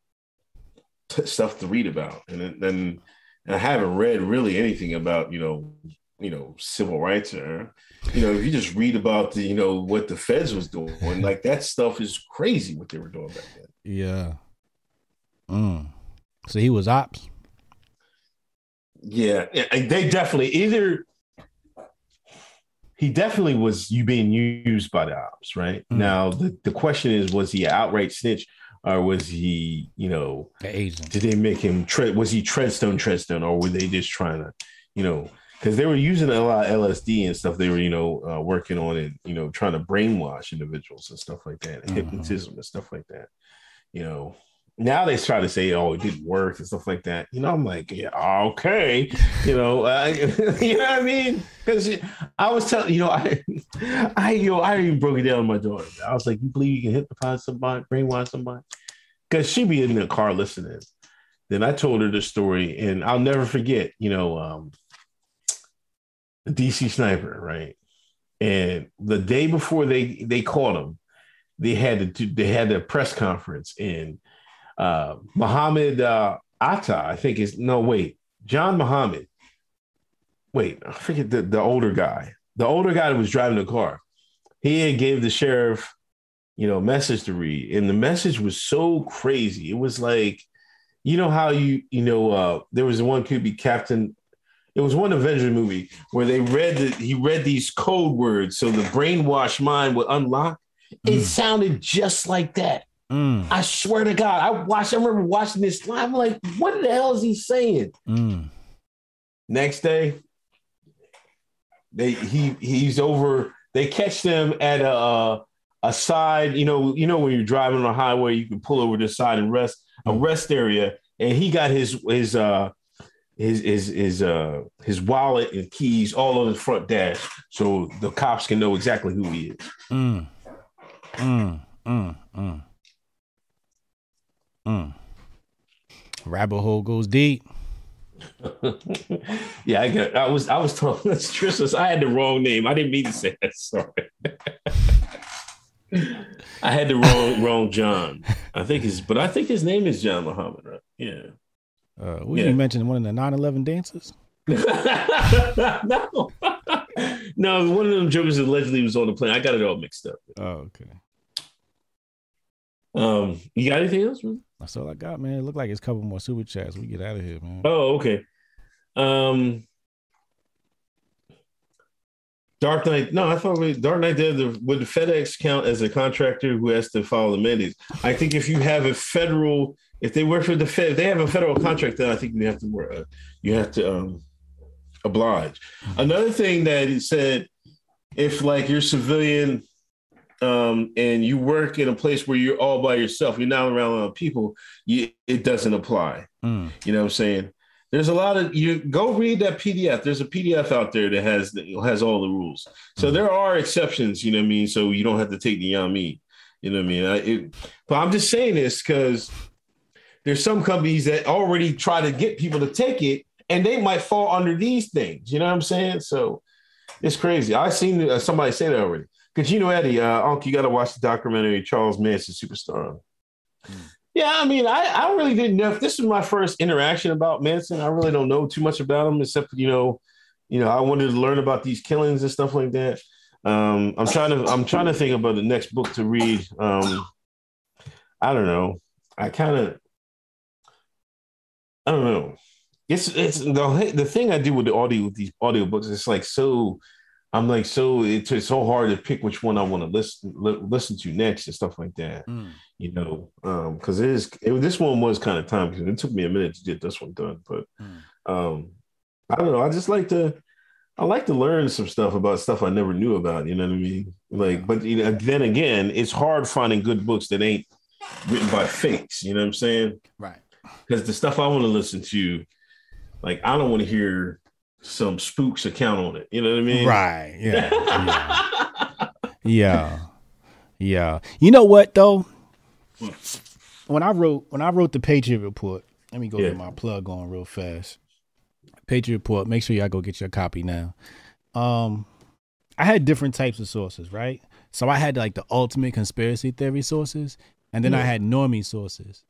t- stuff to read about, and then and I haven't read really anything about you know you know, civil rights or you know, if you just read about the, you know, what the feds was doing, *laughs* like that stuff is crazy what they were doing back then. Yeah. Mm. So he was ops. Yeah, they definitely either he definitely was you being used by the ops, right? Mm. Now the, the question is, was he an outright snitch or was he, you know, The agent. did they make him tread was he treadstone treadstone or were they just trying to, you know, because they were using a lot of LSD and stuff. They were, you know, uh, working on it, you know, trying to brainwash individuals and stuff like that, and Mhm. hypnotism and stuff like that. You know, now they try to say, "Oh, it didn't work" and stuff like that. You know, I'm like, yeah, okay, you know, *laughs* I, *laughs* you know what I mean? Because I was telling, you know, I, *laughs* I, you know, I even broke it down to my daughter. I was like, "You believe you can hypnotize somebody, brainwash somebody?" Because she'd be in the car listening. Then I told her the story, and I'll never forget. You know, um, DC sniper, right? And the day before they they caught him, they had to they had a press conference, and uh, Muhammad uh, Atta, I think is no wait, John Muhammad. Wait, I forget the, the older guy. The older guy that was driving the car. He had gave the sheriff, you know, message to read, and the message was so crazy. It was like, you know how you you know uh, there was one could be Captain. It was one Avengers movie where they read that he read these code words so the brainwashed mind would unlock. It sounded just like that. Mm. I swear to God, I watched. I remember watching this live. I'm like, what the hell is he saying? Mm. Next day, they he he's over. They catch them at a a side. You know, you know when you're driving on a highway, you can pull over to the side and rest a rest area. And he got his his uh his his his uh his wallet and keys all on his front dash, so the cops can know exactly who he is. Mm. Mm. Mm. Mm. Mm. Rabbit hole goes deep. *laughs* yeah, I got. I was. I was told that's Tristan. I had the wrong name. I didn't mean to say that. Sorry. *laughs* I had the wrong wrong John. I think his, but I think his name is John Muhammad. Right? Yeah. Uh, Yeah. you mentioned one of the 9/11 dances. *laughs* no, no. One of them jokers allegedly was on the plane. I got it all mixed up. Oh, okay. Um, you got anything else? man? That's all I got, man. It looked like it's a couple more super chats. We get out of here, man. Oh, okay. Um, Dark Knight. No, I thought we, Dark Knight did the would the FedEx count as a contractor who has to follow the mandates? I think if you have a federal, if they work for the Fed, if they have a federal contract, then I think you have to work. uh, You have to um, oblige. Another thing that it said, if like you're civilian um, and you work in a place where you're all by yourself, you're not around a lot of people, you, it doesn't apply. Mm. You know what I'm saying? There's a lot of you go read that PDF. There's a PDF out there that has that has all the rules. So there are exceptions. You know what I mean? So you don't have to take the me. You know what I mean? I, it, but I'm just saying this because there's some companies that already try to get people to take it, and they might fall under these things. You know what I'm saying? So it's crazy. I've seen uh, somebody say that already. Because you know, Eddie, uh, Unc, you got to watch the documentary Charles Manson Superstar. Yeah, I mean, I, I really didn't know. If this is my first interaction about Manson. I really don't know too much about him, except you know, you know, I wanted to learn about these killings and stuff like that. Um, I'm trying to I'm trying to think about the next book to read. Um, I don't know. I kind of I don't know. It's it's the the thing I do with the audio with these audiobooks. It's like so. I'm like so it's, it's so hard to pick which one I want to listen li- listen to next and stuff like that Mm. you know, because it is it, this one was kind of time because it took me a minute to get this one done. But Mm. um, I don't know. I just like to I like to learn some stuff about stuff I never knew about. You know what I mean? Like, but you know, then again, it's hard finding good books that ain't written by fakes. You know what I'm saying? Right. Because the stuff I want to listen to, like, I don't want to hear some spooks account on it. You know what I mean? Right. Yeah. yeah. *laughs* Yeah. Yeah. You know what though? When I wrote when I wrote the Patriot Report, let me go Yeah. get my plug on real fast. Patriot Report, make sure y'all go get your copy now. Um I had different types of sources, right? So I had like the ultimate conspiracy theory sources, and then I had normie sources.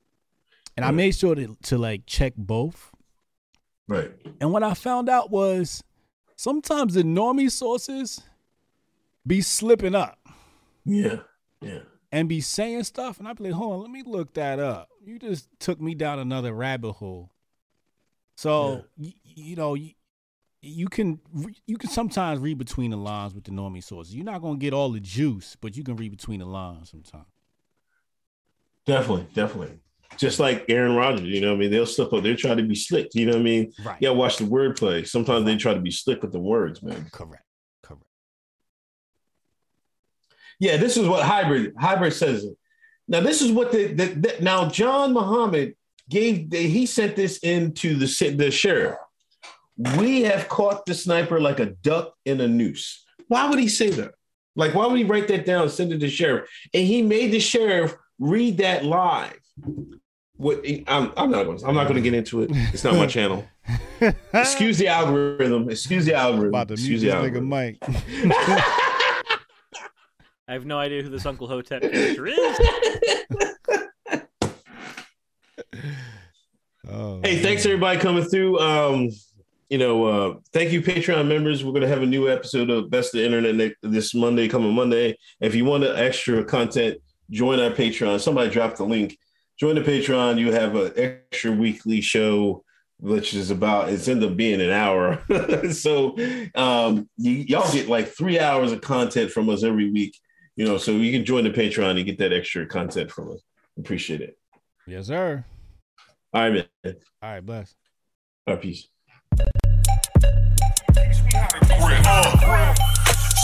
And I made sure to, to like check both. Right. And what I found out was sometimes the normie sources be slipping up Yeah, yeah. and be saying stuff, and I be like, hold on, let me look that up. You just took me down another rabbit hole. So y- you know, you, you can re- you can sometimes read between the lines with the normie sources. You're not gonna get all the juice, but you can read between the lines sometimes. Definitely, definitely. Just like Aaron Rodgers, you know what I mean? They'll slip up. They're trying to be slick. You know what I mean? Right. Yeah, watch the wordplay. Sometimes they try to be slick with the words, man. Correct. Correct. Yeah, this is what hybrid hybrid says. Now, this is what the, the, the now John Muhammad gave. He sent this into the the sheriff. We have caught the sniper like a duck in a noose. Why would he say that? Like, why would he write that down, and send it to the sheriff? And he made the sheriff read that live. What I'm, I'm not going. I'm not going to get into it. It's not my *laughs* channel. Excuse the algorithm. Excuse the algorithm. About to Excuse this the nigga algorithm. Mike. *laughs* I have no idea who this Uncle Hotep character is. *laughs* Oh, Hey, thanks everybody coming through. Um, you know, uh, thank you, Patreon members. We're gonna have a new episode of Best of the Internet next, this Monday, coming Monday. If you want the extra content, join our Patreon. Somebody dropped the link. Join the Patreon. You have an extra weekly show, which is about it's end up being an hour. *laughs* so um, you, y'all get like three hours of content from us every week. You know, so you can join the Patreon and get that extra content from us. Appreciate it. Yes, sir. All right, man. All right, bless. All right, peace.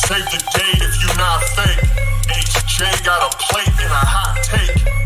Save the date if you not fake. HJ got a plate and a hot take.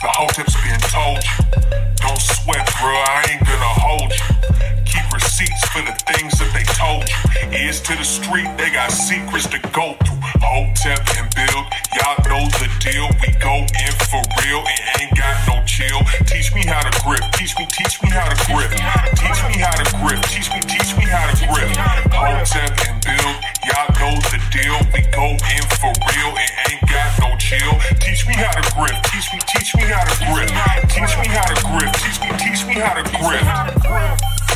The hotep's been told you. Don't sweat, bro. I ain't gonna hold you. Keep receipts for the things that they told you. Ears to the street, they got secrets to go through. Hotep and build, y'all know the deal. We go in for real and ain't got no chill. Teach me how to grip, teach me, teach me how to grip. Teach me how to grip, teach me, teach me how to grip. Hotep and build, y'all know the deal. We go in for real and ain't got no chill. Teach me how to grip, teach me, teach me how to grip. Teach me how to grip. Teach me, teach me how to grip.